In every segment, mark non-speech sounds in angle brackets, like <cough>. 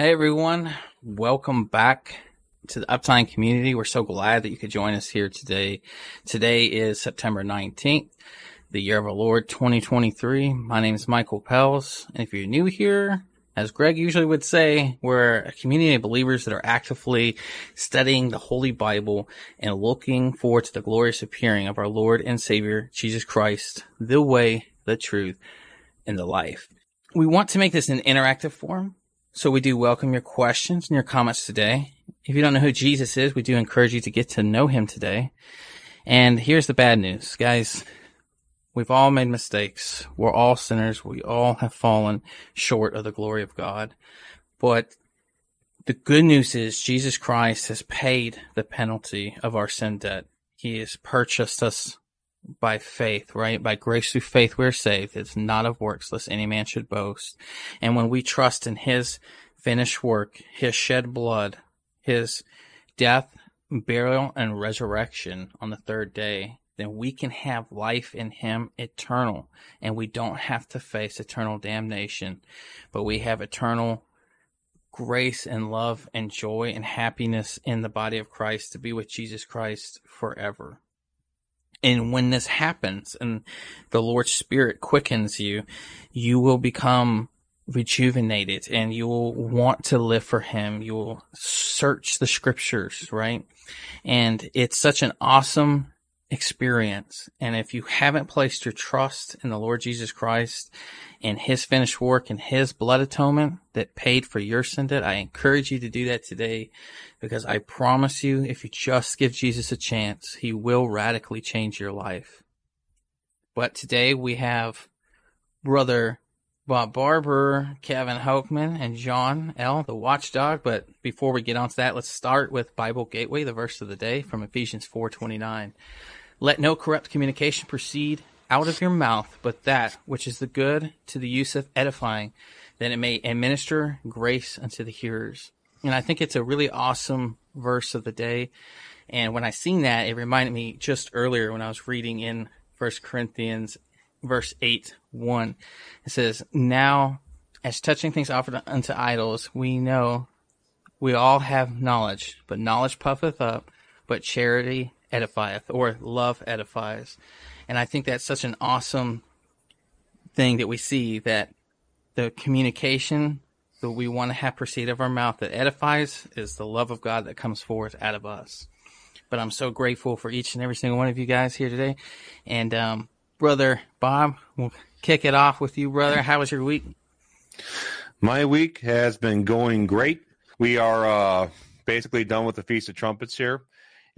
Hey everyone, welcome back to the Uptime community. We're so glad that you could join us here today. Today is September 19th, the year of our Lord 2023. My name is Michael Pels. And if you're new here, as Greg usually would say, we're a community of believers that are actively studying the Holy Bible and looking forward to the glorious appearing of our Lord and Savior, Jesus Christ, the way, the truth, and the life. We want to make this an interactive form so we do welcome your questions and your comments today. If you don't know who Jesus is, we do encourage you to get to know him today. And here's the bad news, guys. We've all made mistakes. We're all sinners. We all have fallen short of the glory of God. But the good news is Jesus Christ has paid the penalty of our sin debt. He has purchased us by faith, right? By grace through faith, we're saved. It's not of works, lest any man should boast. And when we trust in his finished work, his shed blood, his death, burial, and resurrection on the third day, then we can have life in him eternal. And we don't have to face eternal damnation, but we have eternal grace and love and joy and happiness in the body of Christ to be with Jesus Christ forever. And when this happens and the Lord's Spirit quickens you, you will become rejuvenated and you will want to live for Him. You will search the scriptures, right? And it's such an awesome experience. And if you haven't placed your trust in the Lord Jesus Christ and his finished work and his blood atonement that paid for your sin debt, I encourage you to do that today because I promise you, if you just give Jesus a chance, he will radically change your life. But today we have brother Bob Barber, Kevin Hokeman, and John L., the watchdog. But before we get on to that, let's start with Bible Gateway, the verse of the day from Ephesians 4.29. Let no corrupt communication proceed out of your mouth, but that which is the good to the use of edifying, that it may administer grace unto the hearers. And I think it's a really awesome verse of the day. And when I seen that, it reminded me just earlier when I was reading in First Corinthians verse 8, 1. It says, Now, as touching things offered unto idols, we know we all have knowledge, but knowledge puffeth up, but charity edifieth or love edifies. And I think that's such an awesome thing that we see that the communication that we want to have proceed of our mouth that edifies is the love of God that comes forth out of us. But I'm so grateful for each and every single one of you guys here today. And, um, brother Bob, we'll kick it off with you, brother. How was your week? My week has been going great. We are, uh, basically done with the Feast of Trumpets here.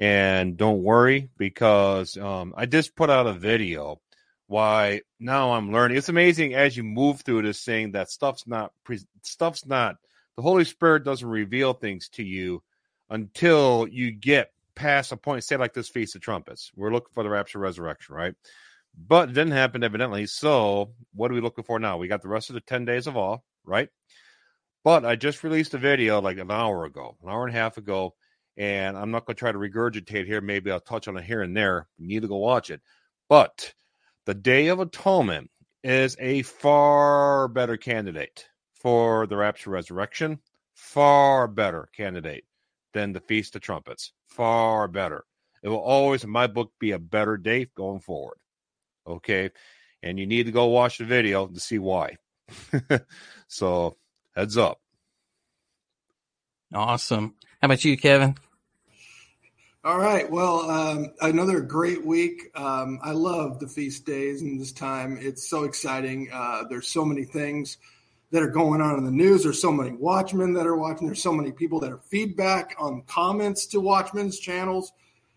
And don't worry because um, I just put out a video. Why now I'm learning. It's amazing as you move through this thing that stuff's not stuff's not. The Holy Spirit doesn't reveal things to you until you get past a point. Say like this Feast of Trumpets. We're looking for the rapture, resurrection, right? But it didn't happen evidently. So what are we looking for now? We got the rest of the ten days of all, right? But I just released a video like an hour ago, an hour and a half ago, and I'm not going to try to regurgitate here. Maybe I'll touch on it here and there. You need to go watch it. But the Day of Atonement is a far better candidate for the rapture resurrection, far better candidate than the Feast of Trumpets. Far better. It will always, in my book, be a better day going forward. Okay. And you need to go watch the video to see why. <laughs> so, heads up. Awesome. How about you, Kevin? All right. Well, um, another great week. Um, I love the feast days and this time. It's so exciting. Uh, there's so many things that are going on in the news. There's so many watchmen that are watching. There's so many people that are feedback on comments to Watchmen's channels.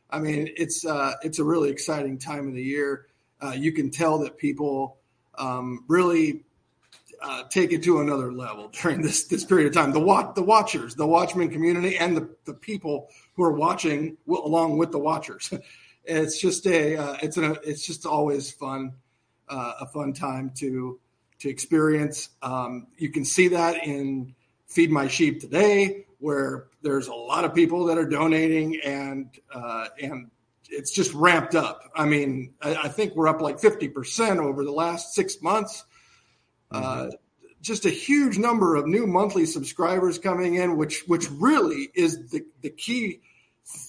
I mean, it's uh, it's a really exciting time of the year. Uh, you can tell that people um, really uh, take it to another level during this this period of time. The watch the watchers, the Watchmen community, and the the people who are watching along with the watchers. <laughs> it's just a uh, it's an it's just always fun uh, a fun time to to experience. Um, you can see that in Feed My Sheep today, where there's a lot of people that are donating and uh, and it's just ramped up. I mean, I, I think we're up like 50% over the last six months. Uh, mm-hmm. just a huge number of new monthly subscribers coming in, which which really is the, the key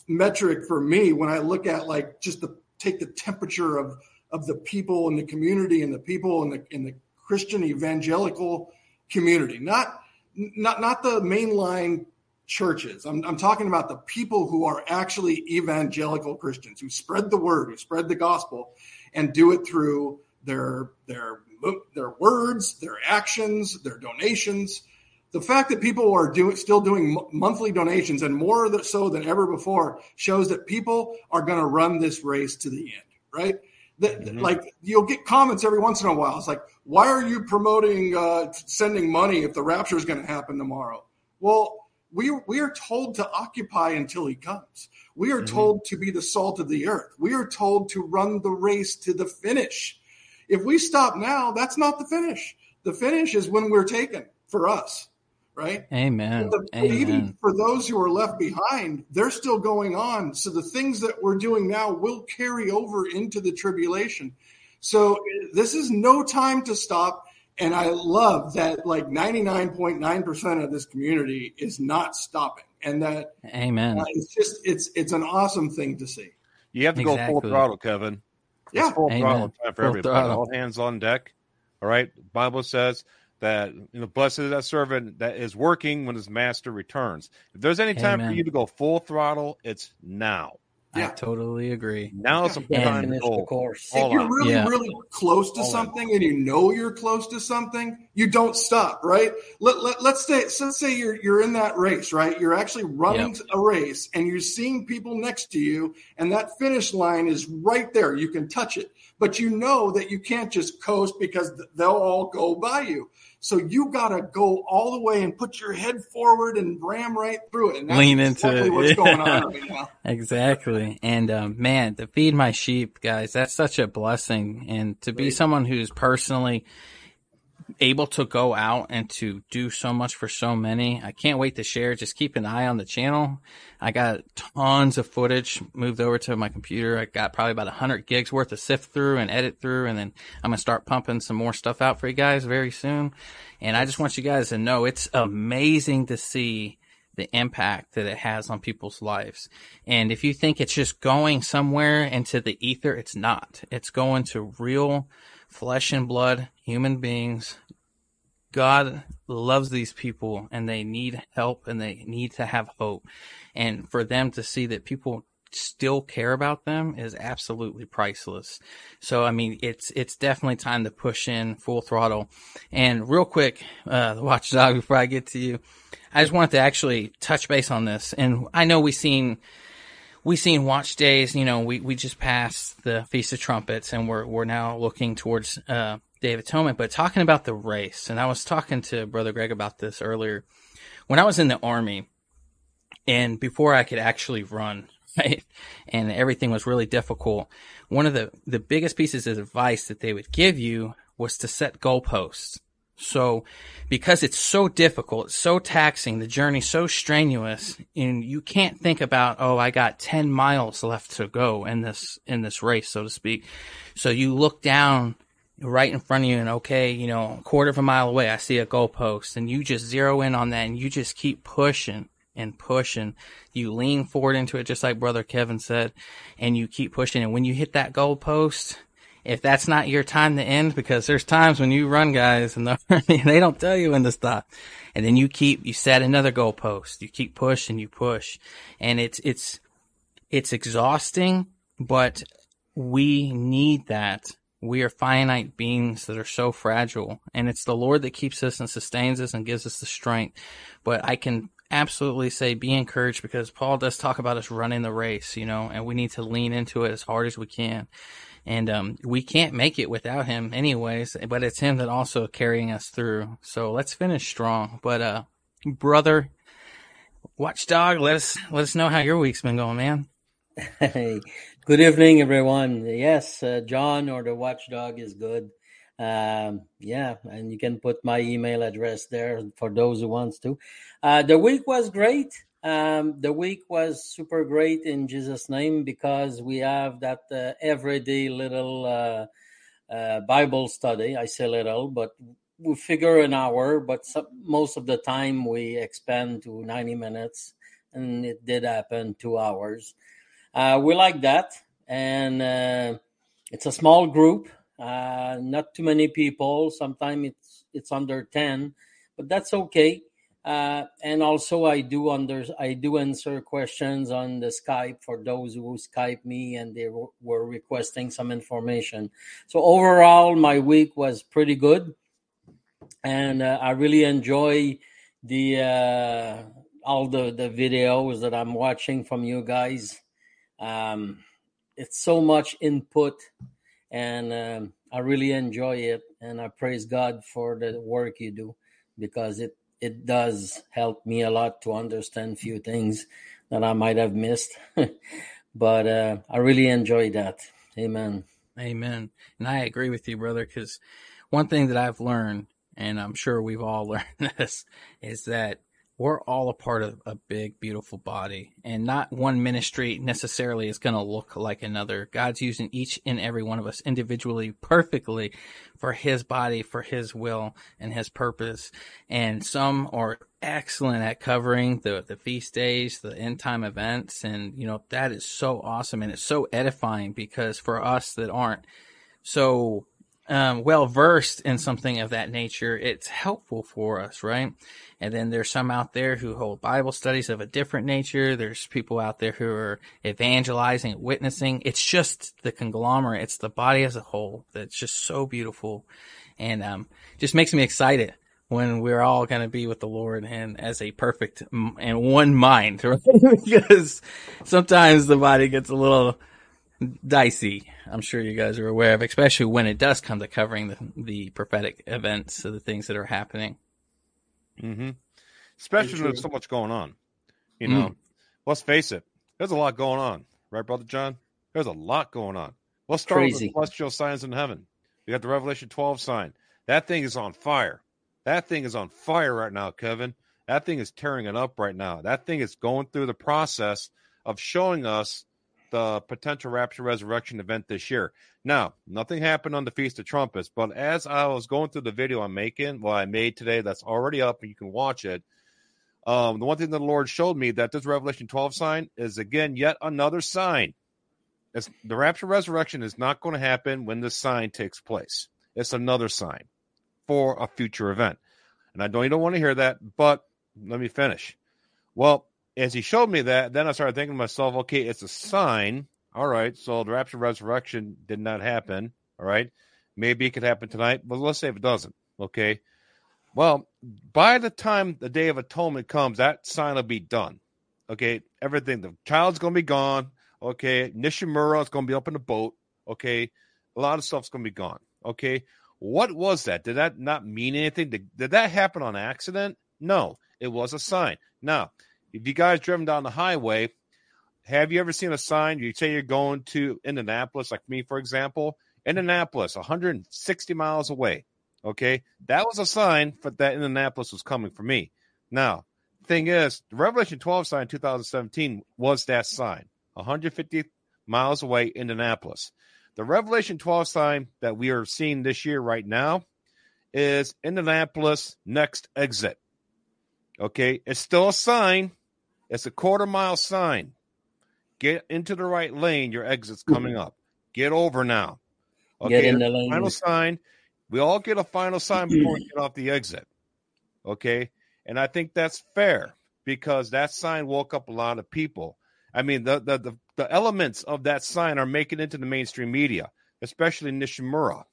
metric for me when I look at like just the take the temperature of of the people in the community and the people in the in the Christian evangelical community, not not not the mainline churches. I'm, I'm talking about the people who are actually evangelical Christians who spread the word, who spread the gospel, and do it through their their their words, their actions, their donations. The fact that people are doing still doing monthly donations and more so than ever before shows that people are going to run this race to the end, right? That, mm-hmm. Like you'll get comments every once in a while. It's like, why are you promoting uh, sending money if the rapture is going to happen tomorrow? Well, we we are told to occupy until he comes. We are mm-hmm. told to be the salt of the earth. We are told to run the race to the finish. If we stop now, that's not the finish. The finish is when we're taken for us, right? Amen. The, Amen. Even for those who are left behind, they're still going on. So the things that we're doing now will carry over into the tribulation. So this is no time to stop. And I love that like 99.9% of this community is not stopping. And that Amen. Uh, it's just it's it's an awesome thing to see. You have to exactly. go full throttle, Kevin. Yeah, full Amen. throttle time for full everybody. Throttle. All hands on deck. All right. Bible says that you know, blessed is that servant that is working when his master returns. If there's any time Amen. for you to go full throttle, it's now. Yeah. I totally agree. Now it's a yeah. time to go. Course. If you're really, yeah. really close to all something and you know you're close to something, you don't stop, right? Let, let, let's say, let's say you're, you're in that race, right? You're actually running yep. a race and you're seeing people next to you and that finish line is right there. You can touch it, but you know that you can't just coast because they'll all go by you. So you got to go all the way and put your head forward and ram right through it. And Lean into exactly it. What's <laughs> going on right now. <laughs> exactly. And um, man, to feed my sheep, guys, that's such a blessing. And to be someone who's personally able to go out and to do so much for so many. I can't wait to share. Just keep an eye on the channel. I got tons of footage moved over to my computer. I got probably about 100 gigs worth to sift through and edit through. And then I'm going to start pumping some more stuff out for you guys very soon. And I just want you guys to know it's amazing to see the impact that it has on people's lives. And if you think it's just going somewhere into the ether, it's not. It's going to real flesh and blood human beings. God loves these people and they need help and they need to have hope. And for them to see that people still care about them is absolutely priceless. So, I mean, it's, it's definitely time to push in full throttle. And real quick, uh, the <laughs> watchdog before I get to you, I just wanted to actually touch base on this. And I know we've seen, we seen watch days. You know, we, we just passed the Feast of Trumpets, and we're we're now looking towards uh, Day of Atonement. But talking about the race, and I was talking to Brother Greg about this earlier. When I was in the army, and before I could actually run, <laughs> right, and everything was really difficult. One of the the biggest pieces of advice that they would give you was to set goalposts. So, because it's so difficult, so taxing, the journey so strenuous, and you can't think about, oh, I got 10 miles left to go in this, in this race, so to speak. So you look down right in front of you and okay, you know, a quarter of a mile away, I see a goalpost and you just zero in on that and you just keep pushing and pushing. You lean forward into it, just like brother Kevin said, and you keep pushing. And when you hit that goalpost, if that's not your time to end, because there's times when you run guys and <laughs> they don't tell you when to stop. And then you keep, you set another goalpost. You keep pushing, you push. And it's, it's, it's exhausting, but we need that. We are finite beings that are so fragile and it's the Lord that keeps us and sustains us and gives us the strength. But I can absolutely say be encouraged because Paul does talk about us running the race, you know, and we need to lean into it as hard as we can and um, we can't make it without him anyways but it's him that also carrying us through. So let's finish strong. But uh brother watchdog let us let us know how your week's been going man. Hey good evening everyone. Yes uh, john or the watchdog is good. Um yeah and you can put my email address there for those who wants to. Uh the week was great um, the week was super great in Jesus' name because we have that uh, everyday little uh, uh, Bible study. I say little, but we figure an hour, but some, most of the time we expand to 90 minutes, and it did happen two hours. Uh, we like that, and uh, it's a small group, uh, not too many people. Sometimes it's it's under 10, but that's okay. Uh, and also, I do under I do answer questions on the Skype for those who Skype me and they w- were requesting some information. So overall, my week was pretty good, and uh, I really enjoy the uh, all the the videos that I'm watching from you guys. Um, it's so much input, and um, I really enjoy it, and I praise God for the work you do because it it does help me a lot to understand few things that I might have missed. <laughs> but uh, I really enjoy that. Amen. Amen. And I agree with you, brother, because one thing that I've learned, and I'm sure we've all <laughs> learned this, is that we're all a part of a big, beautiful body, and not one ministry necessarily is going to look like another. God's using each and every one of us individually perfectly for His body, for His will, and His purpose. And some are excellent at covering the, the feast days, the end time events. And, you know, that is so awesome. And it's so edifying because for us that aren't so um, well versed in something of that nature, it's helpful for us, right? And then there's some out there who hold Bible studies of a different nature. There's people out there who are evangelizing, witnessing. It's just the conglomerate. It's the body as a whole that's just so beautiful, and um, just makes me excited when we're all going to be with the Lord and as a perfect and one mind, <laughs> right? because sometimes the body gets a little dicey. I'm sure you guys are aware of, especially when it does come to covering the, the prophetic events, of the things that are happening. Mm-hmm. Especially when there's so much going on. You know, mm. let's face it, there's a lot going on, right, Brother John? There's a lot going on. Let's start Crazy. with the celestial signs in heaven. You got the Revelation 12 sign. That thing is on fire. That thing is on fire right now, Kevin. That thing is tearing it up right now. That thing is going through the process of showing us the potential rapture resurrection event this year. Now, nothing happened on the Feast of Trumpets, but as I was going through the video I'm making, well, I made today that's already up and you can watch it. Um, the one thing the Lord showed me that this Revelation 12 sign is again yet another sign. It's, the rapture resurrection is not going to happen when this sign takes place. It's another sign for a future event. And I don't want to hear that, but let me finish. Well, as he showed me that, then I started thinking to myself, okay, it's a sign. All right, so the rapture resurrection did not happen. All right, maybe it could happen tonight, but let's say if it doesn't. Okay, well, by the time the day of atonement comes, that sign will be done. Okay, everything, the child's to be gone. Okay, Nishimura is to be up in the boat. Okay, a lot of stuff's to be gone. Okay, what was that? Did that not mean anything? Did, did that happen on accident? No, it was a sign. Now, if you guys driven down the highway, have you ever seen a sign? You say you're going to Indianapolis, like me, for example, Indianapolis, 160 miles away. Okay, that was a sign for that Indianapolis was coming for me. Now, thing is, the Revelation 12 sign 2017 was that sign, 150 miles away, Indianapolis. The Revelation 12 sign that we are seeing this year right now is Indianapolis next exit. Okay, it's still a sign, it's a quarter mile sign. Get into the right lane. Your exit's mm-hmm. coming up. Get over now. Okay. Get in the lane. Final sign. We all get a final sign mm-hmm. before we get off the exit. Okay. And I think that's fair because that sign woke up a lot of people. I mean, the the the, the elements of that sign are making into the mainstream media, especially Nishimura.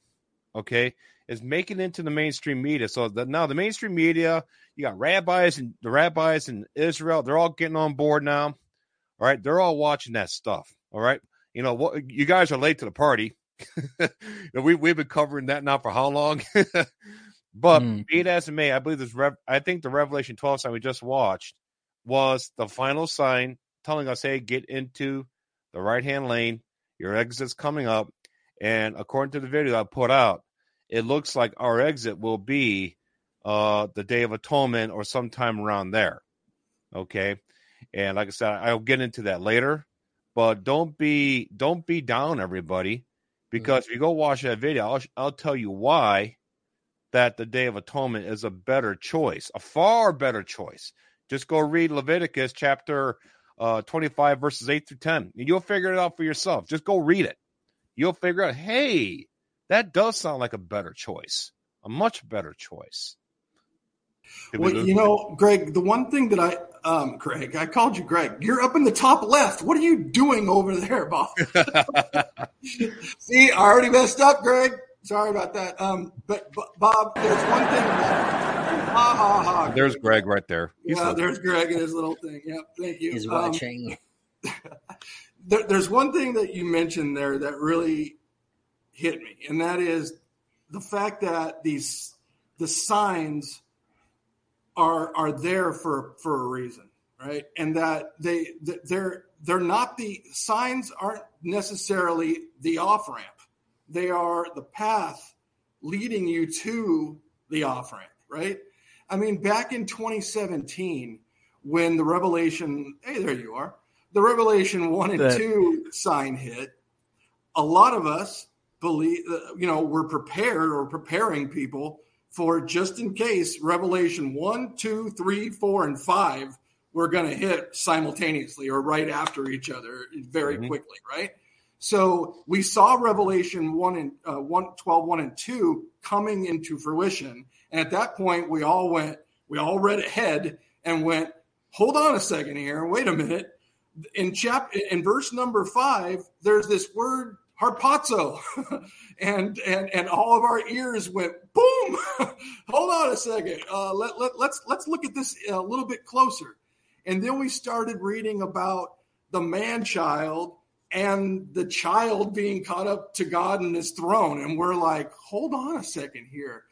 Okay is making it into the mainstream media. So the, now the mainstream media, you got rabbis and the rabbis in Israel, they're all getting on board now. All right, they're all watching that stuff. All right, you know what? You guys are late to the party. <laughs> we we've been covering that now for how long? <laughs> but mm. be it as it may, I believe this. Rev, I think the Revelation 12 sign we just watched was the final sign telling us, "Hey, get into the right hand lane. Your exit's coming up." And according to the video I put out, it looks like our exit will be uh, the Day of Atonement or sometime around there. Okay, and like I said, I'll get into that later. But don't be don't be down, everybody, because mm-hmm. if you go watch that video, I'll I'll tell you why that the Day of Atonement is a better choice, a far better choice. Just go read Leviticus chapter uh, 25, verses 8 through 10, and you'll figure it out for yourself. Just go read it. You'll figure out, hey, that does sound like a better choice, a much better choice. Well, you know, Greg, the one thing that I, um, Greg, I called you Greg. You're up in the top left. What are you doing over there, Bob? <laughs> <laughs> See, I already messed up, Greg. Sorry about that. Um, but, but Bob, there's one thing. That, <laughs> ha ha ha. There's Greg right there. He's yeah, there's Greg and his little thing. Yep, thank you. He's um, watching. there, there's one thing that you mentioned there that really hit me, and that is the fact that these the signs are are there for for a reason, right? And that they they're they're not the signs aren't necessarily the off ramp. They are the path leading you to the off ramp, right? I mean, back in 2017, when the Revelation, hey, there you are, the Revelation one and that, two sign hit, a lot of us believe, uh, you know, we're prepared or preparing people for just in case Revelation 1, 2, 3, 4, and 5 were going to hit simultaneously or right after each other very mm-hmm. quickly, right? So we saw Revelation 1 and uh, 1, 12, 1 and 2 coming into fruition. And at that point, we all went, we all read ahead and went, hold on a second here, wait a minute. In chapter in verse number five, there's this word harpazo. <laughs> And and and all of our ears went boom. <laughs> Hold on a second. Uh, let, let, let's let's look at this a little bit closer. And then we started reading about the man child and the child being caught up to god and his throne. And we're like hold on a second here.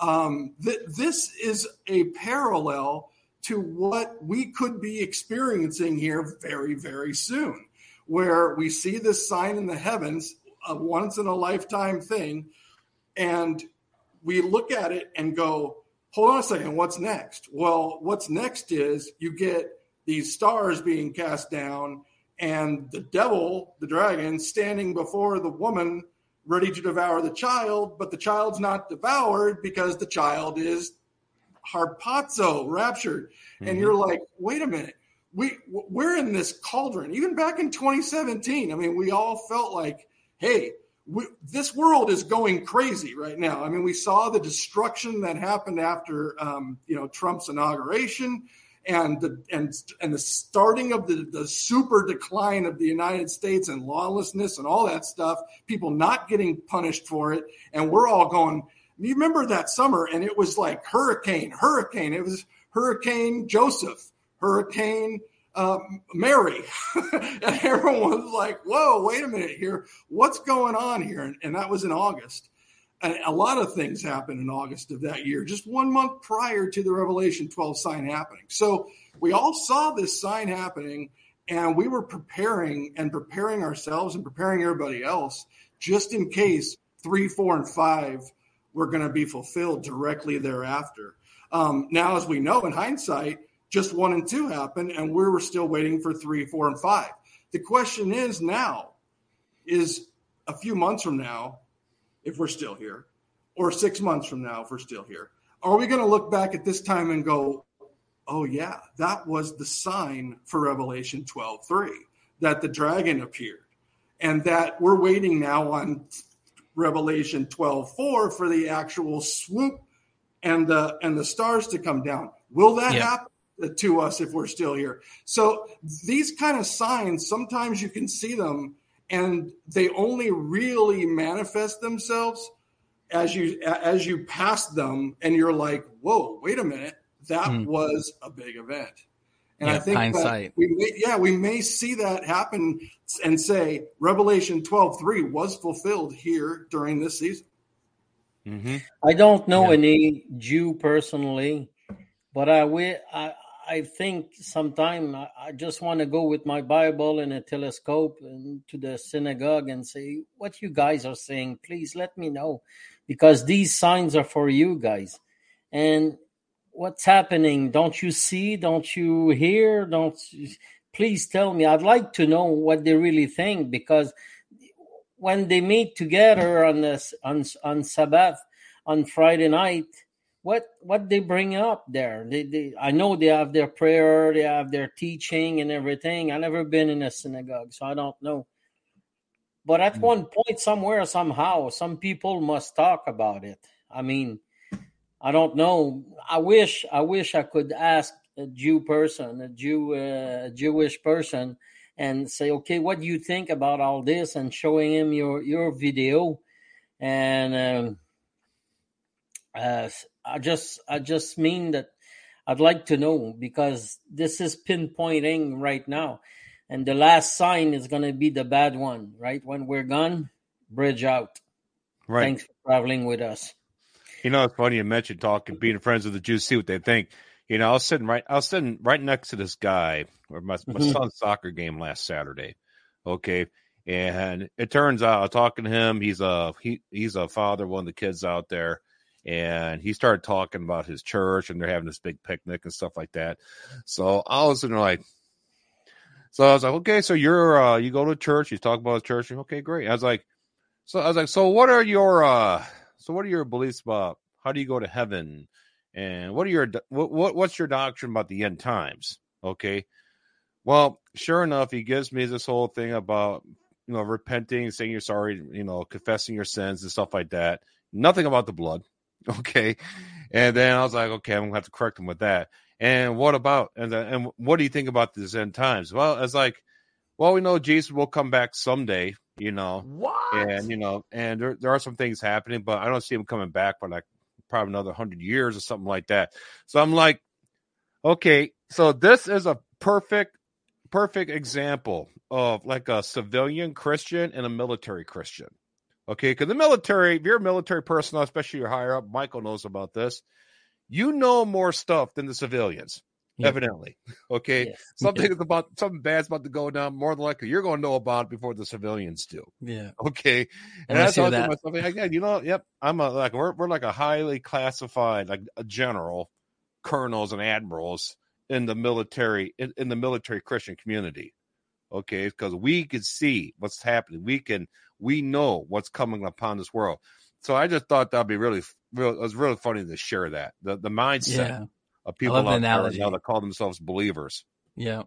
Um, th- this is a parallel to what we could be experiencing here very very soon where we see this sign in the heavens, a once in a lifetime thing, and we look at it and go, hold on a second, what's next? Well, what's next is you get these stars being cast down and the devil, the dragon, standing before the woman ready to devour the child, but the child's not devoured because the child is harpazo, raptured. Mm-hmm. And you're like, wait a minute we we're in this cauldron. Even back in 2017, I mean, we all felt like, hey, we, this world is going crazy right now. I mean, we saw the destruction that happened after um, you know Trump's inauguration, and the and and the starting of the the super decline of the United States and lawlessness and all that stuff. People not getting punished for it, and we're all going. You remember that summer, and it was like hurricane, hurricane. It was Hurricane Joseph Hurricane uh, Mary. <laughs> and everyone was like, whoa, wait a minute here. What's going on here? And, and that was in August. And a lot of things happened in August of that year, just one month prior to the Revelation 12 sign happening. So we all saw this sign happening and we were preparing and preparing ourselves and preparing everybody else just in case three, four, and five were going to be fulfilled directly thereafter. Um, now, as we know in hindsight, just one and two happened, and we were still waiting for three, four, and five. The question is now, is a few months from now, if we're still here, or six months from now, if we're still here, are we going to look back at this time and go, oh, yeah, that was the sign for Revelation 12 3, that the dragon appeared, and that we're waiting now on Revelation 12 4 for the actual swoop and the and the stars to come down. Will that yeah. happen? To us if we're still here. So these kind of signs, sometimes you can see them and they only really manifest themselves as you as you pass them and you're like, whoa, wait a minute, that mm. was a big event. And yeah, I think hindsight. we may, yeah, we may see that happen and say Revelation 12, 3 was fulfilled here during this season. Mm-hmm. I don't know yeah. any Jew personally, but I, I I think sometime I, just want to go with my Bible and a telescope and to the synagogue and say, what you guys are saying, please let me know. Because these signs are for you guys. And what's happening? Don't you see? Don't you hear? Don't please tell me. I'd like to know what they really think because when they meet together on this on, on Sabbath, on Friday night, what what they bring up there? They, they I know they have their prayer, they have their teaching and everything. I never been in a synagogue, so I don't know. But at mm. one point, somewhere, somehow, some people must talk about it. I mean, I don't know. I wish I wish I could ask a Jew person, a Jew, uh, a Jewish person, and say, okay, what do you think about all this? And showing him your your video, and um, uh, I just I just mean that I'd like to know because this is pinpointing right now, and the last sign is going to be the bad one, right? When we're gone, bridge out. Right. Thanks for traveling with us. You know, it's funny you mentioned talking, being friends with the Jews, see what they think. You know, I was sitting right, I was sitting right next to this guy or my, my mm-hmm. son's soccer game last Saturday. Okay. And it turns out I was talking to him. He's a, he, he's a father, one of the kids out there. And he started talking about his church and they're having this big picnic and stuff like that. So I was like, so I was like, okay, so you're, uh, you go to church, you talk about church. Okay, great. I was like, so I was like, so what are your, uh, so what are your beliefs about how do you go to heaven? And what are your what, what what's your doctrine about the end times? Okay. Well, sure enough, he gives me this whole thing about you know repenting, saying you're sorry, you know, confessing your sins and stuff like that. Nothing about the blood. <laughs> Okay. And then I was like, okay, I'm gonna have to correct him with that. And what about and and what do you think about these end times? Well, it's like, well, we know Jesus will come back someday, you know. What? And you know, and there there are some things happening, but I don't see him coming back for like probably another hundred years or something like that. So I'm like, okay, so this is a perfect, perfect example of like a civilian Christian and a military Christian. Okay, because the military, if you're a military personnel, especially you're higher up, Michael knows about this. You know more stuff than the civilians yeah. evidently. Okay, yes. something is about something bad's about to go down. More than likely, you're going to know about it before the civilians do. Yeah. Okay. And, and I thought that. myself, like, yeah, you know, yep, I'm a like we're we're like a highly classified like a general, colonels and admirals in the military in, in the military Christian community. Okay, because we can see what's happening. We can we know what's coming upon this world. So I just thought that'd be really, real. It was really funny to share that the the mindset. Yeah of people out the there now that call themselves believers. Yeah.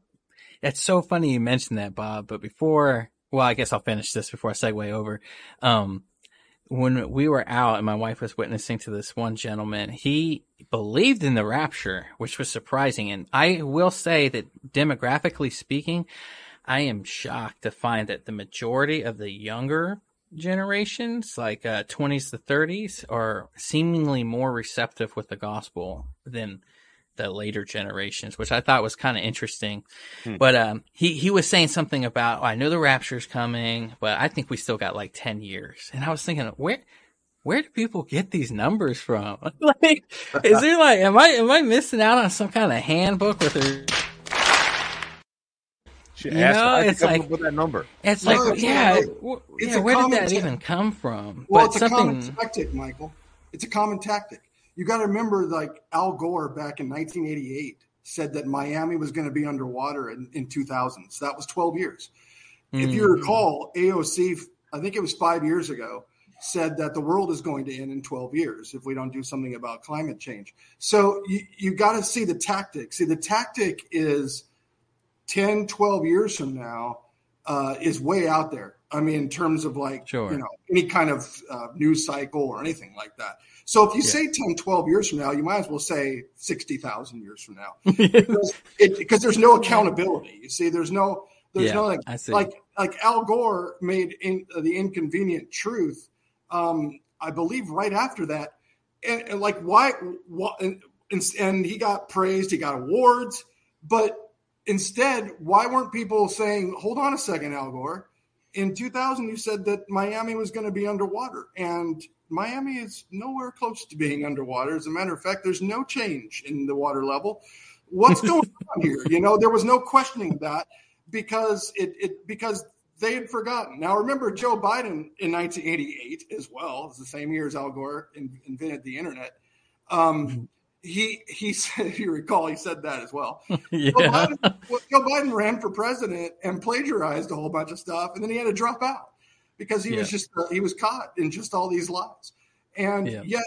It's so funny you mentioned that, Bob. But before, well, I guess I'll finish this before I segue over. Um, when we were out and my wife was witnessing to this one gentleman, he believed in the rapture, which was surprising. And I will say that demographically speaking, I am shocked to find that the majority of the younger generations, like uh, 20s to 30s, are seemingly more receptive with the gospel than the later generations, which I thought was kind of interesting. Hmm. But um, he he was saying something about oh, I know the rapture's coming, but I think we still got like ten years. And I was thinking, where where do people get these numbers from? <laughs> like, is there like am I am I missing out on some kind of handbook with her? you know, it's like that number. It's no, like, yeah, it's yeah. Where did that even come from? Well, but it's something... a common tactic, Michael. It's a common tactic you got to remember like Al Gore back in 1988 said that Miami was going to be underwater in, in 2000. So that was 12 years. Mm. If you hmm. recall, AOC, I think it was five years ago, said that the world is going to end in 12 years if we don't do something about climate change. So you, you got to see the tactic. See, the tactic is 10, 12 years from now uh, is way out there. I mean, in terms of like, sure. you know, any kind of uh, news cycle or anything like that. So if you yeah. say 10, 12 years from now, you might as well say 60,000 years from now <laughs> because, it, because, there's no accountability. You see, there's no, there's yeah, no like, like, like Al Gore made in, uh, the inconvenient truth. Um, I believe right after that, and, and like why, why and, and he got praised, he got awards, but instead, why weren't people saying, hold on a second, Al Gore? In 2000, you said that Miami was going to be underwater. And Miami is nowhere close to being underwater. As a matter of fact, there's no change in the water level. What's going <laughs> on here? You know, there was no questioning that because it, it because they had forgotten. Now, remember Joe Biden in 1988 as well. It's the same year as Al Gore invented the internet. Um, he he <laughs> said, if you recall, he said that as well. <laughs> yeah. Joe Biden, Joe Biden ran for president and plagiarized a whole bunch of stuff, and then he had to drop out because he yeah. was just uh, he was caught in just all these lies. And yeah. yet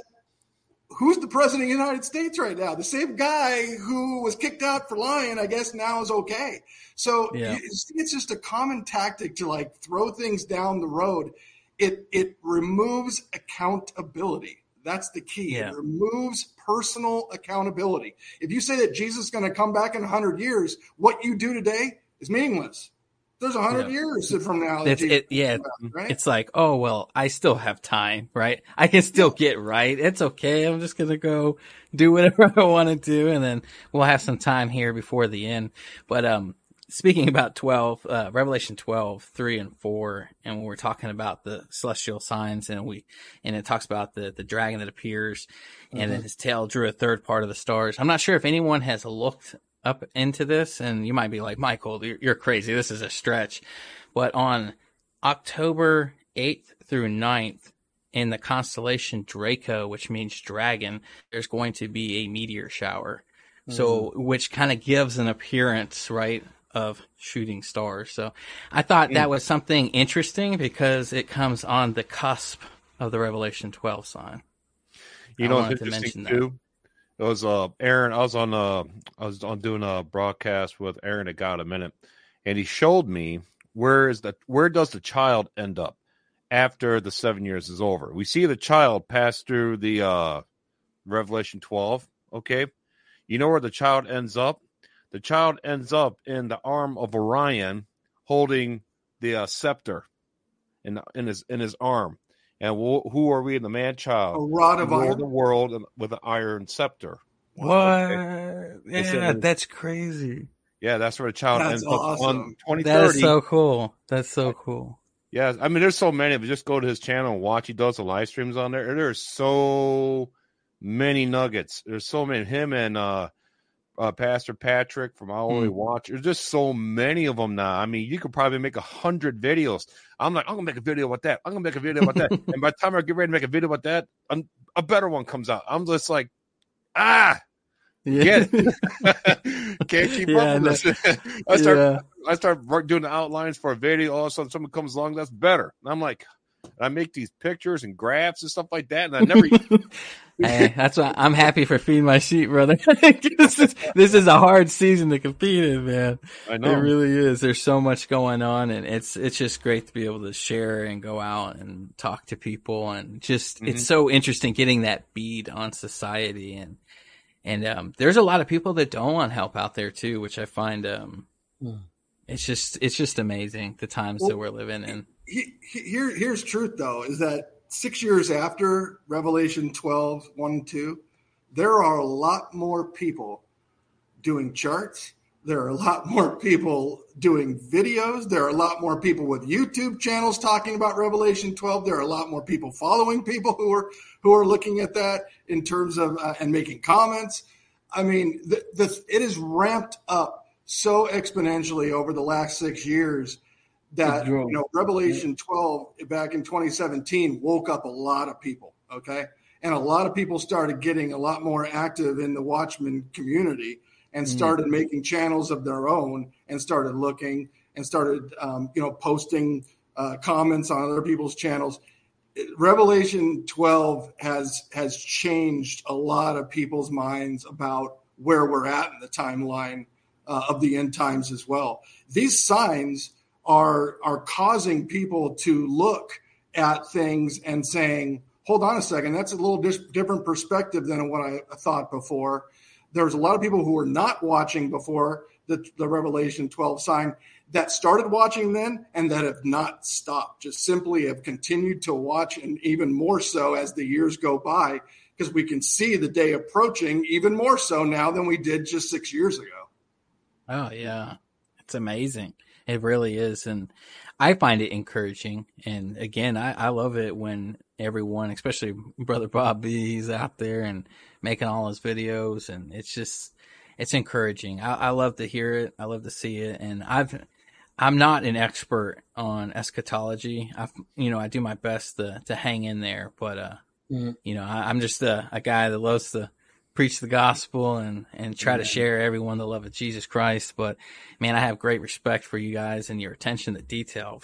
who's the president of the United States right now? The same guy who was kicked out for lying, I guess now is okay. So Yeah. it's, it's just a common tactic to like throw things down the road. It it removes accountability. That's the key. It removes personal accountability. If you say that Jesus is going to come back in 100 years, what you do today is meaningless. There's 100 Yeah. years from now. It's, it, yeah, back, right? it's like, oh well, I still have time, right? I can still get right. It's okay. I'm just gonna go do <laughs> whatever I want to do, and then we'll have some time here before the end. But um, speaking about twelve, uh, Revelation 12, 3 and four, and when we're talking about the celestial signs, and we and it talks about the the dragon that appears, and then his tail drew a third part of the stars. I'm not sure if anyone has looked up into this, and you might be like, Michael, you're, you're crazy. This is a stretch. But on October 8th through 9th, in the constellation Draco, which means dragon, there's going to be a meteor shower. So, which kind of gives an appearance, right, of shooting stars. So I thought that was something interesting because it comes on the cusp of the Revelation 12 sign. You I know, it's to interesting mention that. too. It was uh Aaron. I was on uh I was on doing a broadcast with Aaron at Got a Minute, and he showed me where is the where does the child end up after the seven years is over. We see the child pass through the uh Revelation twelve. Okay, you know where the child ends up. The child ends up in the arm of Orion, holding the uh, scepter in in his in his arm. And wh- who are we in the man child? a rod of rule iron. the world with an iron scepter. What? Okay. Yeah, said- that's crazy. Yeah, that's where the child That's ends up on 2030. That is so cool. That's so cool. yeah, I mean, there's so many, but just go to his channel and watch. He does the live streams on there. There's so many nuggets. There's so many. Him and uh, uh, Pastor Patrick from Our Way Hmm. Watch. There's just so many of them now. I mean, you could probably make a hundred videos. I'm like, I'm gonna make a video about that. I'm gonna make a video about that. <laughs> and by the time I get ready to make a video about that, an- a better one comes out. I'm just like, ah. Yeah. <laughs> <laughs> Can't keep Yeah, up with this. I start Yeah. I start doing the outlines for a video. All of a sudden, someone comes along that's better. And I'm like, I make these pictures and graphs and stuff like that, and I <laughs> never. Hey, that's why I'm happy for feeding my sheep, brother. <laughs> this is this is a hard season to compete in, man. I know It really is. There's so much going on, and it's it's just great to be able to share and go out and talk to people, and just Mhm. it's so interesting getting that bead on society, and and um, there's a lot of people that don't want help out there too, which I find um, Hmm. it's just it's just amazing the times that we're living in. He, he- here, here's truth though is that six years after revelation 12 1 and 2 there are a lot more people doing charts. There are a lot more people doing videos. There are a lot more people with youtube channels talking about revelation 12 there are a lot more people following people who are who are looking at that in terms of uh, and making comments. I mean the, the, it is ramped up so exponentially over the last six years that you know Revelation 12 back in 2017 woke up a lot of people. Okay, and a lot of people started getting a lot more active in the Watchman community and Mm. started making channels of their own and started looking and started um, you know posting uh, comments on other people's channels. Revelation 12 has has changed a lot of people's minds about where we're at in the timeline uh, of the end times as well. These signs are are causing people to look at things and saying, "Hold on a second, that's a little dis- different perspective than what I thought before." There's a lot of people who were not watching before the, the Revelation 12 sign that started watching then and that have not stopped, just simply have continued to watch, and even more so as the years go by, because we can see the day approaching even more so now than we did just six years ago. Oh yeah, it's amazing. It really is, and I find it encouraging. And again, I, I love it when everyone, especially Brother Bob B, he's out there and making all his videos, and it's just it's encouraging. I, I love to hear it. I love to see it, and I've I'm not an expert on eschatology. I you know I do my best to to hang in there, but uh, Mhm. you know I, I'm just a, a guy that loves to preach the gospel and and try to share everyone the love of Jesus Christ. But man, I have great respect for you guys and your attention to detail.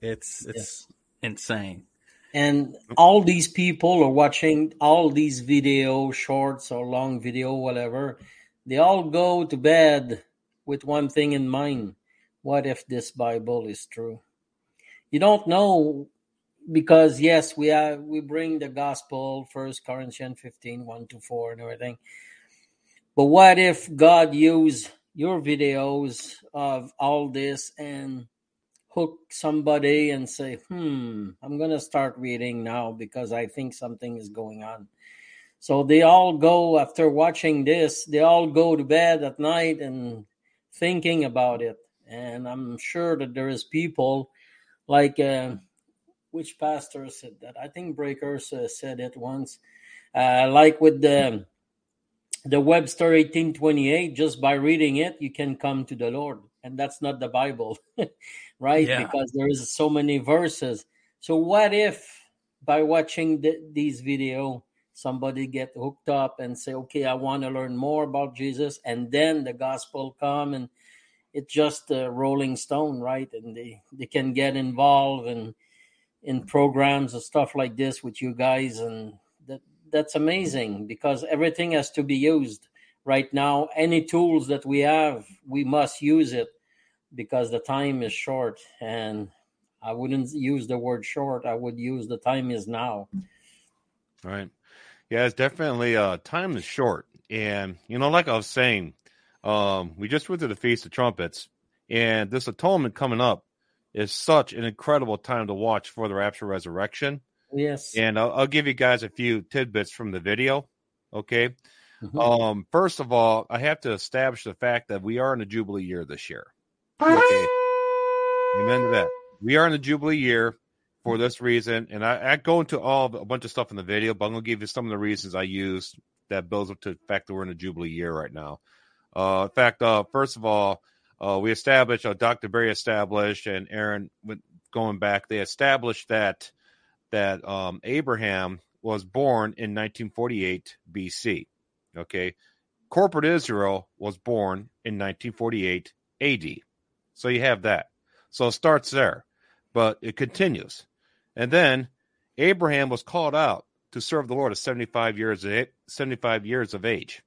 It's it's insane. And all these people are watching all these video shorts or long video, whatever. They all go to bed with one thing in mind. What if this Bible is true? You don't know because yes, we are we bring the gospel, first Corinthians 15, 1 to 4 and everything. But what if God used your videos of all this and hook somebody and say, hmm, I'm to start reading now because I think something is going on. So they all go, after watching this, they all go to bed at night and thinking about it. And I'm sure that there is people like, uh, which pastor said that? I think Breakers uh, said it once. Uh, like with the the Webster 1828, just by reading it, you can come to the Lord. And that's not the Bible. <laughs> right? Yeah. Because there is so many verses. So what if by watching the, these video, somebody get hooked up and say, okay, I want to learn more about Jesus, and then the gospel come and it's just a rolling stone, right? And they, they can get involved in in programs and stuff like this with you guys, and that that's amazing because everything has to be used right now. Any tools that we have, we must use it because the time is short and I wouldn't use the word short. I would use the time is now. Right. Yeah, it's definitely uh time is short. And you know, like I was saying, um, we just went to the Feast of Trumpets, and this atonement coming up is such an incredible time to watch for the rapture resurrection. Yes. And I'll, I'll give you guys a few tidbits from the video. Okay. Mm-hmm. Um, first of all, I have to establish the fact that we are in a Jubilee year this year. Okay. Amen to that. We are in the Jubilee year for this reason. And I, I go into all a bunch of stuff in the video, but I'm going to give you some of the reasons I used that builds up to the fact that we're in a Jubilee year right now. Uh, in fact, uh, first of all, uh, we established, uh, Dr. Berry established, and Aaron, going back, they established that that um, Abraham was born in 1948 BC. Okay, corporate Israel was born in 1948 AD. So you have that. So it starts there, but it continues. And then Abraham was called out to serve the Lord at 75 years of, 75 years of age.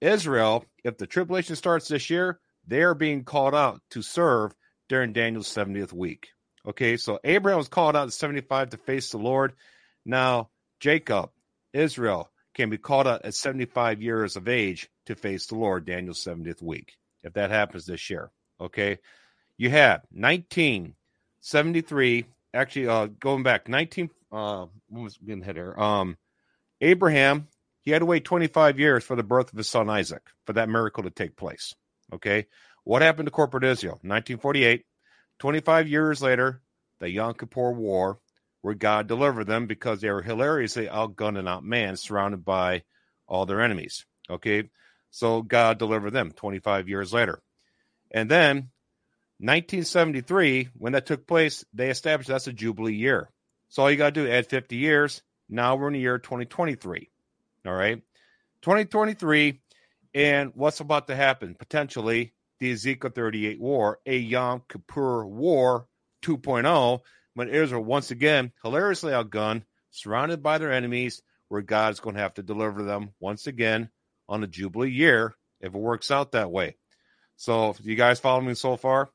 Israel, if the tribulation starts this year, they are being called out to serve during Daniel's 70th week. Okay, so Abraham was called out at 75 to face the Lord. Now, Jacob, Israel, can be called out at 75 years of age to face the Lord, Daniel's 70th week, if that happens this year. Okay. You have 1973, actually, uh, going back 19, uh, what was getting hit here? Um, Abraham, he had to wait 25 years for the birth of his son Isaac for that miracle to take place. Okay. What happened to corporate Israel? 1948, 25 years later, the Yom Kippur War, where God delivered them because they were hilariously outgunned and outmanned, surrounded by all their enemies. Okay. So God delivered them 25 years later. And then 1973, when that took place, they established that's a Jubilee year. So all you got to do, add 50 years. Now we're in the year 2023. All right. 2023. And what's about to happen? Potentially the Ezekiel 38 war, a Yom Kippur war 2.0, when Israel once again hilariously outgunned, surrounded by their enemies, where God's going to have to deliver them once again on a Jubilee year if it works out that way. So, you guys follow me so far?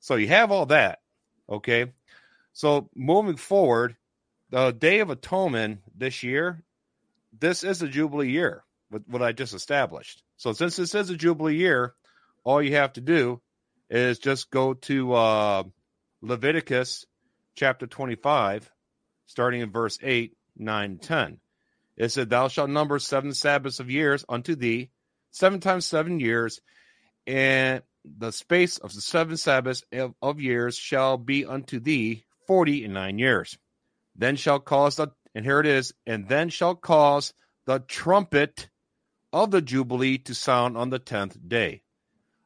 So, you have all that. Okay. So, moving forward, the Day of Atonement this year, this is a Jubilee year, what I just established. So, since this is a Jubilee year, all you have to do is just go to uh, Leviticus chapter 25, starting in verse 8, 9, 10. It said, Thou shalt number seven Sabbaths of years unto thee, seven times seven years, and the space of the seven Sabbaths of, of years shall be unto thee forty and nine years. Then shall cause the, and here it is, and then shall cause the trumpet of the Jubilee to sound on the tenth day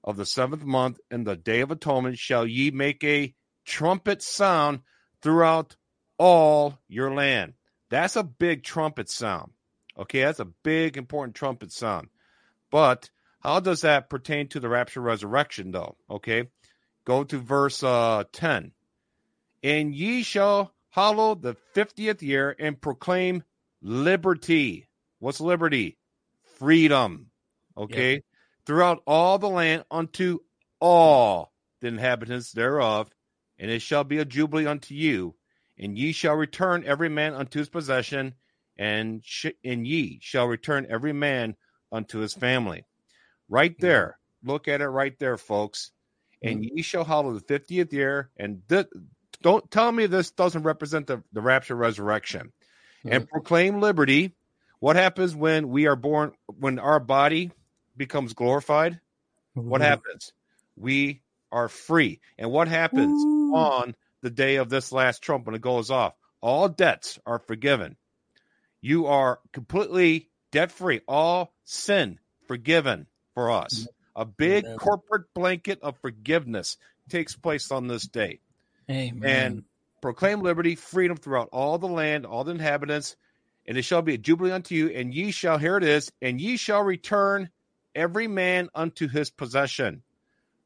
of the seventh month, in the day of atonement shall ye make a trumpet sound throughout all your land. That's a big trumpet sound. Okay, that's a big, important trumpet sound. But how does that pertain to the rapture resurrection, though? Okay, go to verse uh, 10. And ye shall hallow the 50th year and proclaim liberty. What's liberty? Freedom. Okay. Yep. Throughout all the land unto all the inhabitants thereof, and it shall be a jubilee unto you, and ye shall return every man unto his possession, and sh- and ye shall return every man unto his family. Right there, look at it right there, folks. And mm-hmm. ye shall hallow the fiftieth year, and th- don't tell me this doesn't represent the, the rapture resurrection, mm-hmm. and proclaim liberty. What happens when we are born? When our body becomes glorified, mm-hmm. what happens? We are free. And what happens Ooh. on the day of this last trump when it goes off? All debts are forgiven. You are completely debt free. All sin forgiven for us. A big Amen. corporate blanket of forgiveness takes place on this day. Amen. And proclaim liberty, freedom throughout all the land, all the inhabitants, and it shall be a jubilee unto you, and ye shall, here it is, and ye shall return every man unto his possession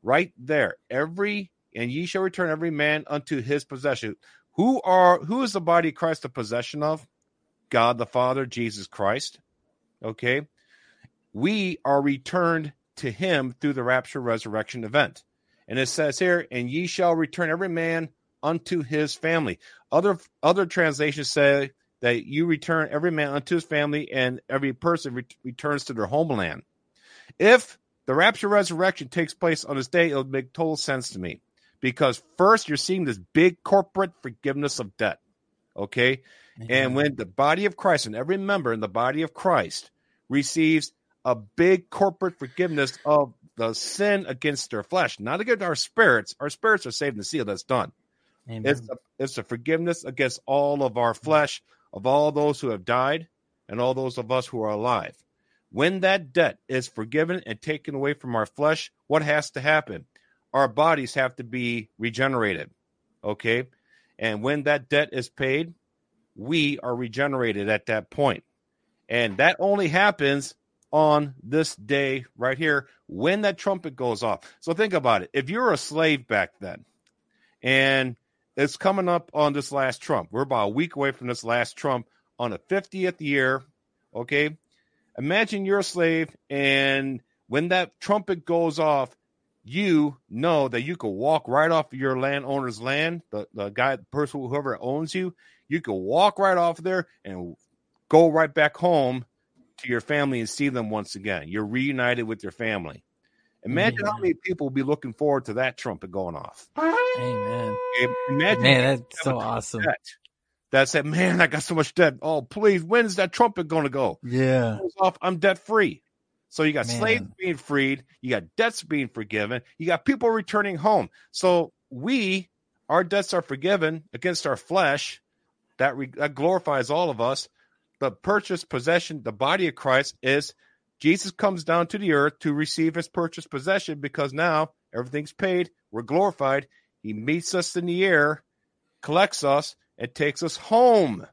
right there. Every and ye shall return every man unto his possession. Who are who is the body of Christ the possession of? God the Father, Jesus Christ. Okay. We are returned to him through the rapture resurrection event. And it says here, and ye shall return every man unto his family. Other other translations say that you return every man unto his family and every person re- returns to their homeland. If the rapture resurrection takes place on this day, it'll make total sense to me because first you're seeing this big corporate forgiveness of debt. Okay. And when the body of Christ and every member in the body of Christ receives a big corporate forgiveness of the sin against their flesh, not against our spirits. Our spirits are saved and sealed. That's done. Amen. It's a, it's a forgiveness against all of our flesh, of all those who have died, and all those of us who are alive. When that debt is forgiven and taken away from our flesh, what has to happen? Our bodies have to be regenerated. Okay. And when that debt is paid, we are regenerated at that point. And that only happens on this day right here when that trumpet goes off. So think about it. If you're a slave back then and it's coming up on this last trump, we're about a week away from this last trump on the 50th year. Okay. Imagine you're a slave, and when that trumpet goes off, you know that you could walk right off of your landowner's land, the, the guy, the person, whoever owns you, you could walk right off there and go right back home to your family and see them once again. You're reunited with your family. Imagine Amen. how many people will be looking forward to that trumpet going off. Amen. Imagine Man, that's so awesome. That that said, "Man, I got so much debt. Oh, please, when is that trumpet going to go? Yeah, off. I'm debt free." So you got Man. slaves being freed, you got debts being forgiven, you got people returning home. So we, our debts are forgiven against our flesh. That, re- that glorifies all of us. The purchased possession, the body of Christ, is Jesus comes down to the earth to receive his purchased possession because now everything's paid. We're glorified. He meets us in the air, collects us, it takes us home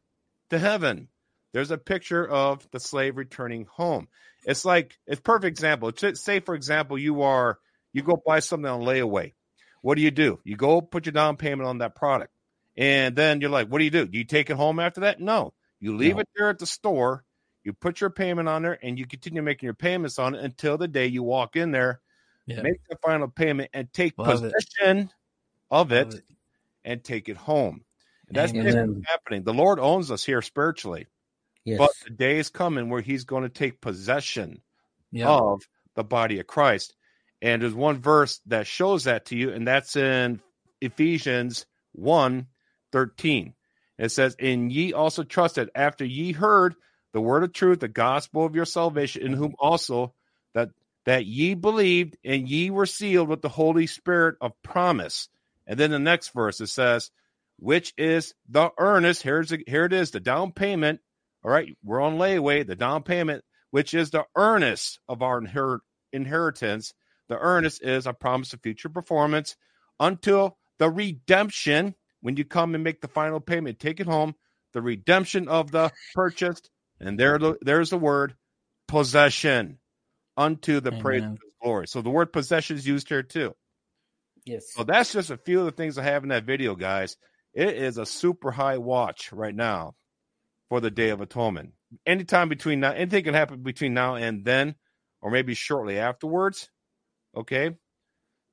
to heaven. There's a picture of the slave returning home. It's like it's perfect example. Say for example, you are you go buy something on layaway. What do you do? You go put your down payment on that product, and then you're like, what do you do? Do you take it home after that? No, you leave no. it there at the store. You put your payment on there, and you continue making your payments on it until the day you walk in there, yeah. make the final payment, and take Love possession it. of it, it, and take it home. And that's happening. The Lord owns us here spiritually. Yes. But the day is coming where he's going to take possession yep. of the body of Christ. And there's one verse that shows that to you, and that's in Ephesians 1 13. It says, And ye also trusted after ye heard the word of truth, the gospel of your salvation, in whom also that that ye believed, and ye were sealed with the Holy Spirit of promise. And then the next verse it says, which is the earnest. Here's the, here it is, the down payment. All right, we're on layaway. The down payment, which is the earnest of our inher- inheritance. The earnest is a promise of future performance until the redemption. When you come and make the final payment, take it home. The redemption of the purchased, and there, there's the word possession unto the Amen. praise of his glory. So the word possession is used here too. Yes. So that's just a few of the things I have in that video, guys it is a super high watch right now for the Day of Atonement. Anytime between now, anything can happen between now and then, or maybe shortly afterwards. Okay.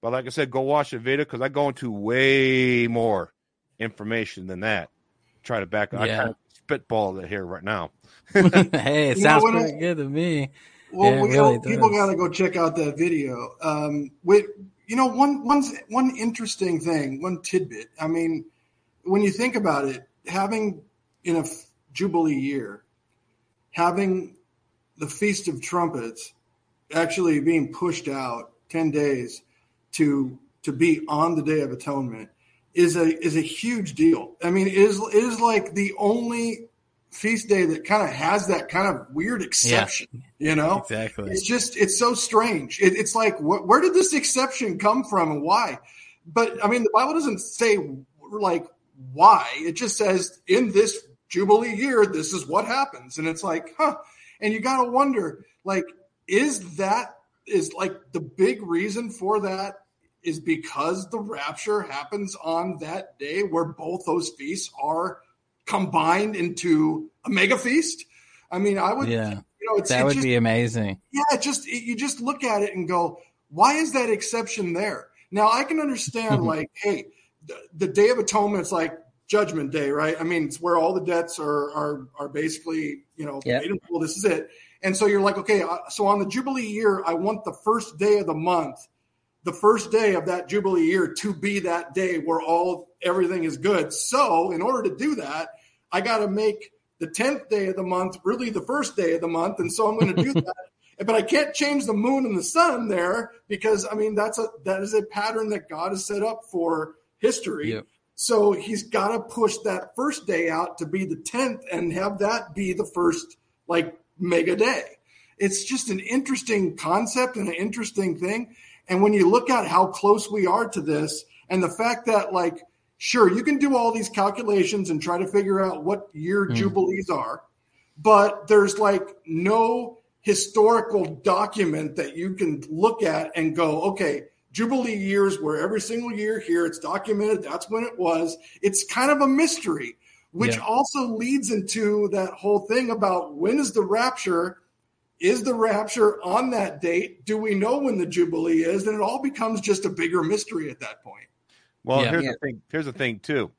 But like I said, go watch the video because I go into way more information than that. Try to back up. Yeah. I spitball it here right now. <laughs> hey, it sounds pretty I, good to me. Well, yeah, we really people got to go check out that video. Um, with you know, one one one interesting thing, one tidbit. I mean, when you think about it, having in a jubilee year, having the Feast of Trumpets actually being pushed out ten days to to be on the Day of Atonement is a is a huge deal. I mean, it is is like the only feast day that kind of has that kind of weird exception. Yeah, you know, exactly. It's just it's so strange. It, it's like wh- where did this exception come from and why? But I mean, the Bible doesn't say like why. It just says in this jubilee year, this is what happens, and it's like, huh? And you got to wonder, like, is that is like the big reason for that is because the rapture happens on that day where both those feasts are combined into a mega feast. I mean, I would, yeah, you know, that would just, be amazing. Yeah, just it, you just look at it and go, why is that exception there? Now I can understand, <laughs> like, hey, the, the, Day of Atonement is like Judgment Day, right? I mean, it's where all the debts are are are basically, you know, yep. full. This is it. And so you're like, okay, uh, so on the Jubilee year, I want the first day of the month the first day of that jubilee year to be that day where all everything is good. So, in order to do that, I got to make the 10th day of the month really the first day of the month and so I'm going to do <laughs> that. but I can't change the moon and the sun there because I mean that's a that is a pattern that God has set up for history. Yep. So he's got to push that first day out to be the 10th and have that be the first like mega day. It's just an interesting concept and an interesting thing. And when you look at how close we are to this and the fact that, like, sure, you can do all these calculations and try to figure out what year mm. jubilees are, but there's like no historical document that you can look at and go, okay, Jubilee years where every single year here it's documented, that's when it was. It's kind of a mystery, which yeah. also leads into that whole thing about when is the rapture is the rapture on that date? Do we know when the Jubilee is? And it all becomes just a bigger mystery at that point. Well, yeah. here's yeah. the thing. Here's the thing too.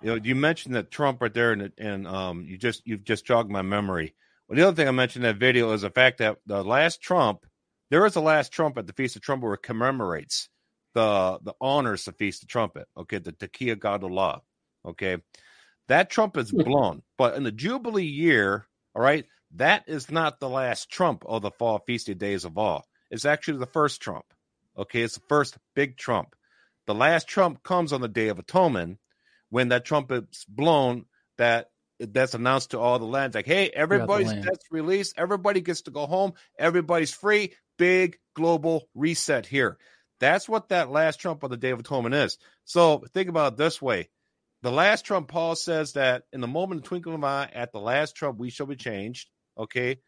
You know, you mentioned that Trump right there, and and um, you just you've just jogged my memory. Well, the other thing I mentioned in that video is the fact that the last Trump, there is a last Trump at the Feast of Trumpet where it commemorates the the honors the Feast of Trumpet. Okay, the Tekiah Gedolah. Okay, that trumpet's blown, but in the Jubilee year, all right, that is not the last trump of the fall feasted days of all. It's actually the first trump. Okay, it's the first big trump. The last trump comes on the Day of Atonement when that trumpet's blown. That that's announced to all the lands, like, hey, everybody's debts released. Everybody gets to go home. Everybody's free. Big global reset here. That's what that last trump of the Day of Atonement is. So think about it this way. The last trump, Paul says that in the moment of twinkling of an eye, at the last trump, we shall be changed. Okay,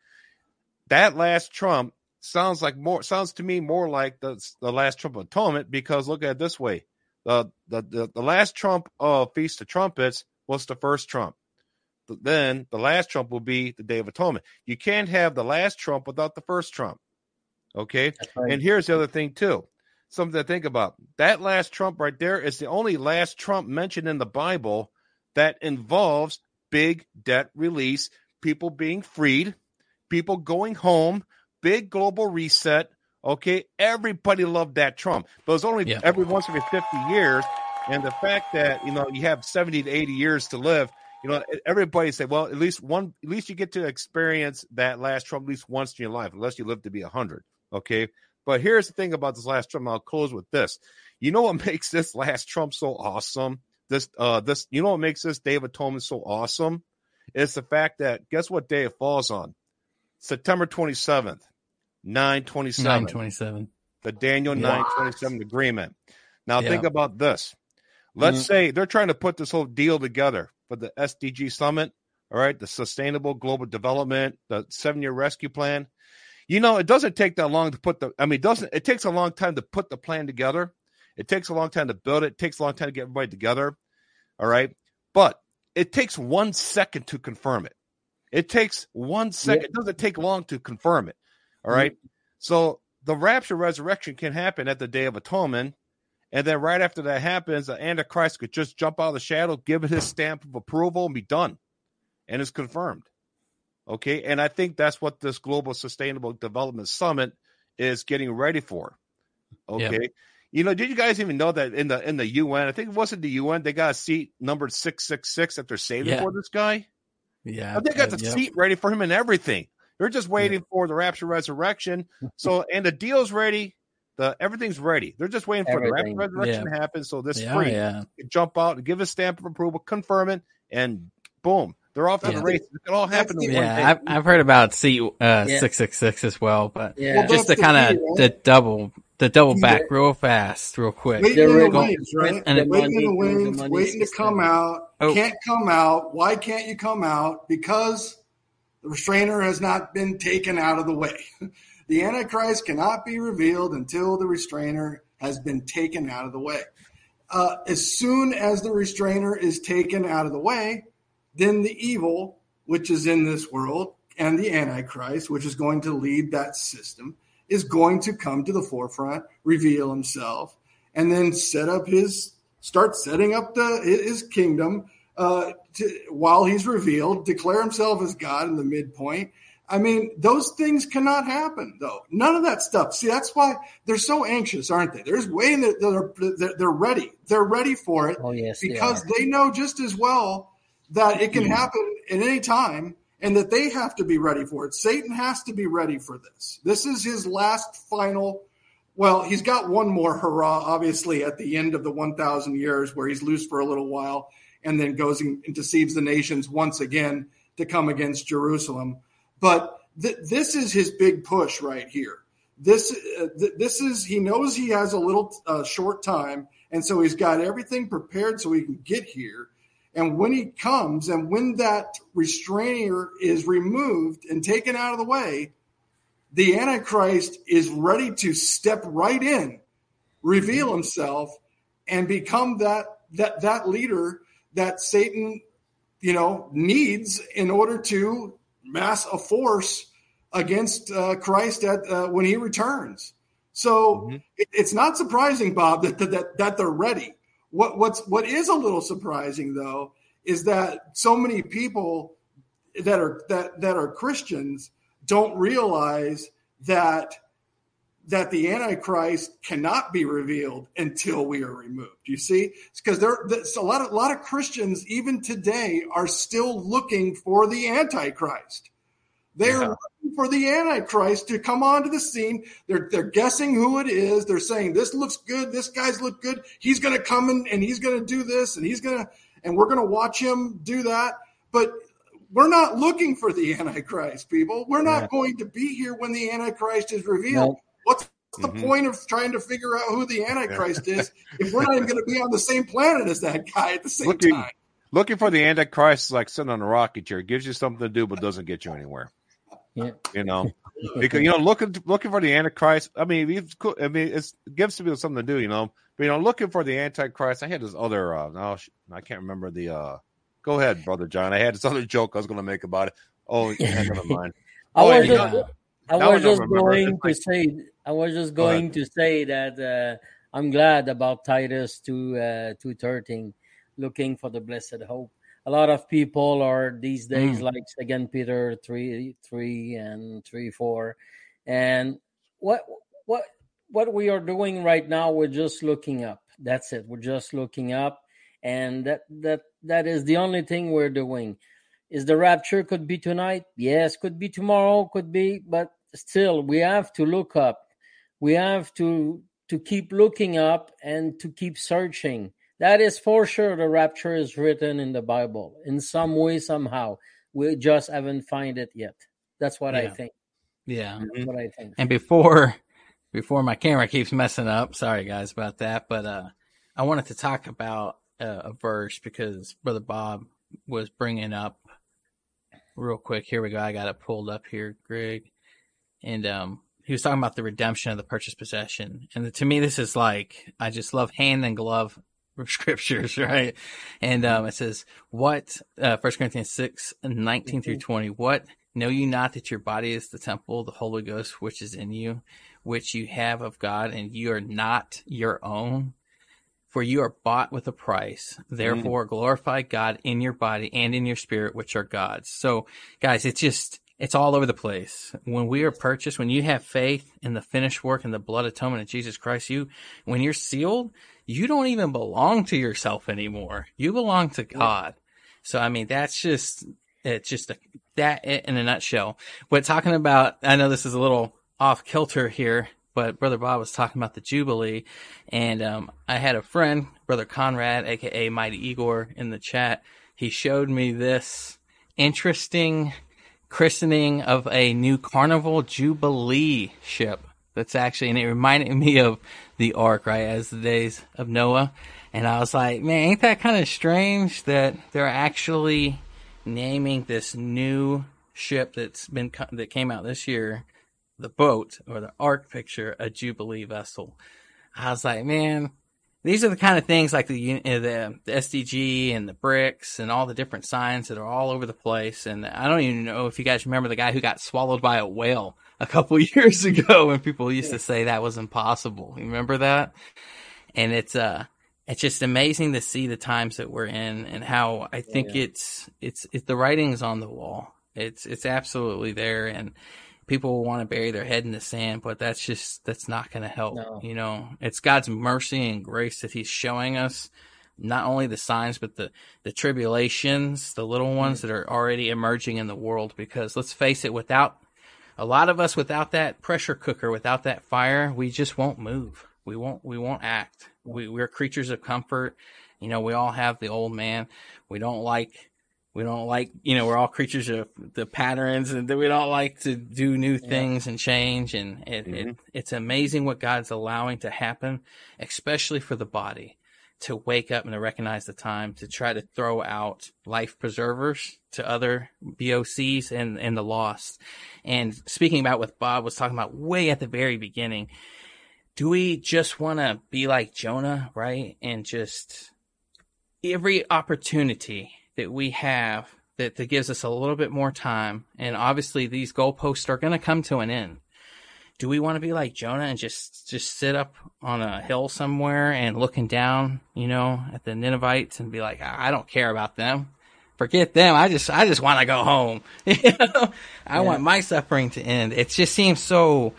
that last trump sounds like more sounds to me more like the the last trump of atonement because look at it this way: the the the, the last trump of Feast of Trumpets was the first trump. Then the last trump will be the Day of Atonement. You can't have the last trump without the first trump. Okay, right. and here's the other thing too something to think about. That last trump right there is the only last trump mentioned in the Bible that involves big debt release people being freed, people going home, big global reset. Okay, everybody loved that Trump, but it was only yeah. every once every 50 years. And the fact that you know you have 70 to 80 years to live, you know, everybody say, well, at least one, at least you get to experience that last Trump at least once in your life, unless you live to be 100. Okay, but here's the thing about this last Trump. I'll close with this. You know what <laughs> makes this last Trump so awesome? This, uh, this, you know what makes this Day of Atonement so awesome? Is the fact that guess what day it falls on? September 27th, 927. 927. The Daniel yeah. 927 agreement. Now yeah. think about this. Let's mm-hmm. say they're trying to put this whole deal together for the SDG summit, all right, the sustainable global development, the seven year rescue plan. You know, it doesn't take that long to put the, I mean, it doesn't, it takes a long time to put the plan together. It takes a long time to build it. It takes a long time to get everybody together. All right. but it takes one second to confirm it. It takes one second. Yeah. It doesn't take long to confirm it. All right? mm-hmm. So the rapture resurrection can happen at the day of atonement. And then right after that happens, the Antichrist could just jump out of the shadow, give it his stamp of approval, and be done. And it's confirmed. Okay. And I think that's what this Global Sustainable Development Summit is getting ready for. Okay. Yep. You know, did you guys even know that in the in the UN, I think it wasn't the UN, they got a seat numbered six six six that they're saving yeah. for this guy? Yeah. They got the yep. seat ready for him and everything. They're just waiting yeah. for the rapture resurrection. <laughs> So and the deal's ready. The everything's ready. They're just waiting for everything. the rapture resurrection yeah. to happen. So this yeah, free yeah. jump out and give a stamp of approval, confirm it, and boom. They're off to yeah. the race. It all happened in one yeah, I've, I've heard about C uh, six six six as well, but yeah. just the kind of right? the double the double back real fast, real quick. Waiting in the wings, right? And waiting in the wings, waiting to come out. Oh. Can't come out. Why can't you come out? Because the restrainer has not been taken out of the way. <laughs> The Antichrist cannot be revealed until the restrainer has been taken out of the way. Uh, as soon as the restrainer is taken out of the way, then the evil, which is in this world, and the Antichrist, which is going to lead that system, is going to come to the forefront, reveal himself, and then set up his start setting up the his kingdom uh, to, while he's revealed, declare himself as God in the midpoint. I mean, those things cannot happen, though. None of that stuff. See, that's why they're so anxious, aren't they? There's way that they're, they're ready. They're ready for it oh, yes, because they, they know just as well that it can happen at any time and that they have to be ready for it. Satan has to be ready for this. This is his last final. Well, he's got one more hurrah, obviously, at the end of the 1,000 years where he's loose for a little while and then goes and deceives the nations once again to come against Jerusalem. But th- this is his big push right here. This, uh, th- this is, he knows he has a little uh, short time. And so he's got everything prepared so he can get here and when he comes and when that restrainer is removed and taken out of the way, the Antichrist is ready to step right in, reveal himself, and become that that that leader that Satan, you know, needs in order to mass a force against uh, Christ at uh, when he returns. So mm-hmm. it, it's not surprising, Bob, that, that that they're ready. What what's what is a little surprising though is that so many people that are that that are Christians don't realize that that the antichrist cannot be revealed until we are removed. You see? Because there a lot of a lot of christians even today are still looking for the antichrist they're yeah. looking for the antichrist to come onto the scene. They're they're guessing who it is. They're saying this looks good. This guy's look good. He's going to come in and he's going to do this and he's going to and we're going to watch him do that. But we're not looking for the antichrist people. We're not yeah. going to be here when the antichrist is revealed. What's the mm-hmm. point of trying to figure out who the antichrist is <laughs> if we're not even going to be on the same planet as that guy at the same looking, time? looking for the antichrist is like sitting on a rocket chair. It gives you something to do but doesn't get you anywhere yeah. You know, <laughs> because you know, looking looking for the Antichrist. I mean, it's cool. I mean, it gives people something to do. You know, but you know, looking for the Antichrist. I had this other. Uh, no, I can't remember the. uh Go ahead, brother John. I had this other joke I was going to make about it. Oh, <laughs> yeah, never mind. Oh, I was just, I was just going to say. I was just going to say that uh, I'm glad about Titus two uh, two thirteen, looking for the blessed hope a lot of people are these days mm. like second peter 3 3 and 3 4 and what what what we are doing right now we're just looking up. That's it. We're just looking up. And that that that is the only thing we're doing. Is the rapture could be tonight? Yes could be tomorrow could be but still we have to look up. We have to to keep looking up and to keep searching that is for sure the rapture is written in the Bible in some way, somehow. We just haven't find it yet. That's what yeah. I think. Yeah. That's what I think. And before before my camera keeps messing up, sorry guys about that, but uh I wanted to talk about uh, a verse because brother Bob was bringing up real quick. Here we go. I got it pulled up here, Greg. And um he was talking about the redemption of the purchased possession. And to me this is like I just love hand and glove <laughs> scriptures, right? And um, it says, "What?" Uh, First Corinthians six nineteen through twenty. What know you not that your body is the temple, of the Holy Ghost, which is in you, which you have of God, and you are not your own. For you are bought with a price. Therefore, mm. glorify God in your body and in your spirit, which are God's. So, guys, it's just it's all over the place. When we are purchased, when you have faith in the finished work and the blood atonement of Jesus Christ, you, when you're sealed, you don't even belong to yourself anymore. You belong to God. So, I mean, that's just, it's just a, that in a nutshell. But talking about, I know this is a little off kilter here, but Brother Bob was talking about the Jubilee. And, um, I had a friend, Brother Conrad, aka Mighty Igor in the chat. He showed me this interesting, christening of a new Carnival Jubilee ship. That's actually, and it reminded me of the Ark, right, as the days of Noah. And I was like, man, ain't that kind of strange that they're actually naming this new ship that's been that came out this year, the boat or the Ark picture, a Jubilee vessel. I was like, man, these are the kind of things like the, uh, the, the SDG and the BRICS and all the different signs that are all over the place. And I don't even know if you guys remember the guy who got swallowed by a whale a couple <laughs> years ago when people used to say that was impossible. You remember that? And it's, uh, it's just amazing to see the times that we're in and how I think yeah. it's, it's, it's the writing's on the wall. It's, it's absolutely there. And, people will want to bury their head in the sand, but that's just that's not going to help. No. You know, it's God's mercy and grace that He's showing us not only the signs but the the tribulations, the little ones that are already emerging in the world. Because let's face it, without a lot of us, without that pressure cooker, without that fire, we just won't move. We won't we won't act. We we're creatures of comfort. You know, we all have the old man. We don't like we don't like you know we're all creatures of the patterns and we don't like to do new things yeah. and change and it, mm-hmm. it, it's amazing what god's allowing to happen especially for the body to wake up and to recognize the time to try to throw out life preservers to other bocs and and the lost and speaking about what bob was talking about way at the very beginning do we just want to be like jonah right and just every opportunity that we have that, that gives us a little bit more time. And obviously these goalposts are going to come to an end. Do we want to be like Jonah and just, just sit up on a hill somewhere and looking down, you know, at the Ninevites and be like, I don't care about them. Forget them. I just, I just want to go home. <laughs> you know, I yeah. want my suffering to end. It just seems so,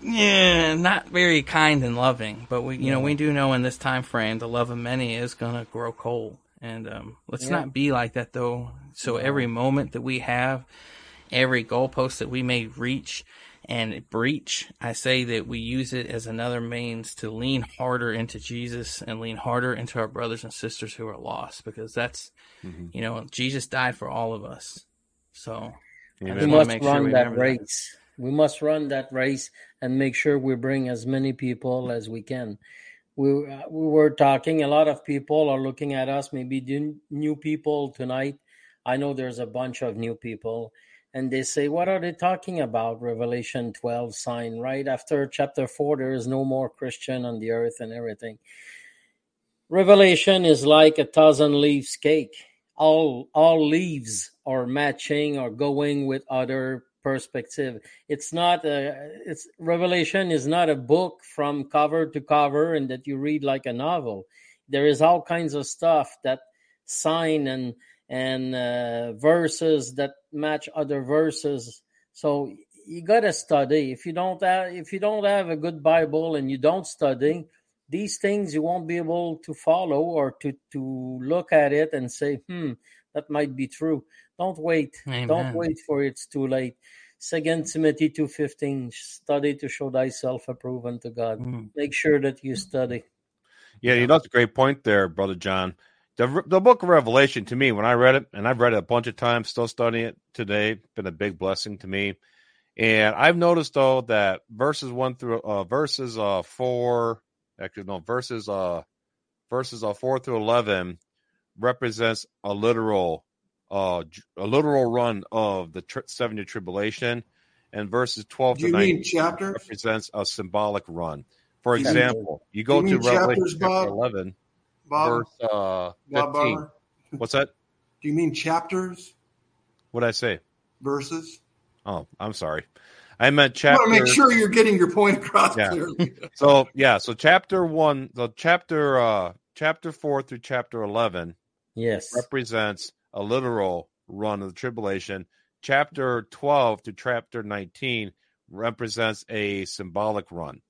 yeah, not very kind and loving. But we, you yeah. know, we do know in this time frame, the love of many is going to grow cold. And um, let's yeah. not be like that though. So every moment that we have, every goalpost that we may reach and breach, I say that we use it as another means to lean harder into Jesus and lean harder into our brothers and sisters who are lost because that's, mm-hmm. you know, Jesus died for all of us. So we must run sure that race. That. We must run that race and make sure we bring as many people as we can we uh, we were talking. A lot of people are looking at us. Maybe new people tonight. I know there's a bunch of new people, and they say, "What are they talking about?" Revelation 12 sign right after chapter four. There is no more Christian on the earth and everything. Revelation is like a thousand leaves cake. All all leaves are matching or going with other perspective. It's not a it's Revelation is not a book from cover to cover and that you read like a novel. There is all kinds of stuff that sign and and uh, verses that match other verses. So you got to study. If you don't have if you don't have a good Bible and you don't study these things, you won't be able to follow or to to look at it and say, "Hmm, that might be true." Don't wait. Amen. Don't wait for it's too late. Second Timothy two fifteen. Study to show thyself approved unto God. Mm. Make sure that you study. Yeah, you know that's a great point there, brother John. The the book of Revelation to me, when I read it, and I've read it a bunch of times, still studying it today, been a big blessing to me. And I've noticed though that verses one through uh, verses uh four, actually no verses uh verses uh four through eleven represents a literal uh, a literal run of the tri- seven year tribulation, and verses twelve Do to nineteen chapter represents a symbolic run. For You mean- example, you go you to Revelation chapters, chapter Bob? 11, Bob, verse uh, Bob 15. Barber, What's that? do you mean chapters, What did I say? verses? Oh, I'm sorry. I meant I chapter. want to make sure you're getting your point across Yeah. clearly. <laughs> So yeah, so chapter one, so chapter uh chapter four through chapter eleven Yes. represents a literal run of the tribulation. Chapter twelve to chapter nineteen represents a symbolic run.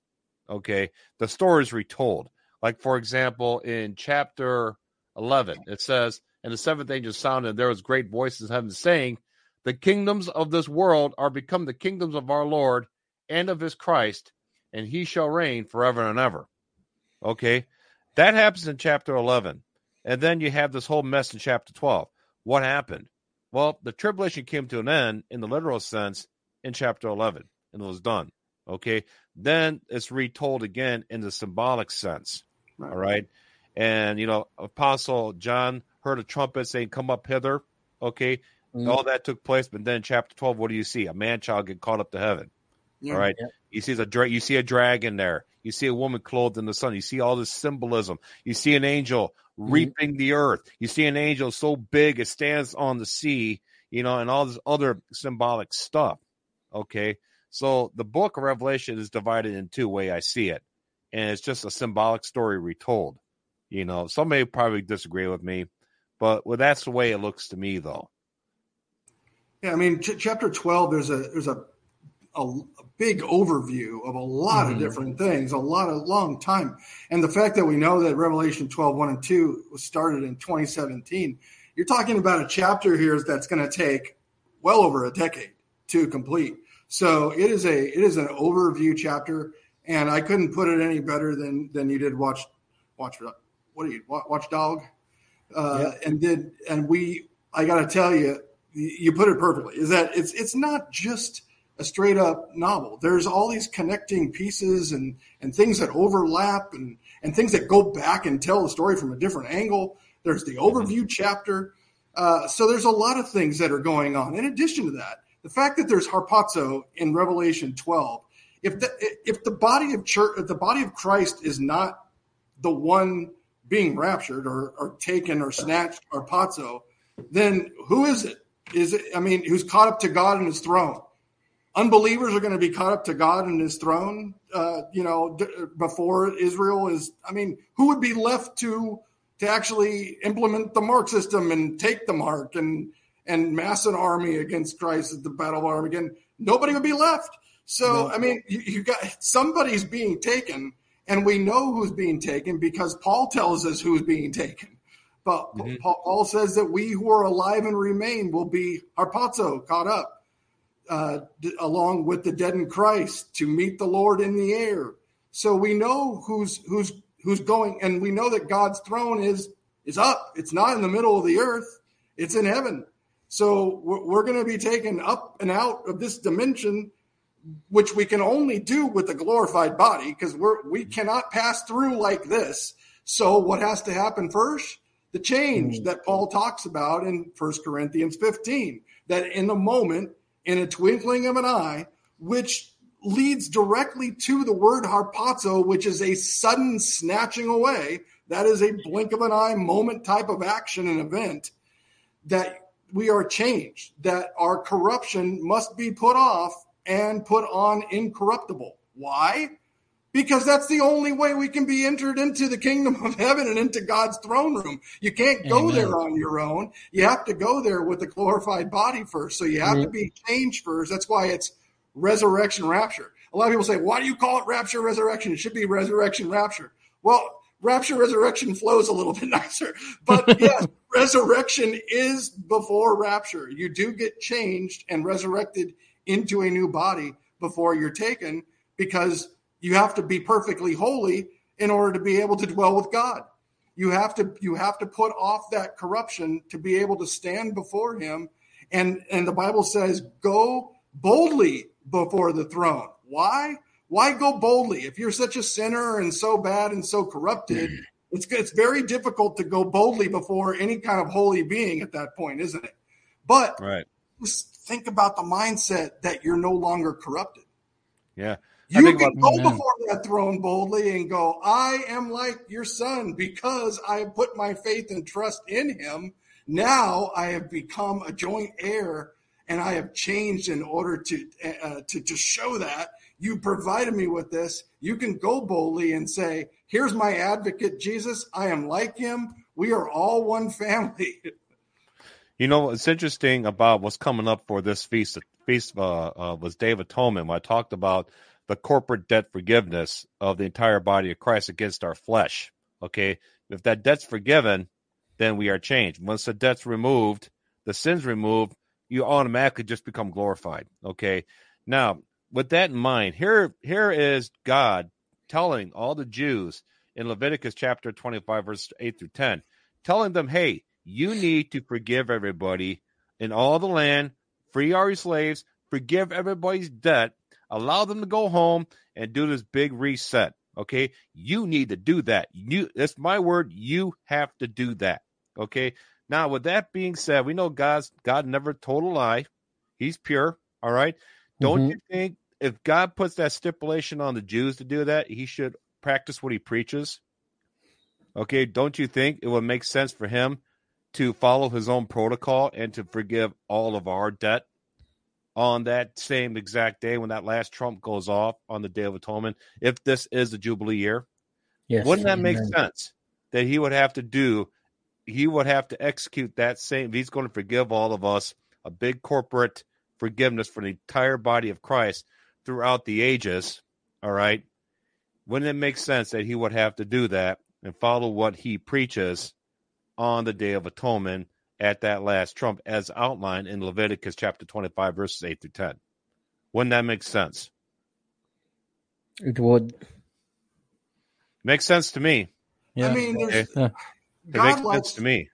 Okay, the story is retold. Like for example, in chapter eleven, it says, "And the seventh angel sounded, and there was great voices in heaven saying." The kingdoms of this world are become the kingdoms of our Lord and of his Christ, and he shall reign forever and ever. Okay. That happens in chapter 11. And then you have this whole mess in chapter 12. What happened? Well, the tribulation came to an end in the literal sense in chapter 11, and it was done. Okay. Then it's retold again in the symbolic sense. Right. All right. And, you know, Apostle John heard a trumpet saying, Come up hither. Okay. Mhm. All that took place. But then, chapter 12, what do you see? A man child get caught up to heaven. Yeah. All right. Yep. You see a dra- you see a dragon there. You see a woman clothed in the sun. You see all this symbolism. You see an angel Mhm. reaping the earth. You see an angel so big it stands on the sea, you know, and all this other symbolic stuff. Okay. So the book of Revelation is divided in two way I see it. And it's just a symbolic story retold. You know, some may probably disagree with me, but well, that's the way it looks to me though. Yeah, I mean, ch- chapter twelve. There's a there's a a, a big overview of a lot Mhm. of different things, a lot of long time, and the fact that we know that Revelation 12, 1 and two was started in 2017. You're talking about a chapter here that's going to take well over a decade to complete. So it is a it is an overview chapter, and I couldn't put it any better than than you did. Watch watch what do you Watch dog, uh, and did and we I got to tell you, you put it perfectly. Is that it's it's not just a straight up novel. There's all these connecting pieces and and things that overlap and and things that go back and tell the story from a different angle. There's the overview chapter. Uh, so there's a lot of things that are going on. In addition to that, the fact that there's harpazo in Revelation 12, if the if the body of church, if the body of Christ is not the one being raptured or, or taken or snatched harpazo, then who is it? Is it? I mean, who's caught up to God and His throne? Unbelievers are going to be caught up to God and His throne. Uh, you know, d- before Israel is. I mean, who would be left to to actually implement the mark system and take the mark and and mass an army against Christ at the battle of Armageddon? Nobody would be left. So, No. I mean, you, you got somebody's being taken, and we know who's being taken because Paul tells us who's being taken. But Mhm. Paul, Paul says that we who are alive and remain will be harpazo, caught up, uh, d- along with the dead in Christ to meet the Lord in the air. So we know who's who's who's going, and we know that God's throne is is up. It's not in the middle of the earth; it's in heaven. So we're, we're going to be taken up and out of this dimension, which we can only do with a glorified body because we're we cannot pass through like this. So what has to happen first? The change Mm. that Paul talks about in 1 Corinthians 15, that in a moment, in a twinkling of an eye, which leads directly to the word harpazo, which is a sudden snatching away. That is a blink of an eye moment type of action and event that we are changed, that our corruption must be put off and put on incorruptible. Why? Because that's the only way we can be entered into the kingdom of heaven and into God's throne room. You can't go Amen. there on your own. You have to go there with a glorified body first. So you have to be changed first. That's why it's resurrection rapture. A lot of people say, why do you call it rapture resurrection? It should be resurrection rapture. Well, rapture resurrection flows a little <laughs> bit nicer. But <laughs> yes, resurrection is before rapture. You do get changed and resurrected into a new body before you're taken because you have to be perfectly holy in order to be able to dwell with God. You have to you have to put off that corruption to be able to stand before him and and the Bible says go boldly before the throne. Why? Why go boldly? If you're such a sinner and so bad and so corrupted, it's it's very difficult to go boldly before any kind of holy being at that point, isn't it? But Right. Think about the mindset that you're no longer corrupted. Yeah. You can go before that throne boldly and go, I am like your son because I have put my faith and trust in him. Now I have become a joint heir and I have changed in order to, uh, to, to show that you provided me with this. You can go boldly and say, here's my advocate, Jesus. I am like him. We are all one family. <laughs> You know, what's interesting about what's coming up for this feast. Feast uh, uh, was of Atonement. When I talked about the corporate debt forgiveness of the entire body of Christ against our flesh. Okay, if that debt's forgiven, then we are changed. Once the debt's removed, the sins removed, you automatically just become glorified. Okay, now with that in mind, here here is God telling all the Jews in Leviticus chapter 25, verse 8 through 10, telling them, hey, you need to forgive everybody in all the land, free our slaves, forgive everybody's debt, allow them to go home and do this big reset. Okay. You need to do that. You that's my word. You have to do that. Okay. Now, with that being said, we know God's God never told a lie. He's pure. All right. Don't mm-hmm. you think if God puts that stipulation on the Jews to do that, he should practice what he preaches? Okay, don't you think it would make sense for him to follow his own protocol and to forgive all of our debt on that same exact day when that last trump goes off on the Day of Atonement, if this is the Jubilee year? Yes. Wouldn't that make sense that he would have to do? He would have to execute that same. He's going to forgive all of us a big corporate forgiveness for the entire body of Christ throughout the ages. All right. Wouldn't it make sense that he would have to do that and follow what he preaches on the Day of Atonement at that last trump, as outlined in Leviticus chapter 25, verses 8 through 10? Wouldn't that make sense? It would. Makes sense to me. Yeah. I mean, there's, okay. it makes likes, sense to me.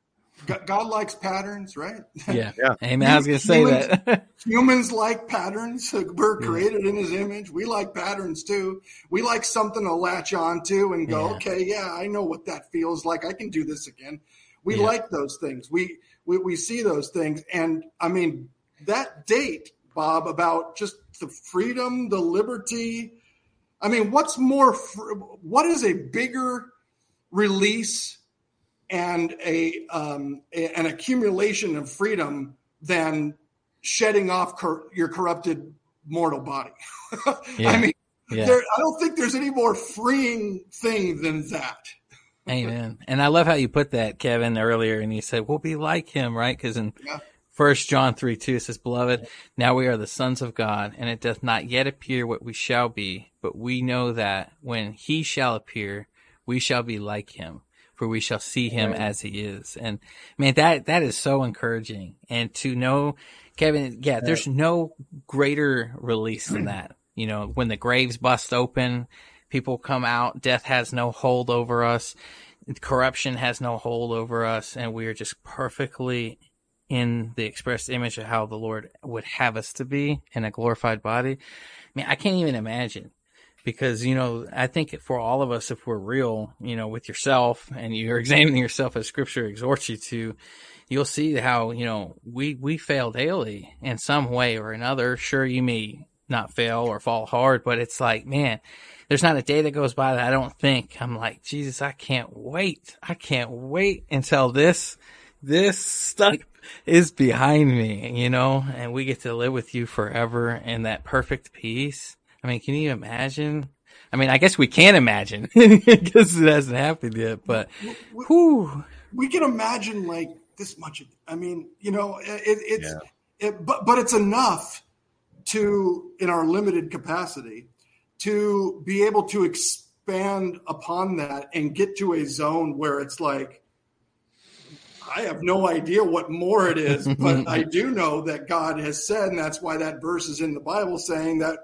God likes patterns, right? Yeah. <laughs> yeah. Amen. I was going to say humans, that. <laughs> humans like patterns. <laughs> We're created yeah. in his image. We like patterns too. We like something to latch on to and go, yeah. okay, yeah, I know what that feels like. I can do this again. We yeah. like those things. We, we, we see those things. And I mean, that date, Bob, about just the freedom, the liberty. I mean, what's more, what is a bigger release and a, um, a, an accumulation of freedom than shedding off cor- your corrupted mortal body. <laughs> yeah. I mean, yeah. there, I don't think there's any more freeing thing than that. Amen. And I love how you put that, Kevin, earlier, and you said we'll be like him, right? Because in First John three two says, "Beloved, now we are the sons of God, and it doth not yet appear what we shall be, but we know that when He shall appear, we shall be like Him." for we shall see him right. as he is. And man, that, that is so encouraging. And to know, Kevin, yeah, there's no greater release than that. You know, when the graves bust open, people come out, death has no hold over us, corruption has no hold over us, and we are just perfectly in the express image of how the Lord would have us to be in a glorified body. I mean, I can't even imagine because you know i think for all of us if we're real you know with yourself and you're <laughs> examining yourself as scripture exhorts you to you'll see how you know we we fail daily in some way or another. Sure you may not fail or fall hard but it's like man there's not a day that goes by that i don't think i'm like jesus i can't wait i can't wait until this this stuff is behind me you know and we get to live with you forever in that perfect peace I mean, can you imagine? I mean, I guess we can imagine <laughs> because it hasn't happened yet, but we, whew. we can imagine like this much. I mean, you know, it, it's, yeah. it, but, but it's enough to, in our limited capacity, to be able to expand upon that and get to a zone where it's like, I have no idea what more it is, <laughs> but I do know that God has said, and that's why that verse is in the Bible saying that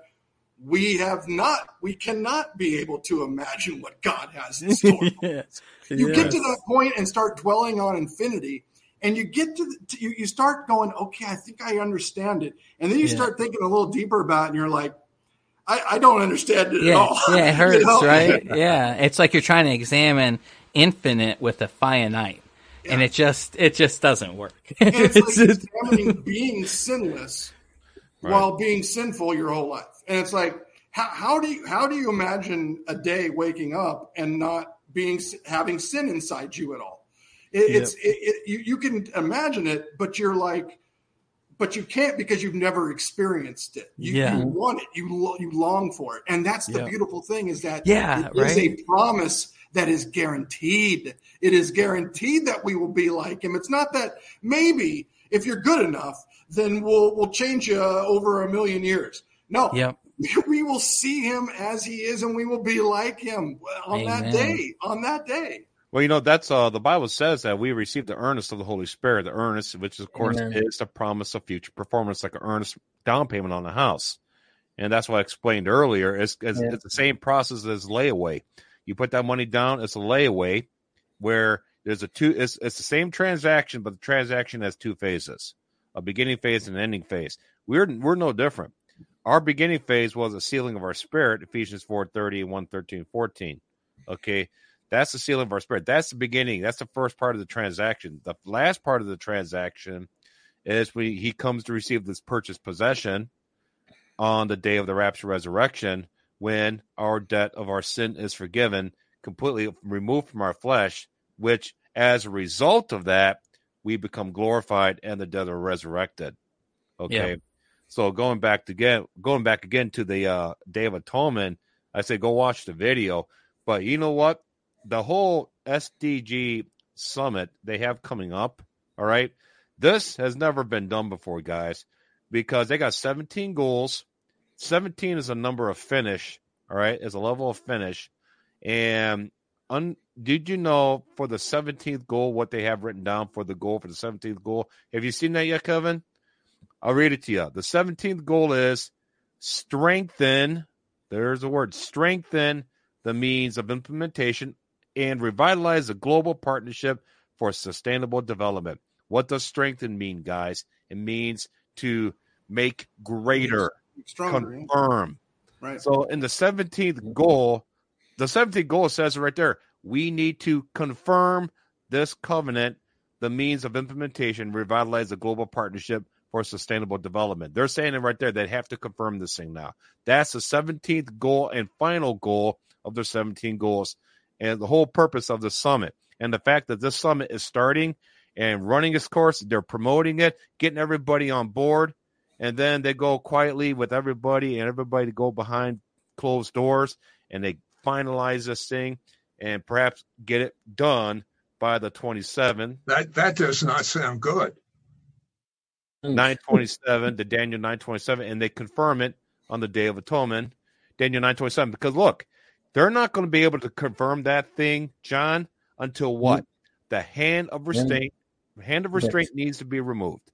we have not, we cannot be able to imagine what God has in store. <laughs> yes. You yes. get to that point and start dwelling on infinity, and you get to, the, you, you start going, okay, I think I understand it, and then you yeah. start thinking a little deeper about it, and you're like, I, I don't understand it yeah. at all. Yeah, it <laughs> hurts, you know? right? <laughs> yeah, it's like you're trying to examine infinite with a finite. Yeah. And it just it just doesn't work. <laughs> And it's like examining being sinless right. while being sinful your whole life. And it's like how, how do you how do you imagine a day waking up and not being having sin inside you at all? It. It's it, it, you, you can imagine it, but you're like, but you can't because you've never experienced it. You, yeah. you want it, you you long for it, and that's the yep. beautiful thing is that yeah, it is right? a promise that is guaranteed. It is guaranteed that we will be like him. It's not that maybe if you're good enough, then we'll we'll change you uh, over a million years. No. Yep. <laughs> We will see him as he is and we will be like him uh, on Amen. that day. On that day. Well, you know, that's uh the Bible says that we receive the earnest of the Holy Spirit, the earnest, which of course Amen. is the promise of future performance, like an earnest down payment on the house. And that's what I explained earlier. It's, it's, yeah. it's the same process as layaway. You put that money down, it's a layaway where there's a two it's, it's the same transaction, but the transaction has two phases a beginning phase and an ending phase. We're we're no different. Our beginning phase was a sealing of our spirit, Ephesians 4 30 and 1 13, 14. Okay. That's the sealing of our spirit. That's the beginning. That's the first part of the transaction. The last part of the transaction is when he comes to receive this purchased possession on the day of the rapture resurrection when our debt of our sin is forgiven, completely removed from our flesh, which as a result of that, we become glorified and the dead are resurrected. Okay. Yeah. So going back to again, going back again to the uh, Day of Atonement, I say go watch the video. But you know what? The whole SDG summit they have coming up, all right. This has never been done before, guys, because they got 17 goals. 17 is a number of finish, all right, is a level of finish. And un, did you know for the 17th goal what they have written down for the goal for the 17th goal? Have you seen that yet, Kevin? I'll read it to you. The 17th goal is strengthen, there's a word, strengthen the means of implementation and revitalize the global partnership for sustainable development. What does strengthen mean, guys? It means to make greater, Stronger, confirm. Yeah. Right. So in the 17th goal, the 17th goal says right there, we need to confirm this covenant, the means of implementation, revitalize the global partnership for sustainable development. They're saying it right there. They have to confirm this thing now. That's the 17th goal and final goal of their 17 goals and the whole purpose of the summit. And the fact that this summit is starting and running its course, they're promoting it, getting everybody on board, and then they go quietly with everybody and everybody to go behind closed doors and they finalize this thing and perhaps get it done by the 27th. That that does not sound good. Mm. 927 the Daniel 927 and they confirm it on the day of atonement Daniel 927 because look they're not going to be able to confirm that thing John until what mm-hmm. the hand of restraint mm-hmm. hand of restraint yes. needs to be removed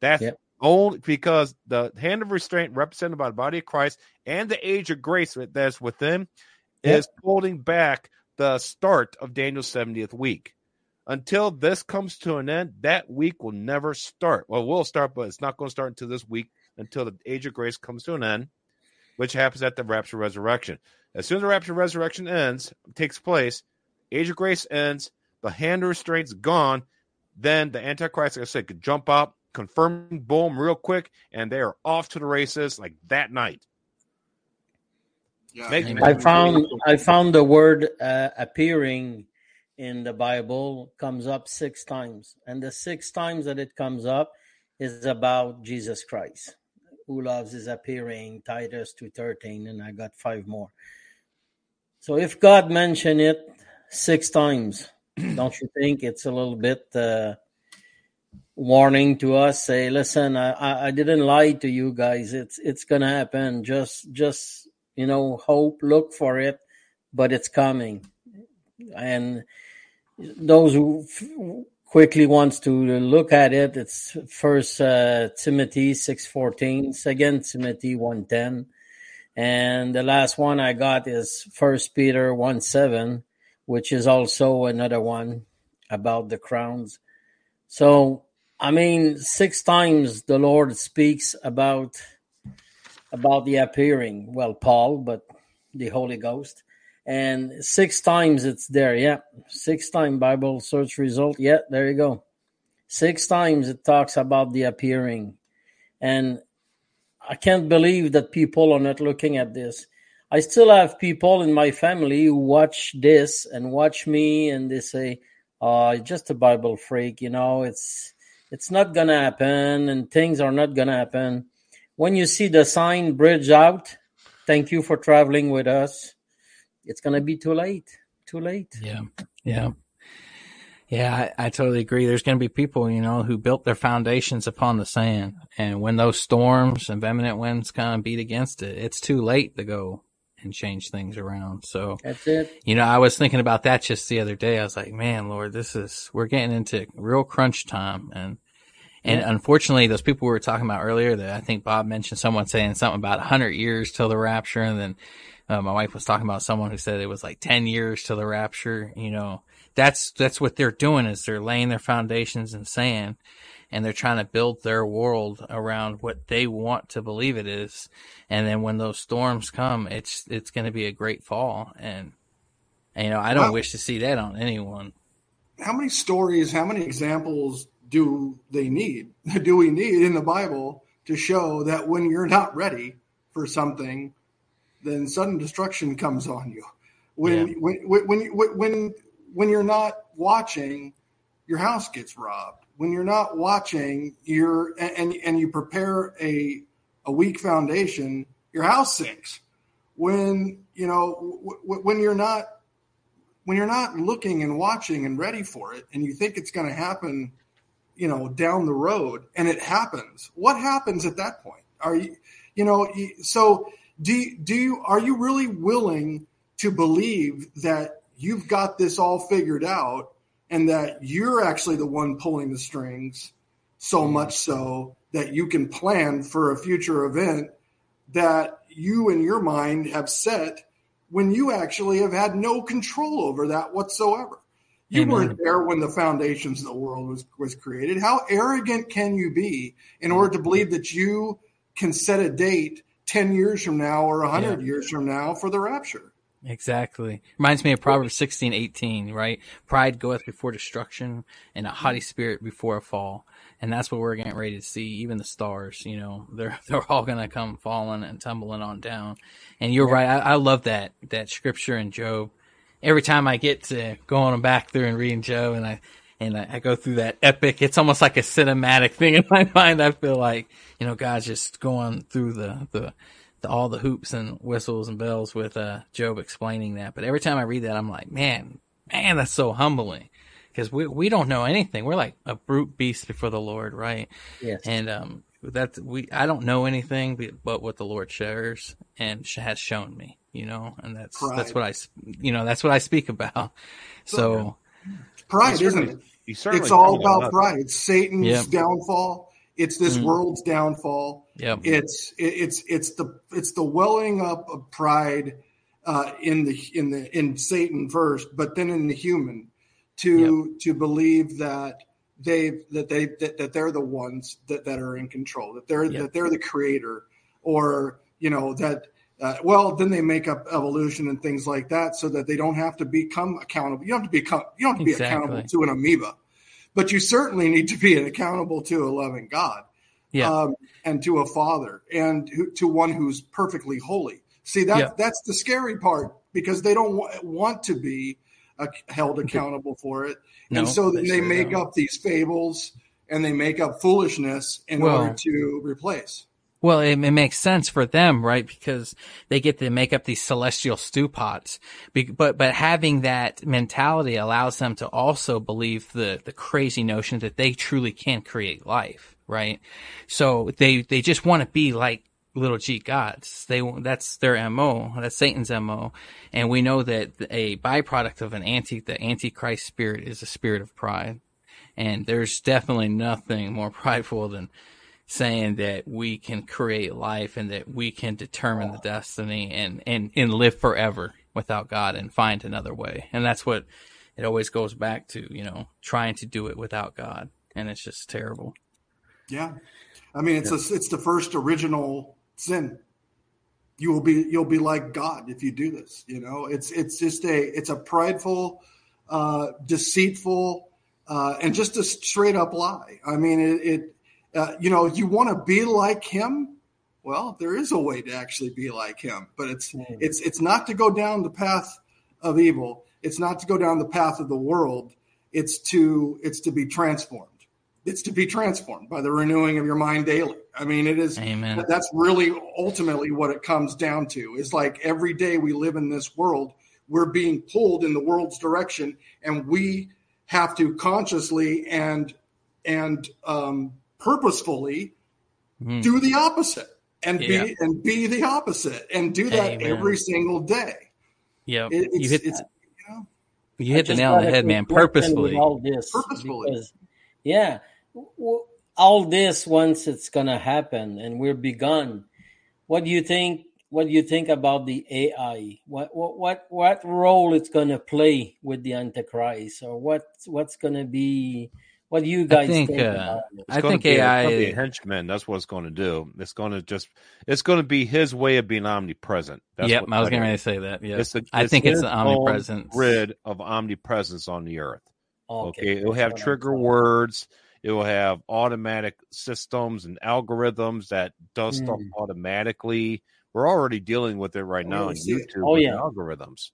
that's yep. only because the hand of restraint represented by the body of Christ and the age of grace that's within yep. is holding back the start of Daniel's 70th week. Until this comes to an end, that week will never start. Well, we'll start, but it's not going to start until this week, until the age of grace comes to an end, which happens at the rapture resurrection. As soon as the rapture resurrection ends, takes place, age of grace ends, the hand restraint's gone, then the Antichrist, like I said, could jump up, confirm, boom, real quick, and they are off to the races like that night. Yeah. I found I found the word uh, appearing in the Bible comes up six times, and the six times that it comes up is about Jesus Christ, loves is appearing. Titus two thirteen, and I got five more. So if God mentioned it six times, <clears throat> don't you think it's a little bit uh, warning to us? Say, listen, I, I didn't lie to you guys. It's it's gonna happen. Just just you know hope look for it but it's coming and those who quickly wants to look at it it's first uh, timothy 6.14 second timothy 1.10 and the last one i got is first peter 1 7 which is also another one about the crowns so i mean six times the lord speaks about about the appearing. Well, Paul, but the Holy Ghost. And six times it's there. Yeah. Six time Bible search result. Yeah, there you go. Six times it talks about the appearing. And I can't believe that people are not looking at this. I still have people in my family who watch this and watch me, and they say, "Oh, just a Bible freak," you know. It's it's not gonna happen, and things are not gonna happen. When you see the sign "Bridge out," thank you for traveling with us. It's gonna be too late. Too late. Yeah, yeah. Yeah, I, I, totally agree. There's going to be people, you know, who built their foundations upon the sand. And when those storms and vehement winds kind of beat against it, it's too late to go and change things around. So that's it. You know, I was thinking about that just the other day. I was like, man, Lord, this is, we're getting into real crunch time. And, and yeah. unfortunately, those people we were talking about earlier that I think Bob mentioned someone saying something about 100 years till the rapture. And then uh, my wife was talking about someone who said it was like 10 years to the rapture, you know. That's that's what they're doing is they're laying their foundations in sand and they're trying to build their world around what they want to believe it is. And then when those storms come it's it's going to be a great fall. And, and you know i don't wow. wish to see that on anyone. How many stories how many examples do they need <laughs> do we need in the bible to show that when you're not ready for something then sudden destruction comes on you when yeah. when when when, when when you're not watching, your house gets robbed. When you're not watching, you're and and you prepare a a weak foundation, your house sinks. When you know when you're not when you're not looking and watching and ready for it, and you think it's going to happen, you know, down the road, and it happens. What happens at that point? Are you, you know, so do do you are you really willing to believe that you've got this all figured out and that you're actually the one pulling the strings so much so that you can plan for a future event that you in your mind have set when you actually have had no control over that whatsoever. You Amen. weren't there when the foundations of the world was, was created. How arrogant can you be in order to believe that you can set a date 10 years from now or 100 yeah. years from now for the rapture? Exactly. Reminds me of Proverbs sixteen eighteen, right? Pride goeth before destruction and a haughty spirit before a fall. And that's what we're getting ready to see. Even the stars, you know, <laughs> they're, they're all going to come falling and tumbling on down. And you're right. I, I love that, that scripture in Job. Every time I get to going back through and reading Job and I, and I, I go through that epic, it's almost like a cinematic thing <laughs> in my mind. I feel like, you know, God's just going through the, the, the, all the hoops and whistles and bells with uh, Job explaining that. But every time I read that, I'm like, man, man, that's so humbling because we we don't know anything. We're like a brute beast before the Lord, right? Yes. And um, that we I don't know anything but what the Lord shares and has shown me, you know, and that's that's what I you know that's what I speak about. So pride, isn't it? It's all about pride. It's Satan's yep. downfall it's this mm. world's downfall. Yep. It's it's it's the it's the welling up of pride uh, in the in the in Satan first, but then in the human to yep. to believe that they that they that, that they're the ones that, that are in control, that they're yep. that they're the creator, or you know that uh, well, then they make up evolution and things like that, so that they don't have to become accountable. You don't have to become you don't have to be exactly. accountable to an amoeba but you certainly need to be <laughs> accountable to a loving God, yeah. um, and to a Father, and to one who's perfectly holy. See that yeah. that's the scary part because they don't w- want to be uh, held accountable for it, no, and so then they, they make don't. up these fables and they make up foolishness in well, order to replace. Well, it, it, makes sense for them, right? Because they get to make up these celestial stew pots. But, but having that mentality allows them to also believe the, the crazy notion that they truly can create life, right? So they, they just want to be like little g gods. They, that's their MO. That's Satan's MO. And we know that a byproduct of an anti, the antichrist spirit is a spirit of pride. And there's definitely nothing more <laughs> prideful than, saying that we can create life and that we can determine the destiny and, and, and live forever without God and find another way. And that's what it always goes back to, you know, trying to do it without God. And it's just terrible. Yeah. I mean, it's yeah. a, it's the first original sin. You will be, you'll be like God if you do this, you know, it's, it's just a, it's a prideful, uh, deceitful, uh, and just a straight up lie. I mean, it, it uh, you know, you want to be like him, Well, there is a way to actually be like him, but it's Mm. it's it's not to go down the path of evil. It's not to go down the path of the world. It's to it's to be transformed. It's to be transformed by the renewing of your mind daily. I mean, it is Amen. that's really ultimately what it comes down to. Is like every day we live in this world, we're being pulled in the world's direction, and we have to consciously and and um, purposefully Mhm. do the opposite and Yeah. be and be the opposite and do that Amen. every single day. Yep. It- you hit it's, the, know, you hit the nail on the head, man. Purposefully. all this Purposefully. because, yeah all this once it's gonna happen and we're begun what do you think what do you think about the ai what what what, what role it's gonna play with the antichrist or what what's gonna be what do you guys think, think, uh, about it? I think be, AI gonna be a henchman. That's what it's going to do. It's going to just. It's going to be his way of being omnipresent. That's yep, what I was that getting ready is. to say that. Yeah, It's the, I think it's his the own omnipresence. grid of omnipresence on the earth. Okay, it'll have trigger words. It will have automatic systems and algorithms that does stuff Mm. automatically. We're already dealing with it right We now on already see it. YouTube Oh, with yeah. algorithms.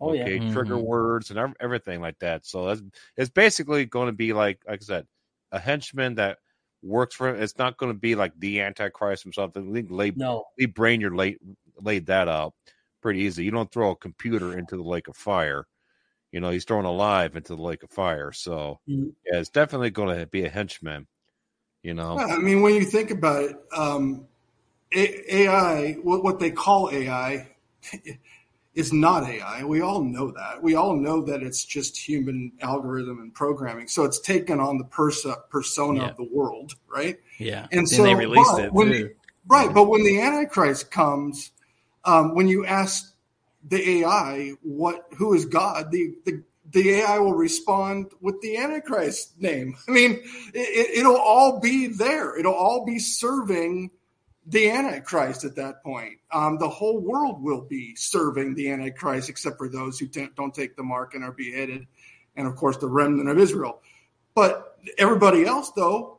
Oh yeah okay, trigger words and everything like that. So that's it's basically going to be like like I said, a henchman that works for him. It's not going to be like the Antichrist himself. Lee, Lee, no Lee Brainard laid laid that out pretty easy. You don't throw a computer into the lake of fire. You know, he's thrown alive into the lake of fire. So Mm. yeah, it's definitely going to be a henchman. You know, Well, I mean, when you think about it, um, A- AI, what, what they call AI, <laughs> is not AI. We all know that. We all know that it's just human algorithm and programming. So it's taken on the persona Yeah. of the world, right? Yeah, And and so, they released it when- too. Right. But when the Antichrist comes, um, when you ask the AI what who is God, the, the the AI will respond with the Antichrist name. <laughs> I mean, it, it'll all be there. It'll all be serving the Antichrist at that point. Um, the whole world will be serving the Antichrist, except for those who t- don't take the mark and are beheaded, and of course the remnant of Israel. But everybody else, though,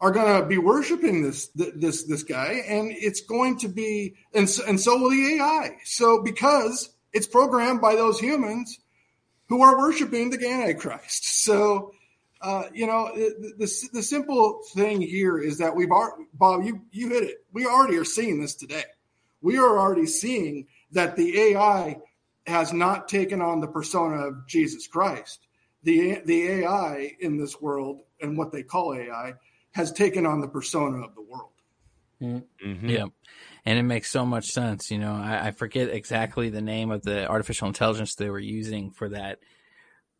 are going to be worshiping this this this guy, and it's going to be, and so, and so will the AI. So because it's programmed by those humans who are worshiping the Antichrist. So, uh, you know, the, the the simple thing here is that we've already, Bob, you you hit it. We already are seeing this today. We are already seeing that the AI has not taken on the persona of Jesus Christ. The the AI in this world and what they call AI has taken on the persona of the world. Mhm. Yep. And it makes so much sense. You know, I, I forget exactly the name of the artificial intelligence they were using for that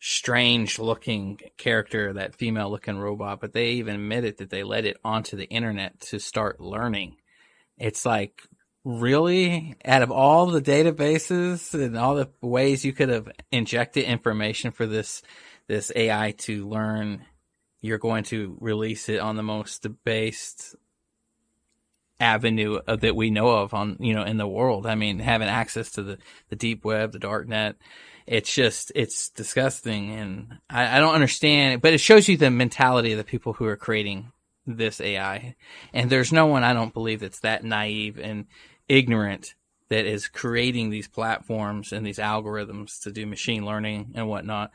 strange looking character, that female looking robot, but they even admitted that they let it onto the internet to start learning. It's like, really? Out of all the databases and all the ways you could have injected information for this, this AI to learn, you're going to release it on the most debased avenue of, that we know of on you know in the world. I mean, having access to the the deep web, the dark net, it's just it's disgusting, and I, I don't understand. But it shows you the mentality of the people who are creating this AI, and there's no one I don't believe that's that naive and ignorant that is creating these platforms and these algorithms to do machine learning and whatnot,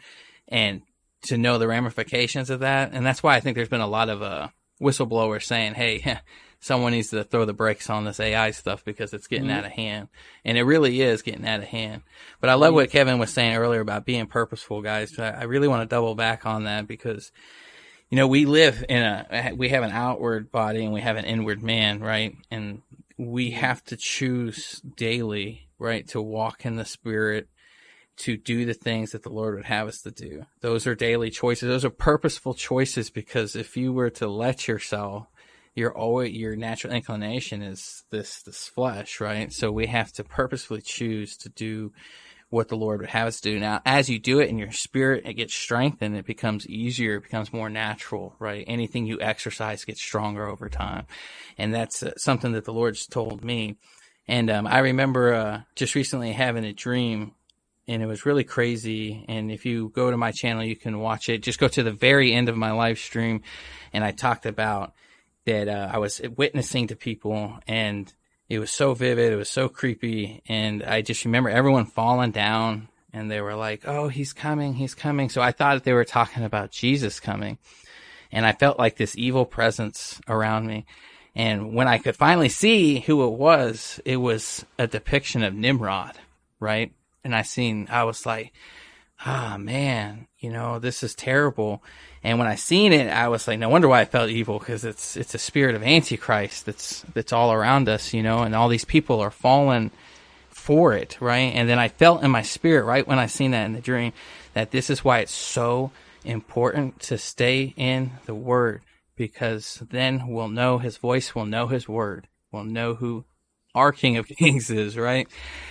and to know the ramifications of that. And that's why I think there's been a lot of uh, whistleblowers saying, "Hey." <laughs> someone needs to throw the brakes on this AI stuff because it's getting Mhm. out of hand. And it really is getting out of hand. But I love what Kevin was saying earlier about being purposeful, guys. I, I really want to double back on that because, you know, we live in a, we have an outward body and we have an inward man, right? And we have to choose daily, right, to walk in the spirit, to do the things that the Lord would have us to do. Those are daily choices. Those are purposeful choices because if you were to let yourself your always your natural inclination is this this flesh, right? So we have to purposefully choose to do what the Lord would have us do. Now, as you do it in your spirit, it gets strengthened. It becomes easier. It becomes more natural, right? Anything you exercise gets stronger over time, and that's uh, something that the Lord's told me. And um, I remember uh, just recently having a dream and it was really crazy. And if you go to my channel, you can watch it. Just go to the very end of my live stream, and I talked about that uh, I was witnessing to people, and it was so vivid. It was so creepy. And I just remember everyone falling down and they were like, Oh, he's coming. He's coming. So I thought they were talking about Jesus coming. And I felt like this evil presence around me. And when I could finally see who it was, it was a depiction of Nimrod, right? And I seen, I was like, ah, man, you know, this is terrible. And when I seen it, I was like, no wonder why I felt evil because it's it's a spirit of Antichrist that's that's all around us, you know, and all these people are falling for it, right? And then I felt in my spirit right when I seen that in the dream that this is why it's so important to stay in the Word because then we'll know His voice, we'll know His Word, we'll know who our King of Kings is, right?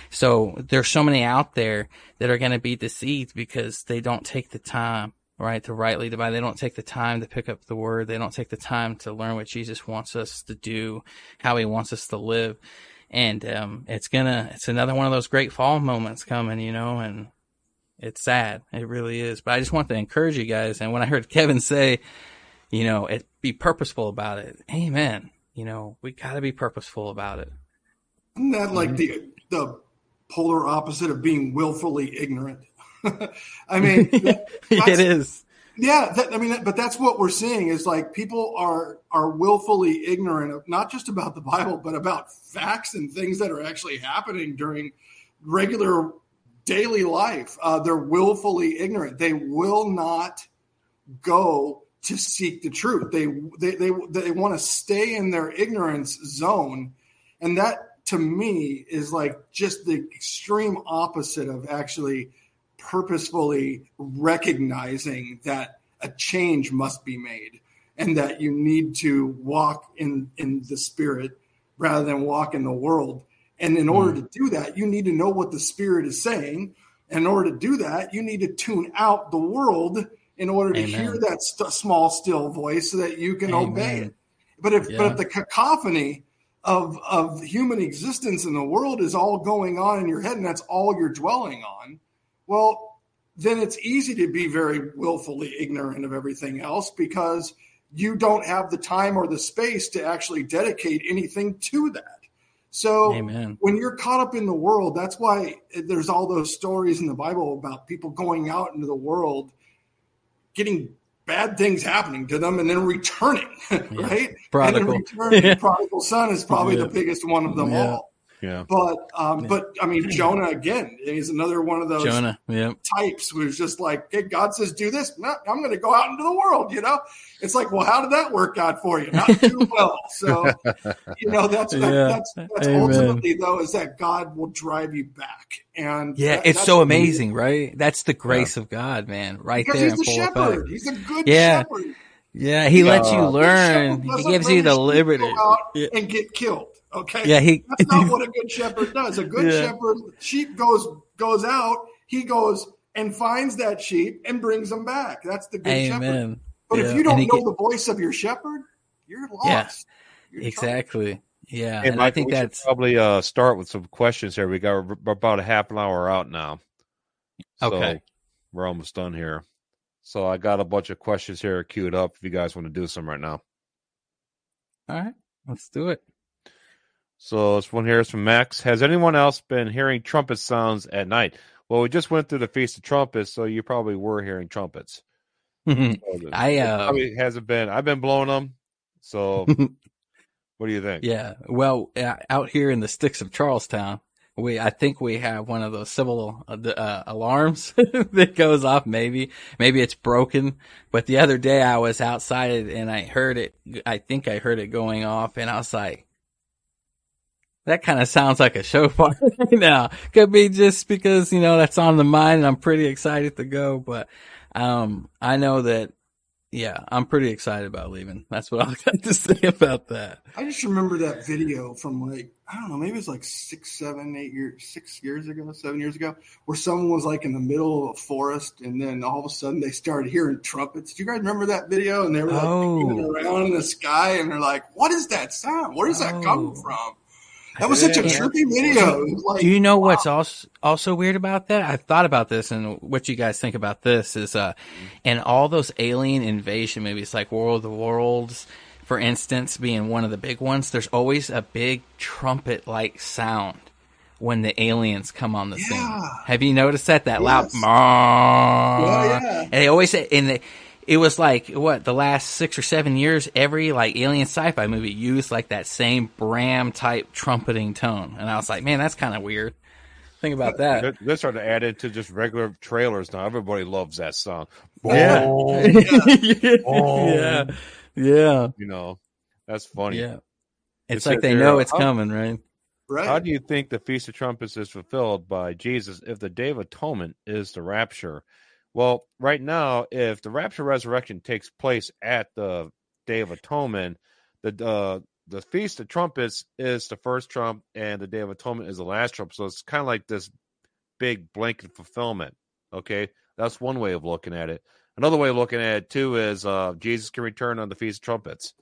So there's so many out there that are going to be deceived because they don't take the time right? To rightly divide. They don't take the time to pick up the word. They don't take the time to learn what Jesus wants us to do, how he wants us to live. And, um, it's gonna, it's another one of those great fall moments coming, you know, and it's sad. It really is. But I just want to encourage you guys. And when I heard Kevin say, you know, it be purposeful about it. Amen. You know, we gotta be purposeful about it. Isn't that like mm-hmm. the, the polar opposite of being willfully ignorant? <laughs> I mean, <laughs> it is. Yeah, that, I mean, but that's what we're seeing is like people are are willfully ignorant of not just about the Bible, but about facts and things that are actually happening during regular daily life. Uh, they're willfully ignorant. They will not go to seek the truth. They they they, they want to stay in their ignorance zone, and that to me is like just the extreme opposite of actually purposefully recognizing that a change must be made and that you need to walk in in the spirit rather than walk in the world and in order mm. to do that you need to know what the spirit is saying and in order to do that you need to tune out the world in order to Amen. hear that st- small still voice so that you can Amen. obey it but if yeah. but if the cacophony of of human existence in the world is all going on in your head and that's all you're dwelling on well, then it's easy to be very willfully ignorant of everything else because you don't have the time or the space to actually dedicate anything to that. So Amen. when you're caught up in the world, that's why there's all those stories in the Bible about people going out into the world, getting bad things happening to them, and then returning, <laughs> yeah. right? Prodigal. And then returning. <laughs> Prodigal son is probably yeah. the biggest one of them yeah. all. Yeah. But um, but I mean Jonah again is another one of those Jonah, yeah. types who's just like, hey, God says do this. No, I'm going to go out into the world. You know, it's like, well, how did that work out for you? Not too <laughs> well. So you know that's that, yeah. that's that's ultimately though is that God will drive you back. And yeah, that, it's so amazing, right? That's the grace yeah. of God, man. Right because there. He's the shepherd. Effect. He's a good yeah. shepherd. Yeah, he lets you learn. He gives you the liberty and get killed. Okay. Yeah, he. That's not <laughs> what a good shepherd does. A good yeah. shepherd, sheep goes goes out. He goes and finds that sheep and brings them back. That's the good Amen. shepherd. But yeah. if you don't know get, the voice of your shepherd, you're lost. Yeah, you're exactly. Yeah, and, and I think that's probably uh, start with some questions here. We got about a half an hour out now. So okay, we're almost done here. So I got a bunch of questions here queued up. If you guys want to do some right now. All right, let's do it. So this one here is from Max. Has anyone else been hearing trumpet sounds at night? Well, we just went through the Feast of Trumpets, so you probably were hearing trumpets. <laughs> I uh, probably hasn't been. I've been blowing them. So, <laughs> what do you think? Yeah. Well, out here in the sticks of Charlestown, we I think we have one of those civil uh, uh, alarms <laughs> that goes off. Maybe maybe it's broken. But the other day I was outside and I heard it. I think I heard it going off, and I was like that kind of sounds like a shofar <laughs> right now. Could be just because, you know, that's on the mind and I'm pretty excited to go. But, um, I know that, yeah, I'm pretty excited about leaving. That's what <laughs> I've got to say about that. I just remember that video from like, I don't know, maybe it's like six, seven, eight years, six years ago, seven years ago, where someone was like in the middle of a forest and then all of a sudden they started hearing trumpets. Do you guys remember that video? And they were like oh. around in the sky and they're like, what is that sound? Where does that oh. come from? That was such a trippy video. Like, Do you know what's also also weird about that? I've thought about this, and what you guys think about this is, uh, in all those alien invasion movies like War of the Worlds, for instance, being one of the big ones, there's always a big trumpet like sound when the aliens come on the scene. Have you noticed that? That loud. Yes. Yeah, yeah. And they always say, and the, it was like what the last six or seven years, every like alien sci-fi movie used like that same Bram type trumpeting tone, and I was like, man, that's kind of weird. Think about that. They're, they're starting to add it to just regular trailers now. Everybody loves that song. Yeah. Boom, yeah, <laughs> <laughs> yeah, You know, that's funny. yeah. It's Just like they know it's how- coming, right? Right. How do you think the Feast of Trumpets is fulfilled by Jesus if the Day of Atonement is the rapture? Well, right now, if the rapture resurrection takes place at the Day of Atonement, the uh, the Feast of Trumpets is the first trump, and the Day of Atonement is the last trump. So it's kind of like this big blanket fulfillment. Okay, that's one way of looking at it. Another way of looking at it too is uh, Jesus can return on the Feast of Trumpets.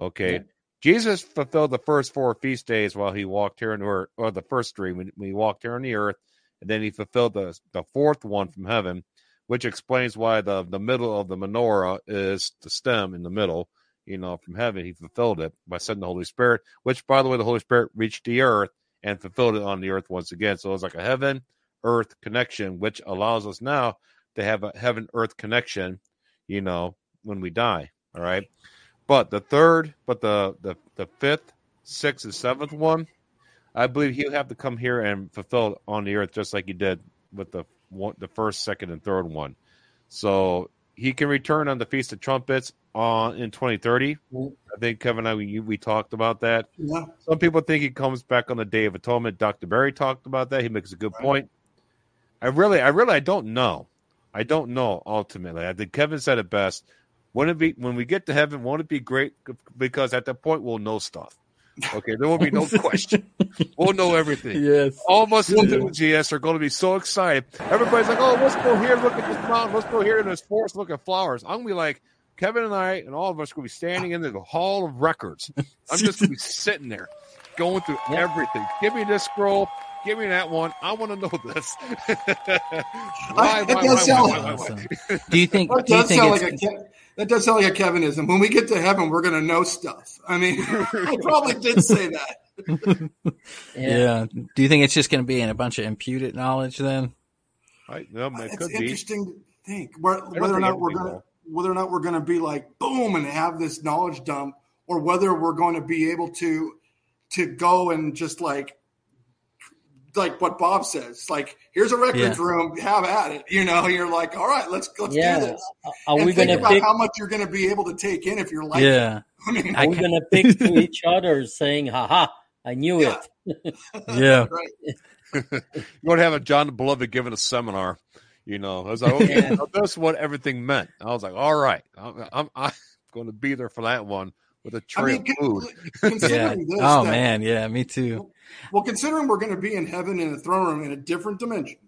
Okay, Yeah. Jesus fulfilled the first four feast days while he walked here on earth, or the first three when, when he walked here on the earth, and then he fulfilled the the fourth one from heaven, which explains why the the middle of the menorah is the stem in the middle. You know, from heaven, he fulfilled it by sending the Holy Spirit, which, by the way, the Holy Spirit reached the earth and fulfilled it on the earth once again. So it's like a heaven earth connection, which allows us now to have a heaven earth connection, you know, when we die. All right. But the third, but the the, the fifth, sixth, and seventh one, I believe he'll have to come here and fulfill it on the earth just like he did with the one, the first, second, and third one. So he can return on the Feast of Trumpets on in 2030. Mhm. I think Kevin and I we, we talked about that. Yeah. Some people think he comes back on the Day of Atonement. Dr. Barry talked about that. He makes a good Right. point. I really, I really, I don't know. I don't know. Ultimately, I think Kevin said it best. Wouldn't it be when we get to heaven? Won't it be great? Because at that point, we'll know stuff. Okay, there will be no <laughs> question. We'll know everything. Yes. All of us Yeah. enthusiasts are going to be so excited. Everybody's like, "Oh, let's go here, look at this mountain. Let's go here in this forest, look at flowers." I'm gonna be like, Kevin and I, and all of us, are going to be standing in the Hall of Records. <laughs> I'm just going to be sitting there, going through everything. Give me this scroll. Give me that one. I want to know this. <laughs> why, That why, does why, sound why, like- why, why? Awesome. Do you think? That Do you does think sound it's? like a Ke- that does sound like a Kevinism. When we get to heaven, we're going to know stuff. I mean, <laughs> I probably did say that. <laughs> yeah. Do you think it's just going to be in a bunch of imputed knowledge then? I, no, uh, it It's could be. interesting to think where- don't whether or not we're going to will. whether or not we're going to be like boom and have this knowledge dump, or whether we're going to be able to to go and just like like what Bob says, like here's a records Yeah. room, have at it. You know, you're like, all right, let's let's do this. Are and we think gonna about pick? how much you're going to be able to take in if you're like, yeah. <laughs> I mean, I Are we gonna <laughs> pick to each other, saying, "Haha, I knew Yeah. it." Yeah. <laughs> right. You're going to have a John the Beloved giving a seminar. You know, I was like, okay, Yeah. that's what everything meant. I was like, all right, I'm, I'm, I'm going to be there for that one with a I tray mean, of food. <laughs> Yeah. this, Oh that- man. Yeah. Me too. Well, considering we're going to be in heaven in a throne room in a different dimension,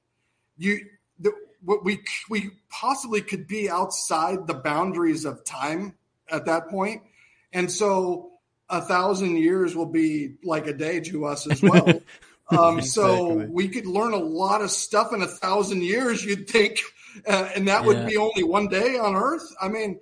you the, what we we possibly could be outside the boundaries of time at that point, and so a thousand years will be like a day to us as well. <laughs> Um, So Exactly. we could learn a lot of stuff in a thousand years. You'd think, uh, and that would be only one day on Earth. I mean,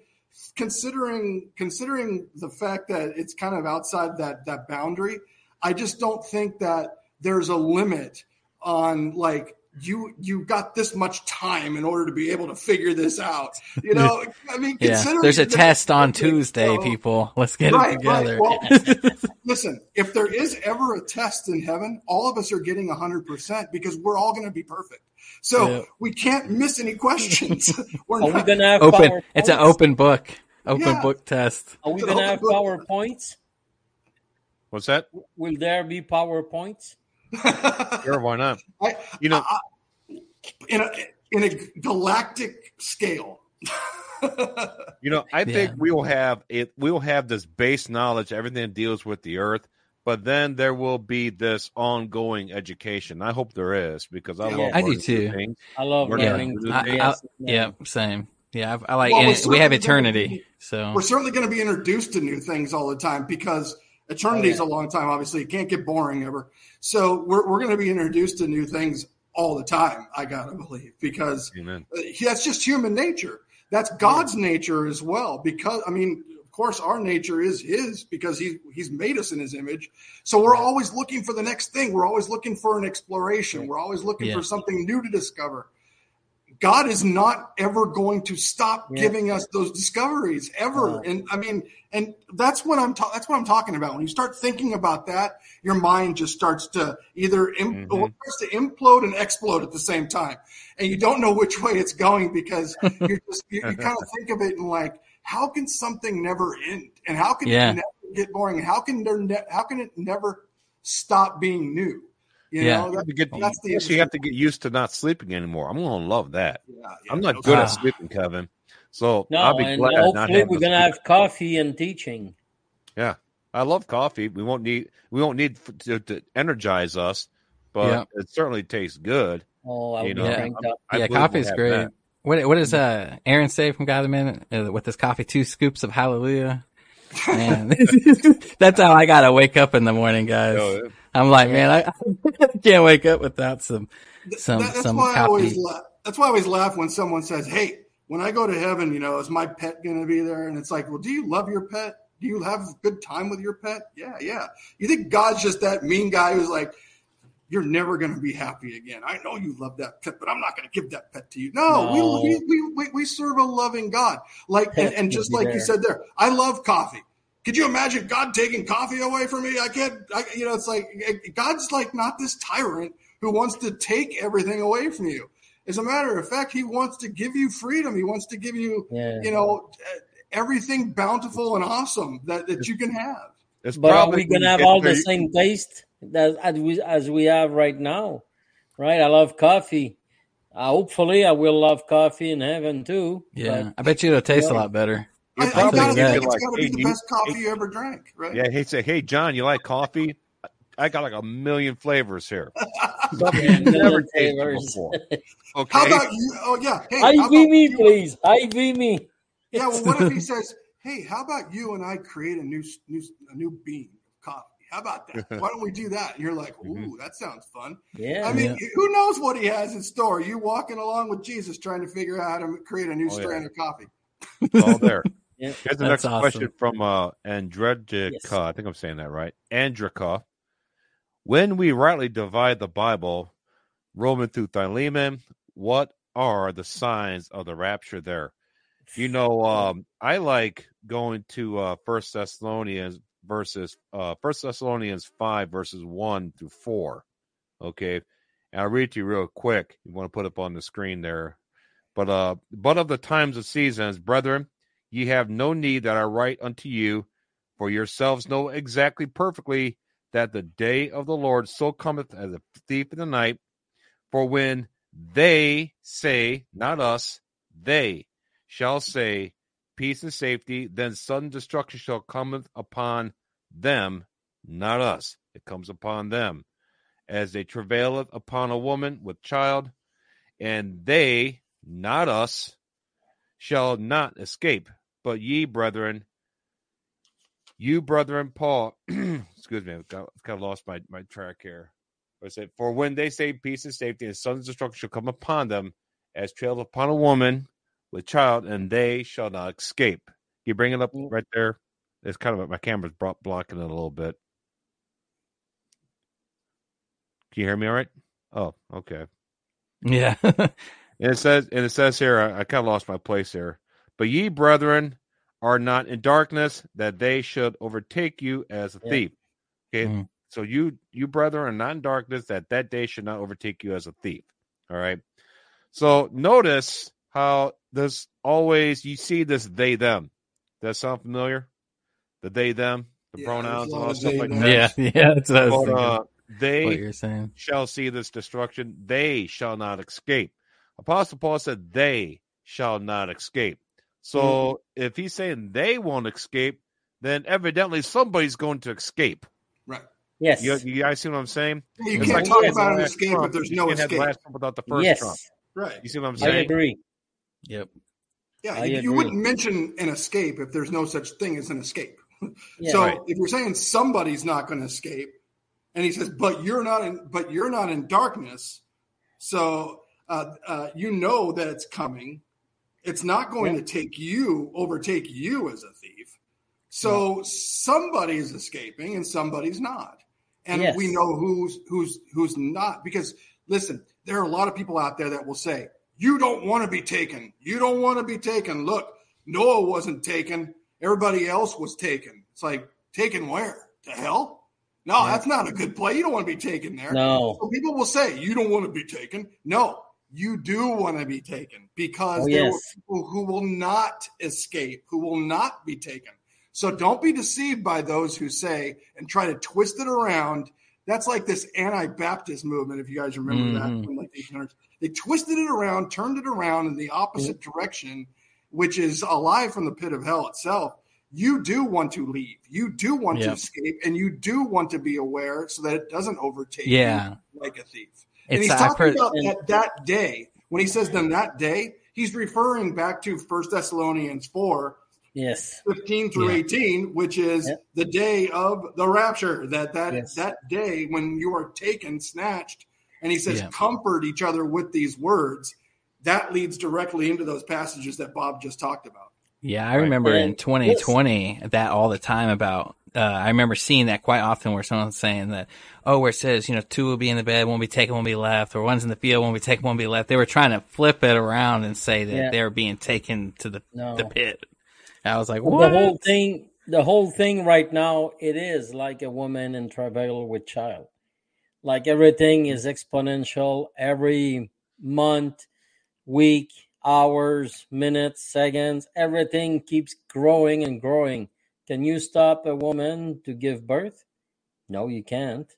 considering considering the fact that it's kind of outside that that boundary, I just don't think that there's a limit on like you you got this much time in order to be able to figure this out. You know, <laughs> I mean, Yeah. considering There's a that- test on Tuesday, so- people. Let's get Right, it together. right. Well, <laughs> listen, if there is ever a test in heaven, all of us are getting 100% because we're all going to be perfect. So Yeah. we can't miss any questions. <laughs> we're Are we not, gonna have open. It's an open book. Open Yeah. book test. Are we gonna have. PowerPoints? What's that? Will there be PowerPoints? <laughs> Sure, why not? I, You know, in a in a galactic scale. <laughs> you know, I think Yeah. we will have it. We will have this base knowledge, everything that deals with the Earth, but then there will be this ongoing education. I hope there is because I Yeah. love. I do too. things. I love We're Yeah. learning. I, I, yeah. Same. Yeah. I, I like. Well, we're and we have eternity. be- So We're certainly going to be introduced to new things all the time because eternity is Oh, a long time. Obviously, it can't get boring ever. So we're we're going to be introduced to new things all the time. I gotta believe because Amen. Uh, that's just human nature. That's God's nature as well. Because I mean, of course, our nature is His because He He's made us in His image. So we're always looking for the next thing. We're always looking for an exploration. We're always looking Yeah. for something new to discover. God is not ever going to stop Yeah. giving us those discoveries ever. No. And I mean, and that's what I'm ta- that's what I'm talking about. When you start thinking about that, your mind just starts to either Im- Mhm. or starts to implode and explode at the same time, and you don't know which way it's going because <laughs> you're just you, you kind of think of it and like, how can something never end, and how can Yeah. it never get boring, and how can there ne- how can it never stop being new? You Yeah. know, You that- have to get, that's the plus you have to get used to not sleeping anymore. I'm gonna love that. yeah, yeah, I'm not no good Ah. at sleeping, Kevin. So No, I'll be and glad hopefully having we're gonna have coffee and teaching. Yeah, I love coffee. We won't need we won't need f- to, to energize us, but Yeah. it certainly tastes good. Oh, I'll You be know, cranked up. I yeah, believe we'll coffee's great. that. What what does uh Aaron say from God a minute uh, with this coffee? Two scoops of hallelujah. <laughs> Man, <laughs> that's how I gotta wake up in the morning, guys. So, I'm like, man, I, <laughs> I can't wake up without some some That- that's some why I always laugh. That's why I always laugh when someone says, "Hey, when I go to heaven, you know, is my pet going to be there?" And it's like, "Well, do you love your pet? Do you have a good time with your pet?" Yeah, yeah. You think God's just that mean guy who's like, "You're never going to be happy again." I know you love that pet, but I'm not going to give that pet to you. No, No. We, we, we we serve a loving God. Like, and, and <laughs> just Be like you said there, I love coffee. Could you imagine God taking coffee away from me? I can't. I, you know, it's like God's like not this tyrant who wants to take everything away from you. As a matter of fact, He wants to give you freedom. He wants to give you, Yeah. you know, everything bountiful and awesome that, that you can have. it's But are we gonna have all the same taste that as we as we have right now? Right? I love coffee. Uh, hopefully, I will love coffee in heaven too. Yeah, I bet you it'll taste a lot better. You're I, I probably gotta think be it's like, got to hey, be the you- best coffee hey- you ever drank, right? Yeah, he'd say, "Hey, John, you like coffee? I got like a million flavors here. But Something yeah, you've never tasted flavors. before." <laughs> Okay, How about you? Oh yeah. Hey, how IV about me, you- please. IV me. Yeah. Well, what if he <laughs> says, "Hey, how about you and I create a new new a new bean of coffee? How about that? <laughs> Why don't we do that?" And you're like, "Ooh, Mhm. that sounds fun." Yeah. I mean, who knows what he has in store? You walking along with Jesus, trying to figure out how to create a new Oh, yeah. of coffee. it's all there. Yeah. Here's the next awesome. question from uh, Andredica. Yes. I think I'm saying that right. Andrica. When we rightly divide the Bible, Roman through Philemon, what are the signs of the rapture there? You know, um, I like going to uh, First Thessalonians verses uh, First Thessalonians five verses one through four. Okay, and I'll read to you real quick. You want to put up on the screen there, but uh, but of the times of seasons, brethren, ye have no need that I write unto you, for yourselves know exactly perfectly that the day of the Lord so cometh as a thief in the night. For when they say, not us, they shall say, peace and safety, then sudden destruction shall come upon them, not us. It comes upon them, as they travaileth upon a woman with child, and they, not us, shall not escape. But ye, brethren, you, brethren, Paul, <clears throat> excuse me, I've got, I've kind of lost my, my track here. I said, For when they say peace and safety, and sudden destruction shall come upon them, as trailed upon a woman with child, and they shall not escape. You bring it up Mm. right there. It's kind of my camera's blocking it a little bit. Can you hear me all right? Oh, okay. Yeah, <laughs> And it says, and it says here, I, I kind of lost my place here. But ye, brethren, are not in darkness, that they should overtake you as a Yeah. thief. Okay, Mhm. so you, you brethren, are not in darkness, that that day should not overtake you as a thief. All right. So notice how this always you see this they them. Does that sound familiar? The they them, the Yeah, pronouns, and all of stuff like them. that. yeah, <laughs> yeah. That's what But, thinking. uh, what they you're saying. shall see this destruction. They shall not escape. Apostle Paul said, They shall not escape. So Mm-hmm. if he's saying they won't escape, then evidently somebody's going to escape. Right. Yes. You, you guys see what I'm saying? You It's can't like talk he has the about an escape Trump. if there's You no can't have the escape. last Trump without the first yes. Trump. Right. You see what I'm saying? I agree. Yep. Yeah. I You, you agree. wouldn't mention an escape if there's no such thing as an escape. <laughs> Yeah. so Right. if you're saying somebody's not going to escape, and he says, "But you're not in, but you're not in darkness," so uh, uh, you know that it's coming. It's not going Yeah. to take you, overtake you as a thief. So somebody is escaping and somebody's not. And Yes. we know who's who's who's not because listen, there are a lot of people out there that will say, "You don't want to be taken. You don't want to be taken. Look, Noah wasn't taken. Everybody else was taken." It's like, "Taken where? To hell?" No, Yeah. that's not a good play. You don't want to be taken there. No. So people will say, "You don't want to be taken." No, you do want to be taken because Oh, there yes. were people who will not escape, who will not be taken. So don't be deceived by those who say and try to twist it around. That's like this anti-Baptist movement, if you guys remember Mhm. that. From like the 1800s. They twisted it around, turned it around in the opposite direction, which is a lie from the pit of hell itself. You do want to leave. You do want to escape, and you do want to be aware so that it doesn't overtake Yeah. you like a thief. And he's talking per- about that, that day. When he says then that day, he's referring back to First Thessalonians 4, Yes. 15 through Yeah. 18, which is the day of the rapture. That that Yes. that day when you are taken, snatched, and he says, Yeah. comfort each other with these words. That leads directly into those passages that Bob just talked about. Yeah, I Right. remember in And 2020 that all the time about. Uh, I remember seeing that quite often where someone's saying that, oh, where it says, you know, two will be in the bed, one will be taken, one will be left, or one's in the field, one will be taken, one will be left. They were trying to flip it around and say that Yeah. they were being taken to the, No. the pit. I was like, The whole thing, the whole thing right now, it is like a woman in travail with child. Like everything is exponential every month, week, hours, minutes, seconds. Everything keeps growing and growing. Can you stop a woman to give birth? No, you can't.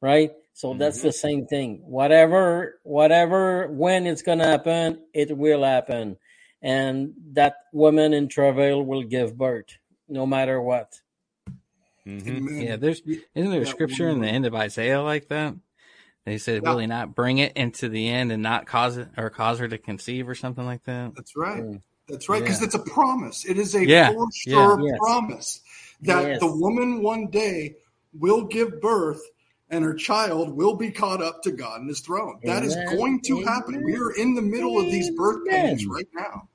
Right? So that's the same thing. Whatever, whatever, when it's going to happen, it will happen. And that woman in travail will give birth no matter what. Mhm. Yeah, there's isn't there a scripture in the end of Isaiah like that? They said, Yeah. "Will he not bring it into the end and not cause it or cause her to conceive or something like that?" That's right. Mm. That's right. Because Yeah. it's a promise. It is a Yeah. for sure Yeah. Yes. promise that Yes. the woman one day will give birth and her child will be caught up to God and his throne. That is going to Amen. happen. We are in the middle of these birth pains right now.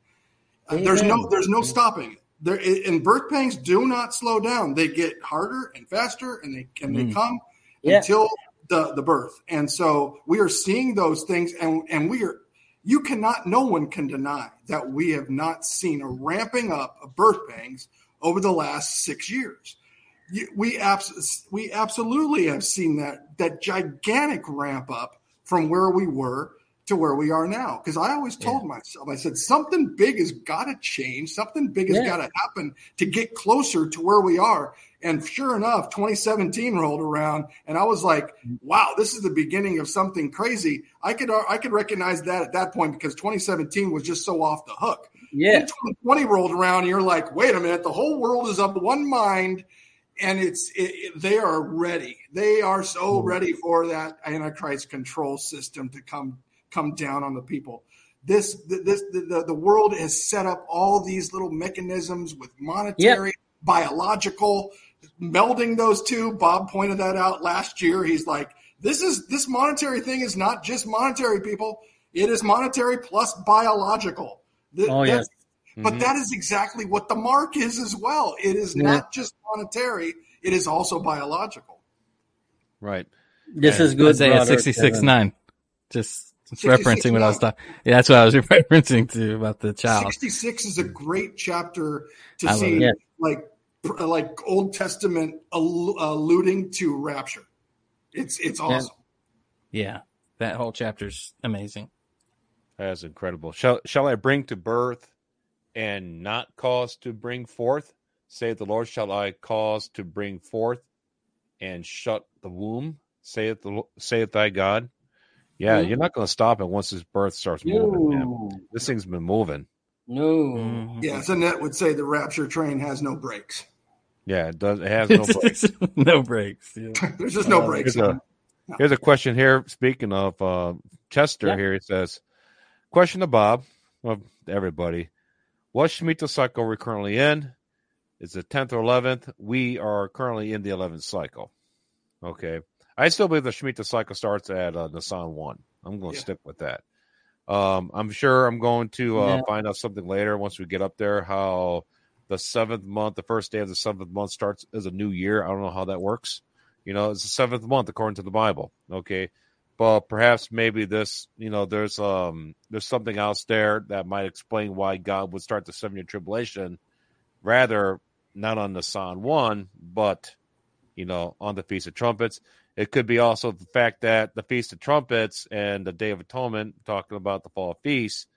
Uh, there's no there's no stopping it. There and birth pains do not slow down. They get harder and faster and they and they Mm. come Yeah. until the the birth. And so we are seeing those things and and we are you cannot no one can deny that we have not seen a ramping up of birth pangs over the last 6 years. We abs- we absolutely have seen that that gigantic ramp up from where we were to where we are now. Because I always told myself, I said something big has got to change, something big has Yeah. got to happen to get closer to where we are. And sure enough, 2017 rolled around, and I was like, "Wow, this is the beginning of something crazy." I could I could recognize that at that point because 2017 was just so off the hook. Yeah. Then 2020 rolled around, and you're like, "Wait a minute, the whole world is of one mind." And it's it, it- they are ready. They are so mm-hmm. ready for that antichrist control system to come come down on the people. This this the, the, the world has set up all these little mechanisms with monetary, biological, melding those two. Bob pointed that out last year. He's like, this is this monetary thing is not just monetary, people. It is monetary plus biological. Th- Oh, that's- Mhm. But that is exactly what the mark is as well. It is Yeah. not just monetary; it is also biological. Right. This Yeah. is good. Isaiah brother 66 9. Just, just referencing what I was talking. Yeah, that's what I was <laughs> referencing to about the child. 66 is a great chapter to I see like pr- like Old Testament alluding to rapture. It's it's awesome. Yeah, that whole chapter's amazing. That's incredible. Shall shall I bring to birth and not cause to bring forth? Saith the Lord, shall I cause to bring forth and shut the womb? Saith the Lo- saith thy God. Yeah, Mhm. you're not going to stop it once this birth starts moving. Man. No. This thing's been moving. No. Mhm. Yeah, so Net would say the rapture train has no brakes. Yeah, it does. It has <laughs> no brakes. no breaks. Yeah. <laughs> There's just no Uh, brakes. Here's a, here's a question here. Speaking of uh, Chester, Yeah. here it says, "Question to Bob, well, to everybody: What Shemitah cycle we're currently in? Is it tenth or eleventh? We are currently in the eleventh cycle. Okay, I still believe the Shemitah cycle starts at uh, Nisan one. I'm going to Yeah. stick with that. Um, I'm sure I'm going to uh, Yeah. find out something later once we get up there how the seventh month, the first day of the seventh month starts as a new year. I don't know how that works. You know, it's the seventh month according to the Bible. Okay. But perhaps maybe this, you know, there's um there's something else there that might explain why God would start the seven year tribulation rather not on the Nisan one, but you know, on the Feast of Trumpets. It could be also the fact that the Feast of Trumpets and the Day of Atonement, talking about the fall feast,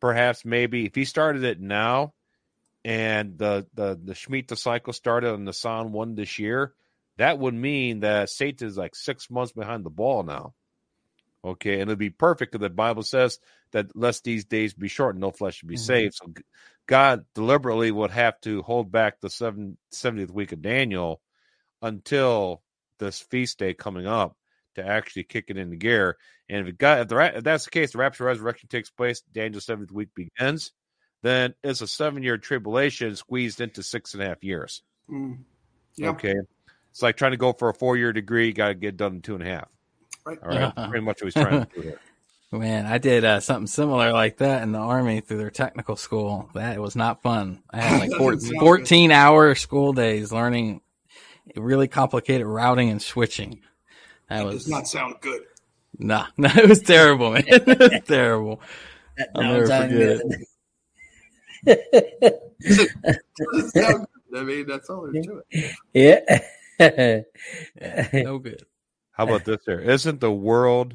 perhaps maybe if he started it now and the the the Shemitah cycle started on the Nisan one this year, that would mean that Satan is like six months behind the ball now. Okay, and it'd be perfect because the Bible says that lest these days be shortened, no flesh should be mm-hmm. saved. So God deliberately would have to hold back the seven, 70th week of Daniel until this feast day coming up to actually kick it into gear. And if, it got, if, the, if that's the case, the rapture resurrection takes place, Daniel's 70th week begins, then it's a seven year tribulation squeezed into six and a half years. Mm. Yep. Okay. It's like trying to go for a four year degree, you got to get done in two and a half. Right. All right. <laughs> Pretty much what he's trying to do here. <laughs> Man, I did uh, something similar like that in the army through their technical school. That was not fun. I had like <laughs> 14, 14 hour school days learning really complicated routing and switching. That, that was, does not sound good. Nah, no, it was terrible, man. it was terrible. I'll never forget it. <laughs> I mean, that's all there's to it. Yeah. yeah. <laughs> No good. How about this here? Isn't the world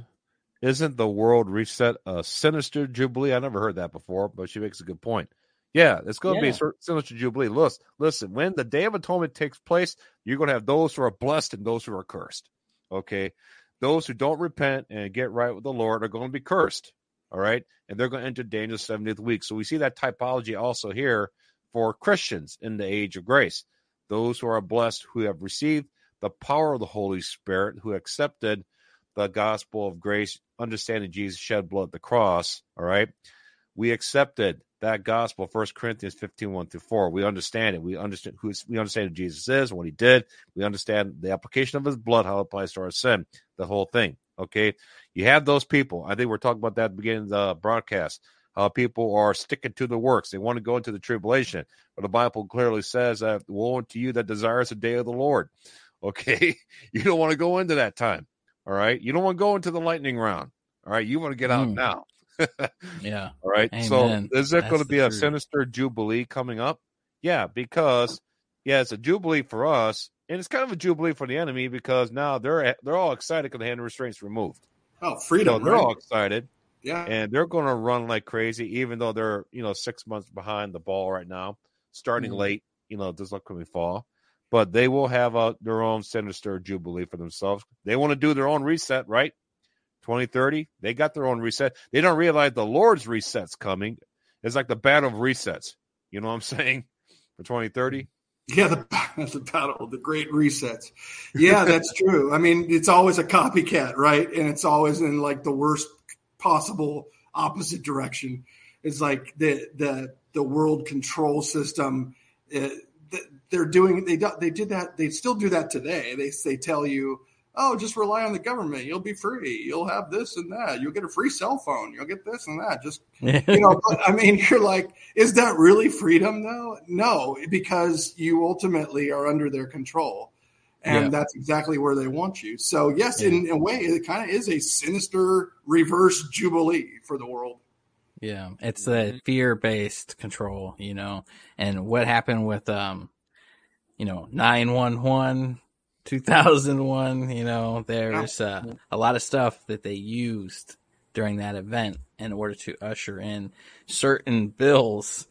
isn't the world reset a sinister jubilee? I never heard that before, but she makes a good point. Yeah, it's going to yeah. be a sinister jubilee. Listen, listen, when the Day of Atonement takes place, you're going to have those who are blessed and those who are cursed. Okay, those who don't repent and get right with the Lord are going to be cursed. All right, and they're going to enter Daniel's 70th week. So we see that typology also here for Christians in the age of grace. Those who are blessed, who have received the power of the Holy Spirit, who accepted the gospel of grace, understanding Jesus shed blood at the cross. All right. We accepted that gospel, First Corinthians 15, 1 through 4. We understand it. We understand who we understand who Jesus is, what he did. We understand the application of his blood, how it applies to our sin, the whole thing. Okay. You have those people. I think we're talking about that at the beginning of the broadcast. How people are sticking to the works. They want to go into the tribulation. But the Bible clearly says that woe unto you that desires the day of the Lord. <laughs> Okay. You don't want to go into that time. All right. You don't want to go into the lightning round. All right. You want to get out mm. now. <laughs> yeah. All right. Amen. So is there going to be a truth. sinister jubilee coming up? Yeah, because yeah, it's a jubilee for us, and it's kind of a jubilee for the enemy because now they're they're all excited because the hand restraints removed. Oh, freedom! So they're right? all excited. Yeah, and they're going to run like crazy, even though they're you know six months behind the ball right now, starting mm-hmm. late. You know this upcoming fall, but they will have a, their own sinister jubilee for themselves. They want to do their own reset, right? 2030, they got their own reset. They don't realize the Lord's reset's coming. It's like the battle of resets. You know what I'm <laughs> saying? For 2030. Yeah, the, <laughs> the battle, the great resets. Yeah, that's true. I mean, it's always a copycat, right? And it's always in like the worst possible opposite direction. It's like the the the world control system. Uh, they're doing they they did that. They still do that today. They they tell you oh, just rely on the government. You'll be free. You'll have this and that. You'll get a free cell phone. You'll get this and that. Just, <laughs> you know, but, I mean, <laughs> you're like, is that really freedom though? No, because you ultimately are under their control. And yeah. that's exactly where they want you. So, yes, yeah. in, a way, it kind of is a sinister reverse jubilee for the world. Yeah, it's a fear based control, you know. And what happened with, um, you know, 911 2001, you know, there's uh, a lot of stuff that they used during that event in order to usher in certain bills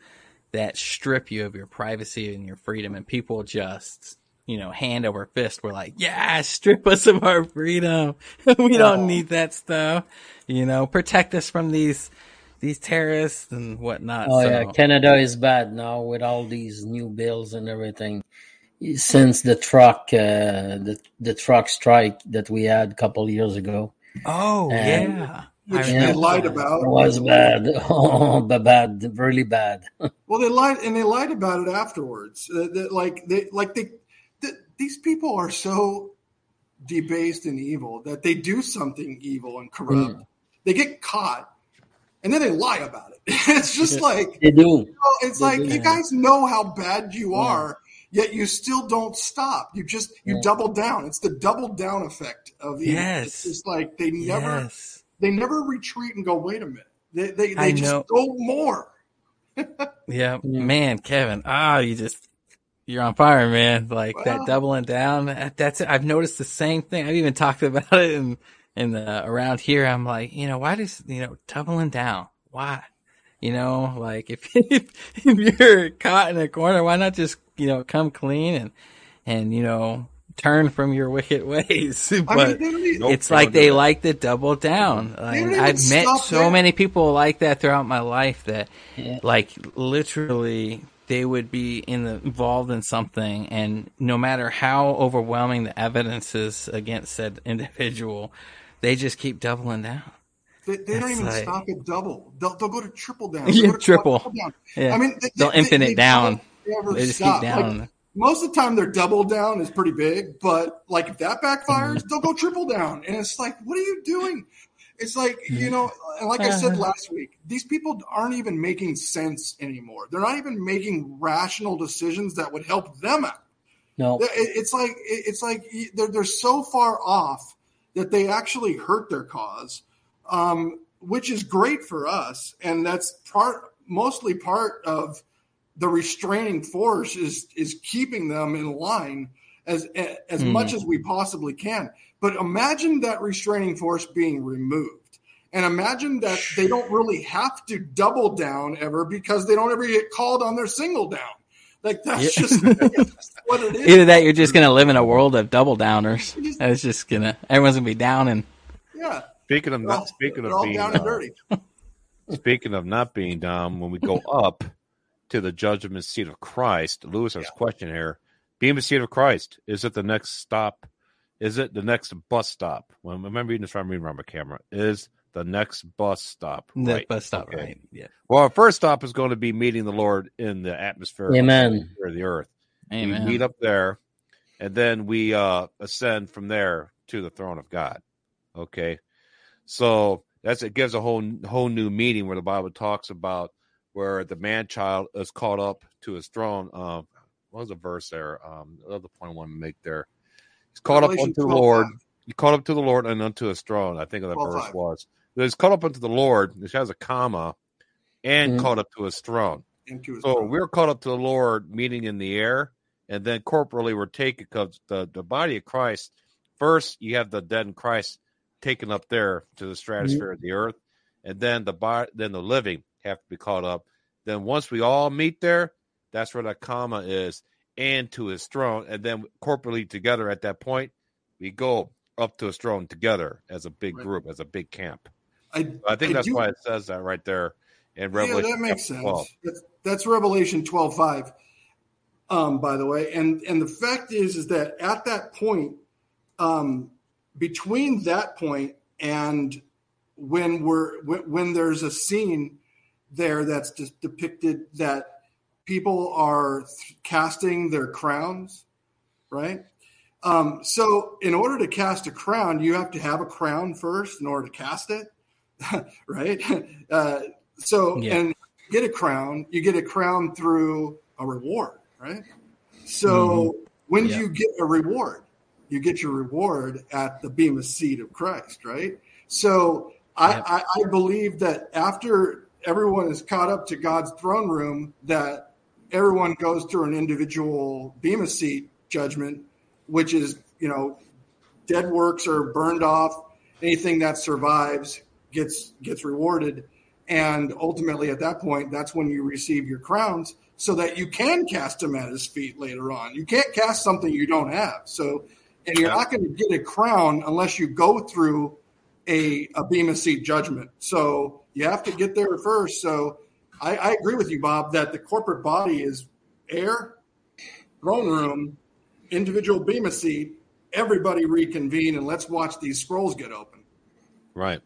that strip you of your privacy and your freedom. And people just, you know, hand over fist were like, yeah, strip us of our freedom. <laughs> we don't need that stuff. You know, protect us from these, these terrorists and whatnot. Oh so. yeah. Canada is bad now with all these new bills and everything since the truck uh, the the truck strike that we had a couple years ago. Oh and, yeah. Which they lied about. It was bad. <laughs> Oh, bad, really bad. <laughs> well, they lied, and they lied about it afterwards. Uh, they, like they, like they, they, these people are so debased and evil that they do something evil and corrupt. Mm. They get caught, and then they lie about it. <laughs> it's just like They do. you know, it's They like do. you guys know how bad you Yeah. are, yet you still don't stop. You just you Yeah. double down. It's the double down effect of evil. Yes. It's just like they never Yes. they never retreat and go, wait a minute. They they, I they just know. go more. <laughs> Yeah, Yeah. man, Kevin. Ah, you just you're on fire, man. Like that doubling down. that- That's it. I've noticed the same thing. I've even talked <laughs> about it in in the around here. I'm like, you know, why does you know doubling down? Why? You know, like if if, <laughs> if you're caught in a corner, why not just you know come clean and and you know turn from your wicked <laughs> ways? I mean, they don't Nope, it's like they that. like to double down. don't And even I've met so there. many people like that throughout my life that Yeah. like literally they would be in the, involved in something and no matter how overwhelming the evidence is against said <laughs> individual they just keep doubling down They, they don't even like- stop at double. They'll, they'll go to triple down. <laughs> Yeah, They'll go to triple. quadruple down. Yeah. I mean, they, They'll they- infinite they down. don't ever they just stop. keep Like, most of the time, their double down is pretty big, but like if that backfires, they'll go triple down, and it's like, what are you doing? It's like you know, and like I said Uh-huh. last week, these people aren't even making sense anymore. They're not even making rational decisions that would help them out. No. It's like it's like they're they're so far off that they actually hurt their cause, um, which is great for us, and that's part mostly part of the restraining force is is keeping them in line as as Mhm. much as we possibly can. But imagine that restraining force being removed. And imagine that they don't really have to double down ever because they don't ever get called on their single down. Like that's Yeah. just what it <laughs> is. either that you're just gonna live in a world of double downers it's just gonna everyone's gonna be down and Yeah. Speaking of They're not speaking of being down and dirty. speaking of not being down, when we go <laughs> up to the judgment seat of Christ, Lewis has a question here. Bema seat of Christ, is it the next stop? Is it the next bus stop? Well, remember reading this from reading around my camera. Is the next bus stop the right? bus stop Okay. right yeah Well, our first stop is going to be meeting the Lord in the atmosphere Amen. of the earth. Amen. We meet up there, and then we uh, ascend from there to the throne of God. Okay, so that's it gives a whole whole new meaning where the Bible talks about where the man child is caught up to his throne. Um, what was the verse there? Um, the other point I want to make there. He's caught up unto the 12:5. Lord. He caught up to the Lord and unto his throne. I think that 12:5. verse was. He's caught up unto the Lord, which has a comma, and Mhm. caught up to his throne. Into his So throne. we're caught up to the Lord, meeting in the air, and then corporally we're taken because the, the body of Christ. First, you have the dead in Christ taken up there to the stratosphere of the earth, and then the body, then the living have to be caught up. Then once we all meet there, that's where that comma is, and to his throne, and then corporately together at that point, we go up to his throne together as a big Right. group, as a big camp. I, I think I that's do- why it says that right there in Revelation. yeah, that makes sense. 12. That's, that's Revelation twelve five. Um, by the way, and and the fact is, is that at that point, um, between that point and when we're when, when there's a scene there that's just depicted that people are th- casting their crowns, right? Um, so, in order to cast a crown, you have to have a crown first in order to cast it, <laughs> right? <laughs> Uh, so, Yeah. and get a crown, you get a crown through a reward, right? So, when Yeah. you get a reward, you get your reward at the Bema seat of Christ, right? So. I, I believe that after everyone is caught up to God's throne room, that everyone goes through an individual Bema seat judgment, which is, you know, dead works are burned off. Anything that survives gets gets rewarded, and ultimately at that point, that's when you receive your crowns, so that you can cast them at His feet later on. You can't cast something you don't have. So, and you're not going to get a crown unless you go through a a Bema seat judgment. So you have to get there first. So I, I agree with you, Bob, that the corporate body is air, throne room, individual Bema seat. Everybody reconvene and let's watch these scrolls get open. Right.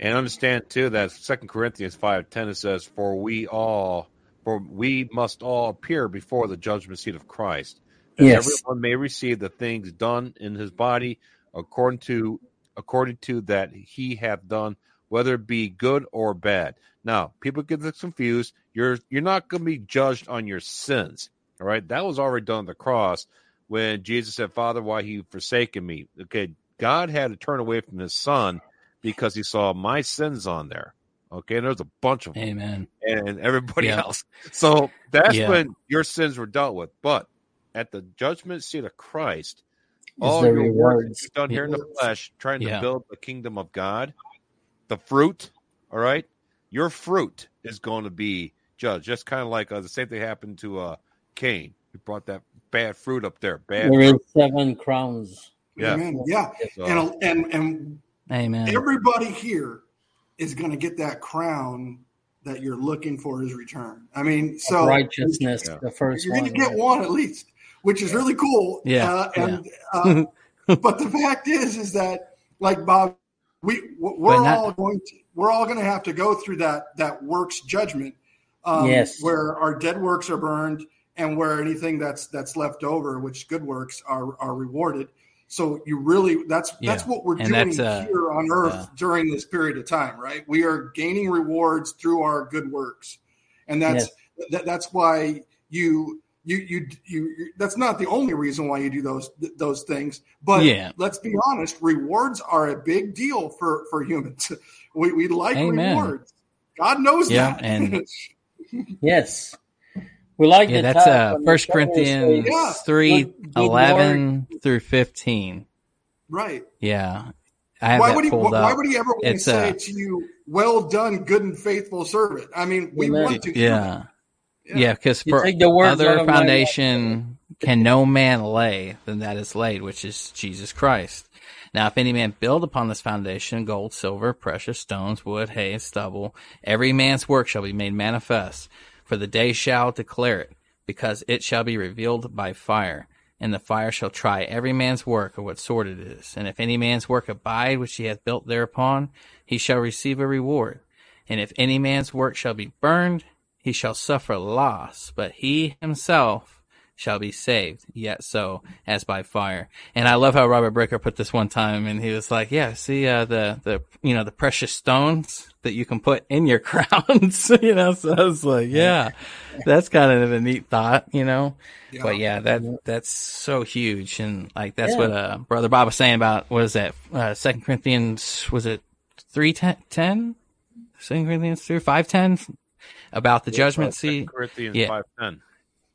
And understand too that Second Corinthians five ten it says, For we all for we must all appear before the judgment seat of Christ. That Yes. everyone may receive the things done in his body according to according to that he hath done, whether it be good or bad. Now, people get this confused. You're you're not going to be judged on your sins. All right, that was already done on the cross when Jesus said, "Father, why have you forsaken me?" Okay, God had to turn away from His Son because He saw my sins on there. Okay, and there's a bunch of them, Amen. and everybody Yeah. else. So that's Yeah. when your sins were dealt with. But at the judgment seat of Christ, all the your work rewards. you've done here in the flesh, trying Yeah. to build the kingdom of God, the fruit, all right, your fruit is going to be judged. Just kind of like uh, the same thing happened to uh, Cain. He brought that bad fruit up there. Bad There is fruit. seven crowns. Yeah. Amen. Yeah. So, And and and Amen. everybody here is going to get that crown that you're looking for his return. I mean, so righteousness, Yeah. the first you're one. going to get one at least, which is really cool. Yeah, Uh, and uh, <laughs> but the fact is, is that like Bob, we we're not- all going to we're all going to have to go through that that works judgment. Um, Yes. where our dead works are burned and where anything that's that's left over, which good works are are rewarded. So you really that's that's what we're And doing uh, here on earth yeah. during this period of time, right? We are gaining rewards through our good works, and that's that, that's why you you you you you- that's not the only reason why you do those th- those things but Yeah. let's be honest rewards are a big deal for for humans <laughs> we, we like Amen. rewards god knows Yeah, that and- <laughs> Yes. We like Yeah, that's top uh First Corinthians says, Yeah. three Good- good eleven through fifteen. right Yeah, I have why that would he pulled why would he ever want to say uh, to you well done good and faithful servant i mean we Amen. want to Yeah, that. Yeah, because You for the other foundation can no man lay than that is laid, which is Jesus Christ. Now, if any man build upon this foundation gold, silver, precious stones, wood, hay, and stubble, every man's work shall be made manifest, for the day shall declare it, because it shall be revealed by fire. And the fire shall try every man's work of what sort it is. And if any man's work abide which he hath built thereupon, he shall receive a reward. And if any man's work shall be burned, he shall suffer loss, but he himself shall be saved, yet so as by fire. And I love how Robert Breaker put this one time, and he was like, "Yeah, see, uh, the the you know the precious stones that you can put in your <laughs> crowns, <laughs> you know." So I was like, "Yeah, that's kind of a neat thought, you know." Yeah. But yeah, that that's so huge, and like that's Yeah. what uh, Brother Bob was saying about what is that? Uh, Second Corinthians was it three ten? ten? Second Corinthians three five ten about the judgment seat. Corinthians Yeah. five ten.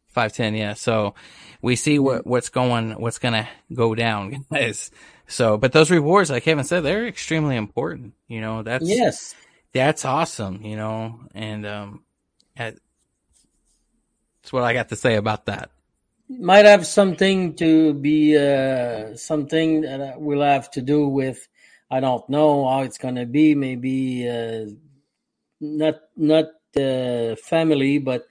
Five ten, yeah. So we see what what's going, what's gonna go down, <laughs> guys. So, but those rewards, like Kevin said, they're extremely important. You know, that's Yes. that's awesome. You know, and um, that's what I got to say about that. might have something to be uh, something that will have to do with I don't know how it's going to be. Maybe uh, not not the family, but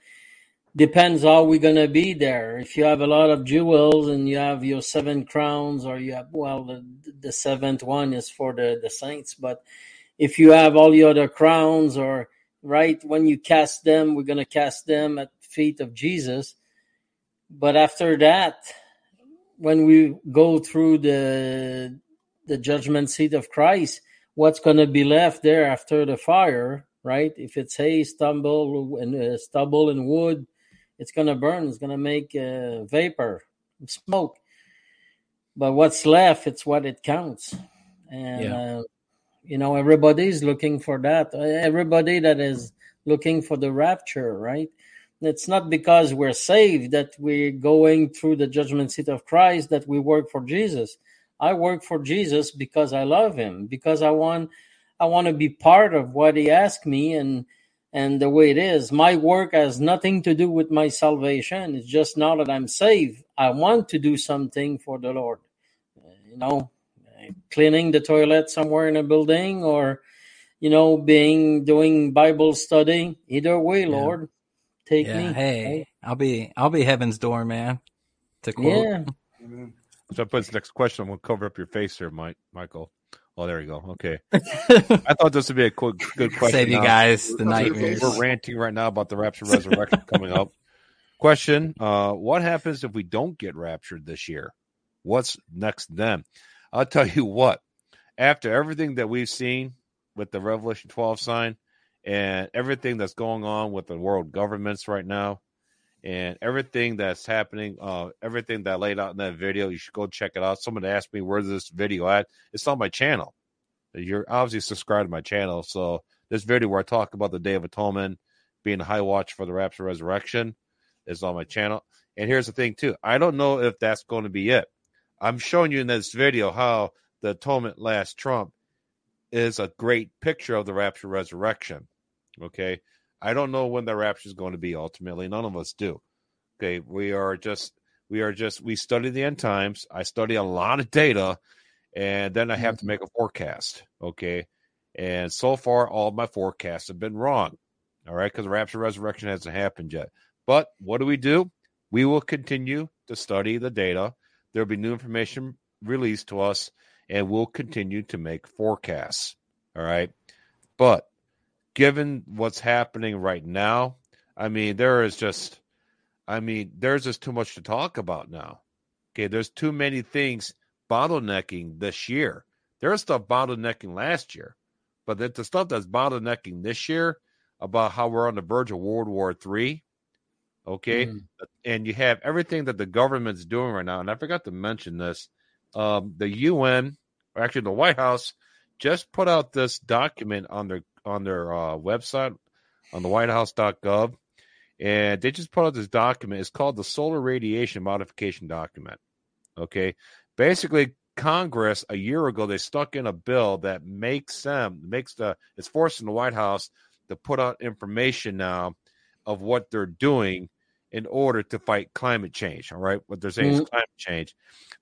depends how we're to be there. If you have a lot of jewels and you have your seven crowns, or you have well, the, the seventh one is for the the saints, but if you have all the other crowns, or right when you cast them, we're to cast them at feet of Jesus but after that when we go through the the judgment seat of christ what's to be left there after the fire right? If it's hay stubble and uh, stubble and wood it's going to burn it's going to make uh, vapor smoke. But what's left it's what it counts. And Yeah. uh, you know everybody's looking for that. Everybody that is looking for the rapture right? It's not because we're saved that we're going through the judgment seat of Christ that we work for Jesus. I work for Jesus because I love him, because I want I want to be part of what he asked me and and the way it is. My work has nothing to do with my salvation. It's just now that I'm saved, I want to do something for the Lord. Uh, You know, uh, cleaning the toilet somewhere in a building or you know, being doing Bible study. Either way, Yeah. Lord, take yeah. me. Hey, I'll be I'll be heaven's door man. To quote. Yeah. So I put this next question. I'm going to cover up your face here, Mike. Michael. Oh, there we go. Okay. <laughs> I thought this would be a quick, good question. Save you now. guys the That's okay. nightmares. We're ranting right now about the rapture resurrection <laughs> coming up. Question: uh, What happens if we don't get raptured this year? What's next then? I'll tell you what. After everything that we've seen, with the Revelation 12 sign and everything that's going on with the world governments right now and everything that's happening, uh, everything that I laid out in that video, you should go check it out. Someone asked me where's this video at. It's on my channel. You're obviously subscribed to my channel. So this video where I talk about the Day of Atonement being a high watch for the rapture resurrection is on my channel. And here's the thing too. I don't know if that's going to be it. I'm showing you in this video how the atonement last trump is a great picture of the rapture resurrection. Okay. I don't know when the rapture is going to be ultimately. None of us do. Okay. We are just, we are just, we study the end times. I study a lot of data and then I have to Mm-hmm. make a forecast. Okay. And so far, all my forecasts have been wrong. All right. Because the rapture resurrection hasn't happened yet. But what do we do? We will continue to study the data. There'll be new information released to us, and we'll continue to make forecasts. All right. But given what's happening right now, I mean, there is just, I mean, there's just too much to talk about now. Okay. There's too many things bottlenecking this year. There was stuff bottlenecking last year, but the, the stuff that's bottlenecking this year about how we're on the verge of World War Three, okay, Mm. and you have everything that the government's doing right now. And I forgot to mention this: um, the UN, or actually the White House, just put out this document on their on their uh, website on the WhiteHouse.gov, and they just put out this document. It's called the Solar Radiation Modification Document. Okay, basically Congress a year ago they stuck in a bill that makes them makes the it's forcing the White House to put out information now of what they're doing in order to fight climate change. All right, what they're saying is Mhm. climate change,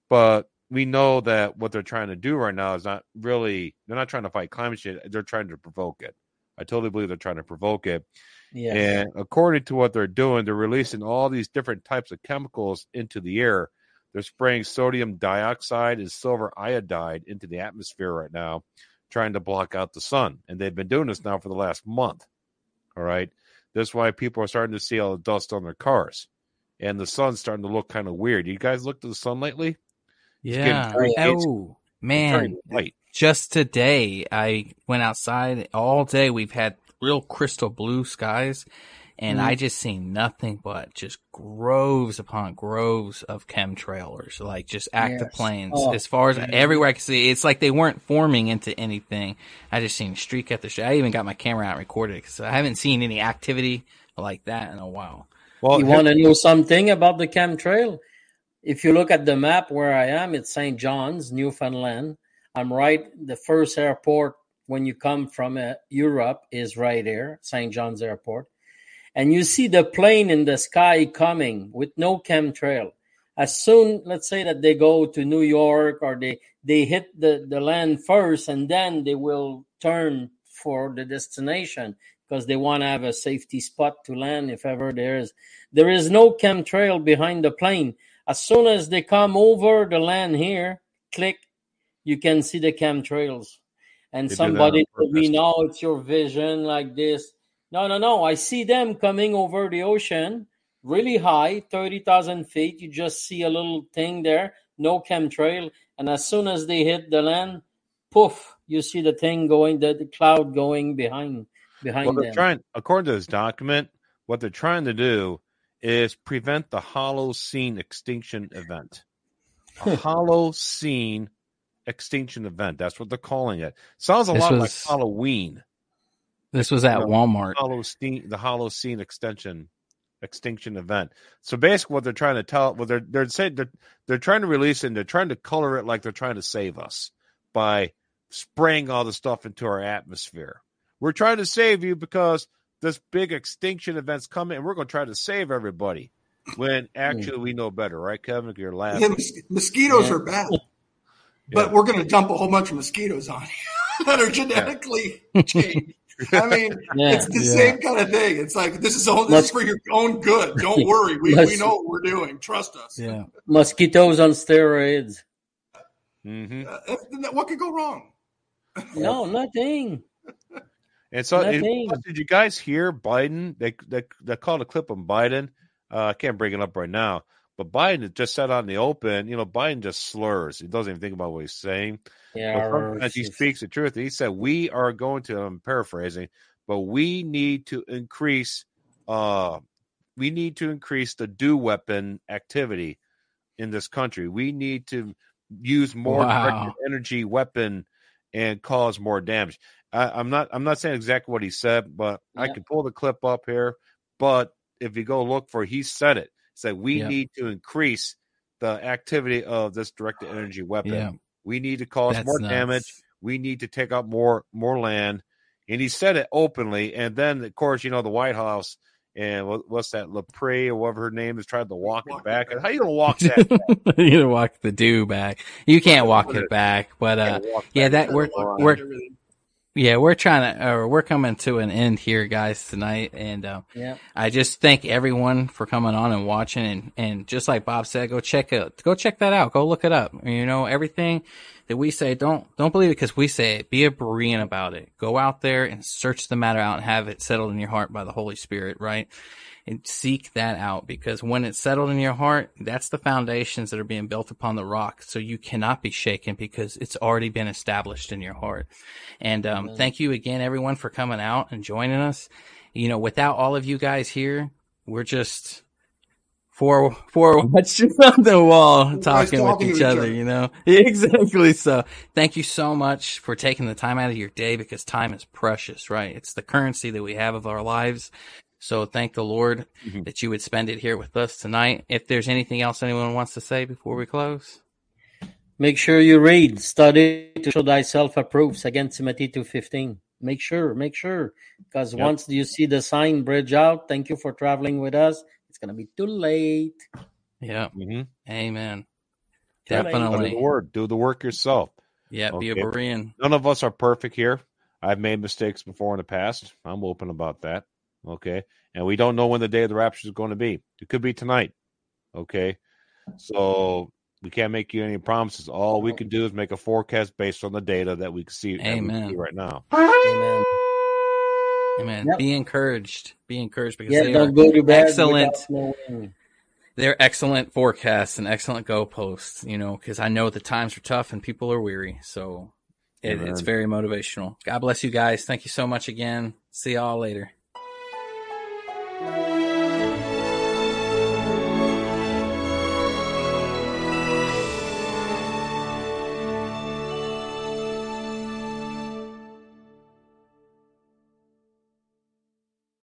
but we know that what they're trying to do right now is not really they're not trying to fight climate change. They're trying to provoke it. I totally believe they're trying to provoke it. Yes. And according to what they're doing, they're releasing all these different types of chemicals into the air. They're spraying sodium dioxide and silver iodide into the atmosphere right now, trying to block out the sun. And they've been doing this now for the last month. All right. That's why people are starting to see all the dust on their cars. And the sun's starting to look kind of weird. You guys looked at the sun lately? It's getting Yeah. Oh, It's man. turning. Just today, I went outside all day. We've had real crystal blue skies, and Mm-hmm. I just seen nothing but just groves upon groves of chemtrailers, like just active Yes. planes. Oh, as far as man. everywhere I could see, it's like they weren't forming into anything. I just seen streak after streak. I even got my camera out and recorded it because I haven't seen any activity like that in a while. Well, you want to know something about the chemtrail? If you look at the map where I am, it's St. John's, Newfoundland. I'm right. The first airport when you come from uh, Europe is right here, St. John's Airport. And you see the plane in the sky coming with no chemtrail. As soon, let's say that they go to New York or they, they hit the, the land first and then they will turn for the destination because they want to have a safety spot to land if ever there is. There is no chemtrail behind the plane. As soon as they come over the land here, click, you can see the chemtrails. And They do that on somebody told me, no, it's your vision like this. No, no, no. I see them coming over the ocean really high, 30,000 feet. You just see a little thing there, no chemtrail. And as soon as they hit the land, poof, you see the thing going, the, the cloud going behind behind Well, they're them. trying, according to this document, what they're trying to do is prevent the Holocene extinction event. A Holocene extinction event. That's what they're calling it. Sounds a This lot like Halloween. This was at No. Walmart. Holocene, the Holocene extension extinction event. So basically, what they're trying to tell, what they're they're saying, they're, they're trying to release it and they're trying to color it like they're trying to save us by spraying all the stuff into our atmosphere. We're trying to save you because this big extinction event's coming, and we're going to try to save everybody. When actually we know better, right, Kevin? You're Yeah, laughing. mos- mosquitoes Yeah. are bad, but we're going to dump a whole bunch of mosquitoes on you <laughs> that are genetically changed. I mean, <laughs> Yeah. it's the Yeah. same kind of thing. It's like this is all this is for your own good. Don't <laughs> worry, we, we know what we're doing. Trust us. Yeah. Mosquitoes on steroids. hmm Uh, what could go wrong? No, nothing. And so, and Nothing. did you guys hear Biden? They they they called a clip on Biden. Uh, I can't bring it up right now, But Biden just said on the open, you know, Biden just slurs. He doesn't even think about what he's saying. Yeah, sometimes he speaks the truth. He said, "We are going to." I'm paraphrasing, but we need to increase. Uh, we need to increase the DEW weapon activity in this country. We need to use more Wow. energy weapon and cause more damage. I, I'm not. I'm not saying exactly what he said, but I can pull the clip up here. But if you go look for, it, he said it. Said we Yeah. need to increase the activity of this directed energy weapon. Yeah. We need to cause That's more nuts. damage. We need to take out more more land. And he said it openly. And then, of course, you know the White House and what, what's that, Lepre or whatever her name is, tried to walk, Walk it it back. back. How you gonna walk that? <laughs> <laughs> you gotta walk the do back. You can't walk it back, but uh, yeah, back that we're we're yeah we're trying to or we're coming to an end here, guys, tonight, and uh, Yeah. I just thank everyone for coming on and watching, and and just like Bob said, go check it, go check that out, go look it up. You know everything that we say, don't don't believe it because we say it. Be a Berean about it. Go out there and search the matter out and have it settled in your heart by the Holy Spirit, right? and seek that out because when it's settled in your heart, that's the foundations that are being built upon the rock. So you cannot be shaken because it's already been established in your heart. And um, thank you again, everyone, for coming out and joining us. You know, without all of you guys here, we're just four four watchers on the wall guys talking with each each other. other. You know, <laughs> exactly. So thank you so much for taking the time out of your day because time is precious, right? It's the currency that we have of our lives. So thank the Lord Mhm. that you would spend it here with us tonight. If there's anything else anyone wants to say before we close. Make sure you read, study to show thyself approved. Second Timothy two fifteen. Make sure, make sure, because Yep. once you see the sign bridge out, thank you for traveling with us. It's gonna be too late. Yeah. Mhm. Amen. Yeah, Study Definitely. the word. Do the work yourself. Yeah. Be a Okay. Berean. None of us are perfect here. I've made mistakes before in the past. I'm open about that. Okay. And we don't know when the day of the rapture is going to be. It could be tonight. Okay. So we can't make you any promises. All we can do is make a forecast based on the data that we can see, that we can Amen. see right now. Amen. Amen. Yep. Be encouraged. Be encouraged because Yeah, they are don't go to bed excellent. they're excellent forecasts and excellent go posts, you know, because I know the times are tough and people are weary. So it, it's very motivational. God bless you guys. Thank you so much again. See y'all later.